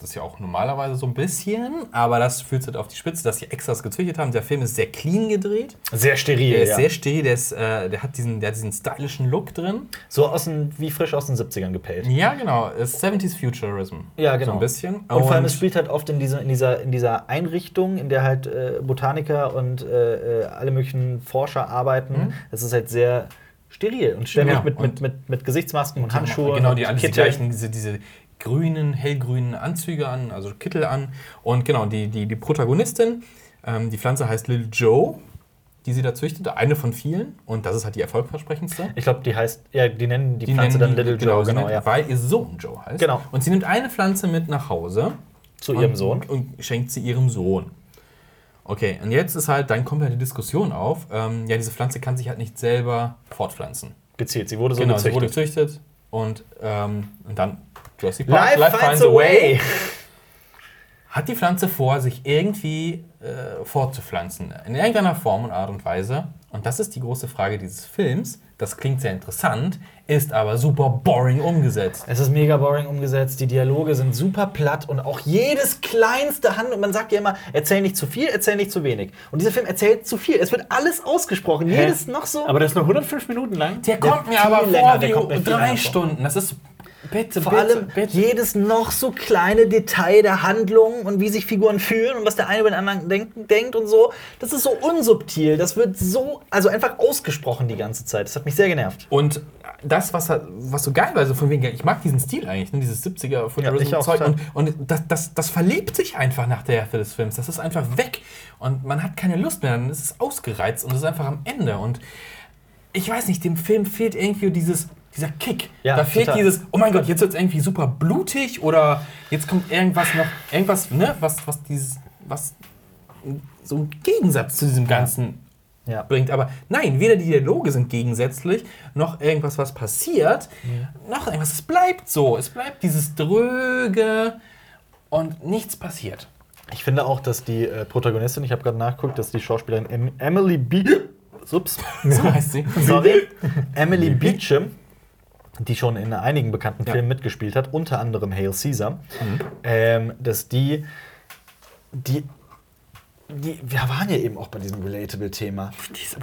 [SPEAKER 2] das ist ja auch normalerweise so ein bisschen, aber das führt halt auf die Spitze, dass sie Extras gezüchtet haben. Der Film ist sehr clean gedreht.
[SPEAKER 1] Sehr steril.
[SPEAKER 2] Der ist
[SPEAKER 1] ja.
[SPEAKER 2] sehr steril, der, ist, äh, der, hat diesen, der hat diesen stylischen Look drin.
[SPEAKER 1] so aus den, wie frisch aus den 70ern gepellt.
[SPEAKER 2] Ja, genau. Ist 70s Futurism.
[SPEAKER 1] Ja, genau.
[SPEAKER 2] So ein bisschen.
[SPEAKER 1] Und, vor allem, es spielt halt oft in, diese, in, dieser, in dieser Einrichtung, in der halt äh, Botaniker und äh, äh, alle möglichen Forscher arbeiten. Es ist halt sehr steril und ständig
[SPEAKER 2] Ja,
[SPEAKER 1] mit, mit,
[SPEAKER 2] und-
[SPEAKER 1] mit, mit Gesichtsmasken und Handschuhen.
[SPEAKER 2] Genau,
[SPEAKER 1] und
[SPEAKER 2] die alles die
[SPEAKER 1] Kitteln.
[SPEAKER 2] gleichen, diese, diese grünen, hellgrünen Anzüge an, also Kittel an. Und genau, die, die, die Protagonistin, ähm, die Pflanze heißt Lil Joe, die sie da züchtet, eine von vielen. Und das ist halt die erfolgversprechendste.
[SPEAKER 1] Ich glaube, die heißt, ja, die nennen die,
[SPEAKER 2] Die
[SPEAKER 1] Pflanze
[SPEAKER 2] nennen
[SPEAKER 1] dann Little Joe,
[SPEAKER 2] sie
[SPEAKER 1] genau,
[SPEAKER 2] nennt-
[SPEAKER 1] ja.
[SPEAKER 2] Weil ihr Sohn Joe heißt.
[SPEAKER 1] Genau.
[SPEAKER 2] Und sie nimmt eine Pflanze mit nach Hause.
[SPEAKER 1] Zu ihrem
[SPEAKER 2] und,
[SPEAKER 1] Sohn.
[SPEAKER 2] Und schenkt sie ihrem Sohn. Okay, und jetzt ist halt, dann kommt halt die Diskussion auf. Ähm, ja, diese Pflanze kann sich halt nicht selber fortpflanzen.
[SPEAKER 1] Gezielt. Sie wurde so
[SPEAKER 2] genau, sie
[SPEAKER 1] gezüchtet.
[SPEAKER 2] wurde gezüchtet und, ähm, und dann Jurassic
[SPEAKER 1] Life, finds a way.
[SPEAKER 2] Hat die Pflanze vor, sich irgendwie äh, fortzupflanzen, in irgendeiner Form und Art und Weise. Und das ist die große Frage dieses Films. Das klingt sehr interessant, ist aber super boring umgesetzt.
[SPEAKER 1] Es ist mega boring umgesetzt, die Dialoge sind super platt und auch jedes kleinste Hand. Und man sagt ja immer, erzähl nicht zu viel, erzähl nicht zu wenig. Und dieser Film erzählt zu viel. Es wird alles ausgesprochen. Jedes noch so.
[SPEAKER 3] Aber der ist nur 105 Minuten lang.
[SPEAKER 2] Der,
[SPEAKER 1] Der
[SPEAKER 2] kommt mir aber
[SPEAKER 1] länger,
[SPEAKER 2] vor
[SPEAKER 1] der
[SPEAKER 2] wie drei
[SPEAKER 1] vor.
[SPEAKER 2] Stunden. Das ist bitte,
[SPEAKER 1] Vor
[SPEAKER 2] bitte,
[SPEAKER 1] allem
[SPEAKER 2] bitte.
[SPEAKER 1] jedes noch so kleine Detail der Handlung und wie sich Figuren fühlen und was der eine über den anderen denkt, denkt und so. Das ist so unsubtil. Das wird so, also einfach ausgesprochen die ganze Zeit. Das hat mich sehr genervt.
[SPEAKER 2] Und das, was, was so geil war, so von wegen, ich mag diesen Stil eigentlich, ne, dieses 70er
[SPEAKER 1] Ja, ich auch,
[SPEAKER 2] Futurism-Zeug.
[SPEAKER 1] total.
[SPEAKER 2] und und das, das, das verlebt sich einfach nach der Hälfte des Films. Das ist einfach weg. Und man hat keine Lust mehr. Dann ist es ausgereizt und es ist einfach am Ende. Und ich weiß nicht, dem Film fehlt irgendwie dieses, dieser Kick.
[SPEAKER 1] Ja,
[SPEAKER 2] da fehlt
[SPEAKER 1] total.
[SPEAKER 2] dieses, oh mein Gott, jetzt wird es irgendwie super blutig oder jetzt kommt irgendwas noch, irgendwas, ne, was, was dieses, was so einen Gegensatz zu diesem Ganzen
[SPEAKER 1] Ja.
[SPEAKER 2] bringt. Aber nein, weder die Dialoge sind gegensätzlich, noch irgendwas, was passiert, noch irgendwas. Es bleibt so. Es bleibt dieses Dröge und nichts passiert.
[SPEAKER 1] Ich finde auch, dass die äh, Protagonistin, ich habe gerade nachgeguckt, dass die Schauspielerin em Emily Be Ups,
[SPEAKER 2] So heißt sie.
[SPEAKER 1] sorry, Emily Beecham, die schon in einigen bekannten
[SPEAKER 2] Ja.
[SPEAKER 1] Filmen mitgespielt hat, unter anderem Hail Caesar, ähm, dass die, die, die, wir waren ja eben auch bei diesem Relatable-Thema.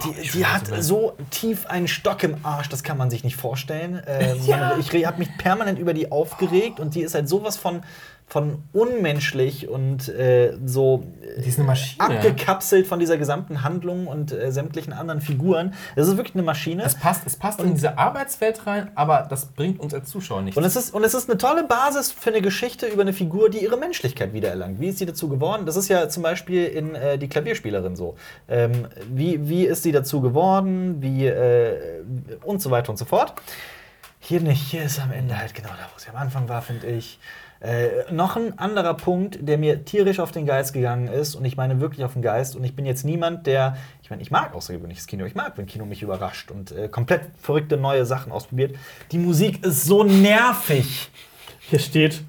[SPEAKER 1] Die, die hat so tief einen Stock im Arsch, das kann man sich nicht vorstellen. Ähm, Ich habe mich permanent über die aufgeregt und die ist halt sowas von, von unmenschlich und äh, so
[SPEAKER 2] Maschine.
[SPEAKER 1] abgekapselt von dieser gesamten Handlung und äh, sämtlichen anderen Figuren. Das ist wirklich eine Maschine.
[SPEAKER 2] Es passt, es passt in diese Arbeitswelt rein, aber das bringt uns als Zuschauer nichts.
[SPEAKER 1] Und es, ist, und es ist eine tolle Basis für eine Geschichte über eine Figur, die ihre Menschlichkeit wiedererlangt. Wie ist sie dazu geworden? Das ist ja zum Beispiel in äh, Die Klavierspielerin so. Ähm, wie, wie ist sie dazu geworden? Wie, äh, und so weiter und so fort. Hier nicht. Hier ist am Ende halt genau da, wo sie am Anfang war, finde ich. Äh, noch ein anderer Punkt, der mir tierisch auf den Geist gegangen ist, und ich meine wirklich auf den Geist, und ich bin jetzt niemand, der, ich meine, ich mag außergewöhnliches Kino, ich mag, wenn Kino mich überrascht und äh, komplett verrückte neue Sachen ausprobiert. Die Musik ist so nervig.
[SPEAKER 3] Hier steht,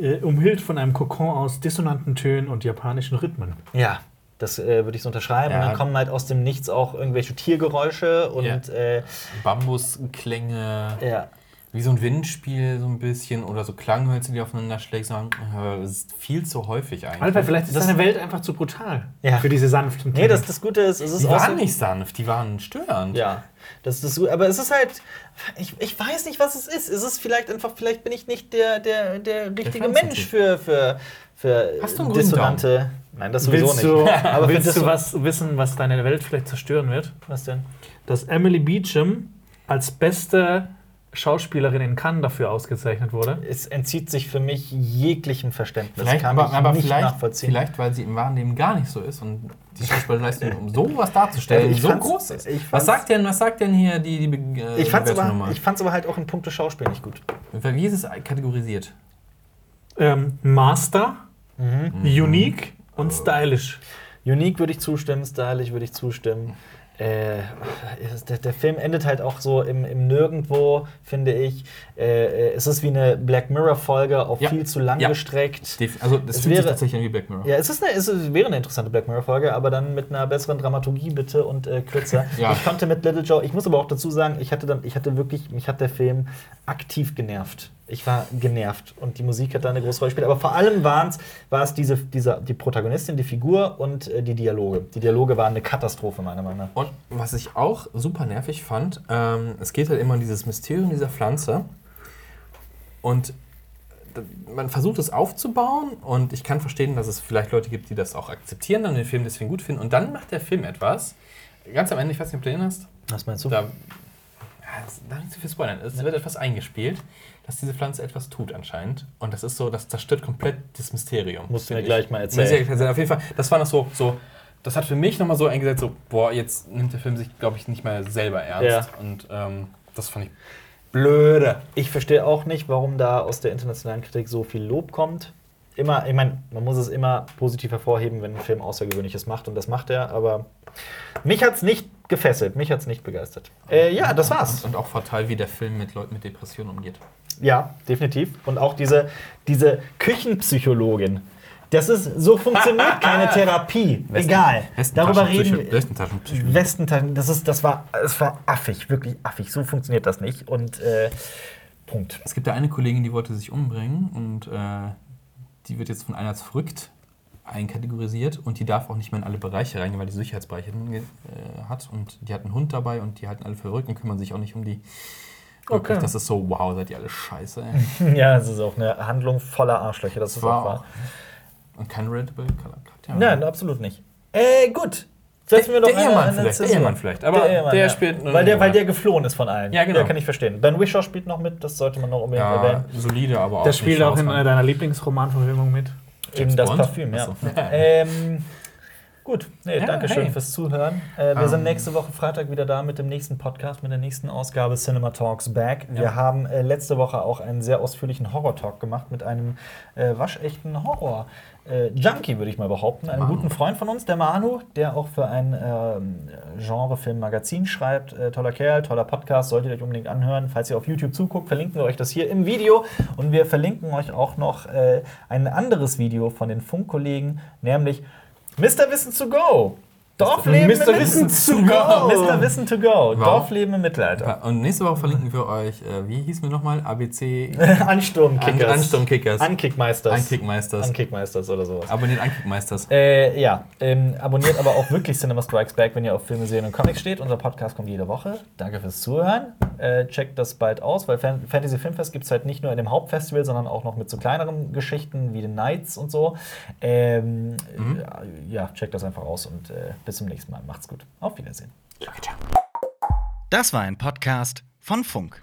[SPEAKER 3] äh, umhüllt von einem Kokon aus dissonanten Tönen und japanischen Rhythmen.
[SPEAKER 1] Ja, das äh, würde ich so unterschreiben.
[SPEAKER 2] Ja.
[SPEAKER 1] Und dann kommen halt aus dem Nichts auch irgendwelche Tiergeräusche und
[SPEAKER 2] Ja.
[SPEAKER 1] äh,
[SPEAKER 2] Bambusklänge,
[SPEAKER 1] ja.
[SPEAKER 2] Wie so ein Windspiel so ein bisschen oder so Klanghölzer, die aufeinander schlägt. sagen, äh, Das ist viel zu häufig eigentlich.
[SPEAKER 3] Albert, vielleicht ist
[SPEAKER 1] Das-
[SPEAKER 3] deine Welt einfach zu brutal
[SPEAKER 1] Ja.
[SPEAKER 3] für diese sanften
[SPEAKER 1] Nee, das, das Gute ist, es ist
[SPEAKER 2] die
[SPEAKER 1] auch
[SPEAKER 2] waren
[SPEAKER 1] so-
[SPEAKER 2] nicht sanft, die waren störend.
[SPEAKER 1] Ja, das ist gut. Aber es ist halt, ich, ich weiß nicht, was es ist. Es ist vielleicht einfach, vielleicht bin ich nicht der, der, der richtige
[SPEAKER 2] Pflanzentyp.
[SPEAKER 1] Mensch für, für, für
[SPEAKER 2] Hast du einen
[SPEAKER 1] dissonante. Nein, das sowieso
[SPEAKER 3] Willst
[SPEAKER 1] nicht.
[SPEAKER 3] du,
[SPEAKER 1] Aber für
[SPEAKER 3] willst du was wissen, was deine Welt vielleicht zerstören wird?
[SPEAKER 1] Was denn?
[SPEAKER 3] Dass Emily Beecham als beste Schauspielerin in Cannes dafür ausgezeichnet wurde.
[SPEAKER 1] Es entzieht sich für mich jeglichem Verständnis.
[SPEAKER 2] Vielleicht,
[SPEAKER 1] kann
[SPEAKER 2] aber,
[SPEAKER 1] ich
[SPEAKER 2] aber
[SPEAKER 1] nicht
[SPEAKER 2] vielleicht,
[SPEAKER 1] nachvollziehen.
[SPEAKER 2] vielleicht, weil sie im wahren Leben gar nicht so ist und die Schauspielerleistung, um sowas darzustellen,
[SPEAKER 1] Ich
[SPEAKER 2] so groß ist.
[SPEAKER 1] ich
[SPEAKER 2] Was sagt, denn, was sagt denn hier die, die äh,
[SPEAKER 1] ich fand's, aber, ich fand's aber halt auch in puncto Schauspiel nicht gut.
[SPEAKER 2] Wie ist es kategorisiert?
[SPEAKER 3] Ähm, Master,
[SPEAKER 1] Mhm.
[SPEAKER 3] Unique und Stylish.
[SPEAKER 1] Unique würde ich zustimmen, stylisch würde ich zustimmen. Äh, der, der Film endet halt auch so im, im Nirgendwo, finde ich. Äh, es ist wie eine Black Mirror-Folge, auch
[SPEAKER 2] Ja.
[SPEAKER 1] viel zu lang
[SPEAKER 2] Ja.
[SPEAKER 1] gestreckt.
[SPEAKER 2] Also, das
[SPEAKER 1] Es
[SPEAKER 2] fühlt sich
[SPEAKER 1] wäre-
[SPEAKER 2] tatsächlich an wie Black Mirror.
[SPEAKER 1] Ja, es, ist eine, es wäre eine interessante Black Mirror-Folge, aber dann mit einer besseren Dramaturgie bitte und äh, kürzer.
[SPEAKER 2] Ja.
[SPEAKER 1] Ich konnte mit Little Joe, ich muss aber auch dazu sagen, ich hatte dann, ich hatte wirklich, mich hat der Film aktiv genervt. Ich war genervt und die Musik hat da eine große Rolle gespielt. Aber vor allem war es diese, dieser, die Protagonistin, die Figur und äh, die Dialoge. Die Dialoge waren eine Katastrophe, meiner Meinung nach.
[SPEAKER 2] Und was ich auch super nervig fand, ähm, es geht halt immer um dieses Mysterium dieser Pflanze. Und man versucht es aufzubauen und ich kann verstehen, dass es vielleicht Leute gibt, die das auch akzeptieren, dann den Film deswegen gut finden. Und dann macht der Film etwas, ganz am Ende, ich weiß nicht, ob du den hast,
[SPEAKER 1] Was meinst du?
[SPEAKER 2] da, ja, da nicht zu viel spoilern, es wird etwas eingespielt, dass diese Pflanze etwas tut anscheinend. Und das ist so, das zerstört komplett das Mysterium.
[SPEAKER 1] Musst du mir gleich
[SPEAKER 2] ich.
[SPEAKER 1] mal erzählen.
[SPEAKER 2] Auf jeden Fall, das war noch so, so das hat für mich nochmal so eingesetzt, so, boah, jetzt nimmt der Film sich, glaube ich, nicht mehr selber ernst. Und ähm, das fand ich blöde.
[SPEAKER 1] Ich verstehe auch nicht, warum da aus der internationalen Kritik so viel Lob kommt. Immer, ich meine, man muss es immer positiv hervorheben, wenn ein Film Außergewöhnliches macht und das macht er, aber mich hat es nicht gefesselt, mich hat es nicht begeistert. Äh, ja, das war's.
[SPEAKER 2] Und, und auch fatal, wie der Film mit Leuten mit Depressionen umgeht.
[SPEAKER 1] Ja, definitiv. Und auch diese, diese Küchenpsychologin. Das ist, so funktioniert keine Therapie. Egal. Darüber reden wir.
[SPEAKER 2] Westentaschenpsychologie.
[SPEAKER 1] Westentaschen, das ist, das war, es war affig, wirklich affig. So funktioniert das nicht. Und äh, Punkt.
[SPEAKER 2] Es gibt da eine Kollegin, die wollte sich umbringen und äh, die wird jetzt von einer als verrückt einkategorisiert und die darf auch nicht mehr in alle Bereiche reingehen, weil die Sicherheitsbereiche äh, hat und die hat einen Hund dabei und die halten alle für verrückt und kümmern sich auch nicht um die. Wirklich,
[SPEAKER 3] Okay.
[SPEAKER 2] Das ist so, wow, seid ihr alle scheiße. Ey.
[SPEAKER 1] Ja, es ist auch eine Handlung voller Arschlöcher. Das ist auch
[SPEAKER 2] Wow.
[SPEAKER 1] wahr.
[SPEAKER 2] Und kein Cut. Ja.
[SPEAKER 1] Nein, absolut nicht. Äh, gut. Setzen wir
[SPEAKER 2] Der-
[SPEAKER 1] doch
[SPEAKER 2] der
[SPEAKER 1] eine-
[SPEAKER 2] Ehemann vielleicht, der. Ehemann vielleicht, aber der spielt eine
[SPEAKER 1] weil der, weil der geflohen ist von allen.
[SPEAKER 2] Ja, genau.
[SPEAKER 1] Ja, kann ich verstehen. Ben Wishaw spielt noch mit, das sollte man noch unbedingt
[SPEAKER 2] Ja,
[SPEAKER 1] erwähnen.
[SPEAKER 2] solide, aber auch.
[SPEAKER 3] Der spielt
[SPEAKER 2] nicht
[SPEAKER 3] auch in
[SPEAKER 2] herausragend.
[SPEAKER 3] deiner Lieblingsromanverfilmung mit.
[SPEAKER 1] Eben das
[SPEAKER 2] Bond?
[SPEAKER 1] Parfüm, ja.
[SPEAKER 2] Achso.
[SPEAKER 1] ähm, Gut, nee,
[SPEAKER 2] Ja,
[SPEAKER 1] danke schön
[SPEAKER 2] hey.
[SPEAKER 1] fürs Zuhören. Äh, wir
[SPEAKER 2] Ähm.
[SPEAKER 1] sind nächste Woche Freitag wieder da mit dem nächsten Podcast, mit der nächsten Ausgabe Cinema Talks Back. Wir
[SPEAKER 2] Ja.
[SPEAKER 1] haben äh, letzte Woche auch einen sehr ausführlichen Horror-Talk gemacht mit einem äh, waschechten Horror. Äh, Junkie, würde ich mal behaupten. Einem
[SPEAKER 2] Manu.
[SPEAKER 1] guten Freund von uns, der Manu, der auch für ein ähm, Genrefilm-Magazin schreibt. Äh, toller Kerl, toller Podcast, solltet ihr euch unbedingt anhören. Falls ihr auf YouTube zuguckt, verlinken wir euch das hier im Video. Und wir verlinken euch auch noch äh, ein anderes Video von den Funkkollegen, nämlich Mr. Wissen to go. Dorfleben
[SPEAKER 3] Mr.
[SPEAKER 1] im
[SPEAKER 3] Wissen to go.
[SPEAKER 1] Mr. Wissen to go.
[SPEAKER 2] Wow.
[SPEAKER 1] Dorfleben im Mittelalter.
[SPEAKER 2] Und nächste Woche verlinken wir euch, äh, wie hieß mir nochmal? ABC
[SPEAKER 1] Ansturmkickers.
[SPEAKER 2] An- Ansturmkickers.
[SPEAKER 1] Ankickmeisters.
[SPEAKER 2] Ankickmeisters.
[SPEAKER 1] Ankickmeisters oder sowas.
[SPEAKER 2] Abonniert Ankickmeisters.
[SPEAKER 1] Äh, ja, ähm, abonniert aber auch wirklich Cinema Strikes Back, wenn ihr auf Filme, Serien und Comics steht. Unser Podcast kommt jede Woche. Danke fürs Zuhören. Äh, checkt das bald aus, weil Fan Fantasy Filmfest gibt es halt nicht nur in dem Hauptfestival, sondern auch noch mit so kleineren Geschichten wie den Nights und so. Ähm, äh, ja, checkt das einfach aus und äh, bis zum nächsten Mal. Macht's gut. Auf Wiedersehen.
[SPEAKER 4] Das war ein Podcast von Funk.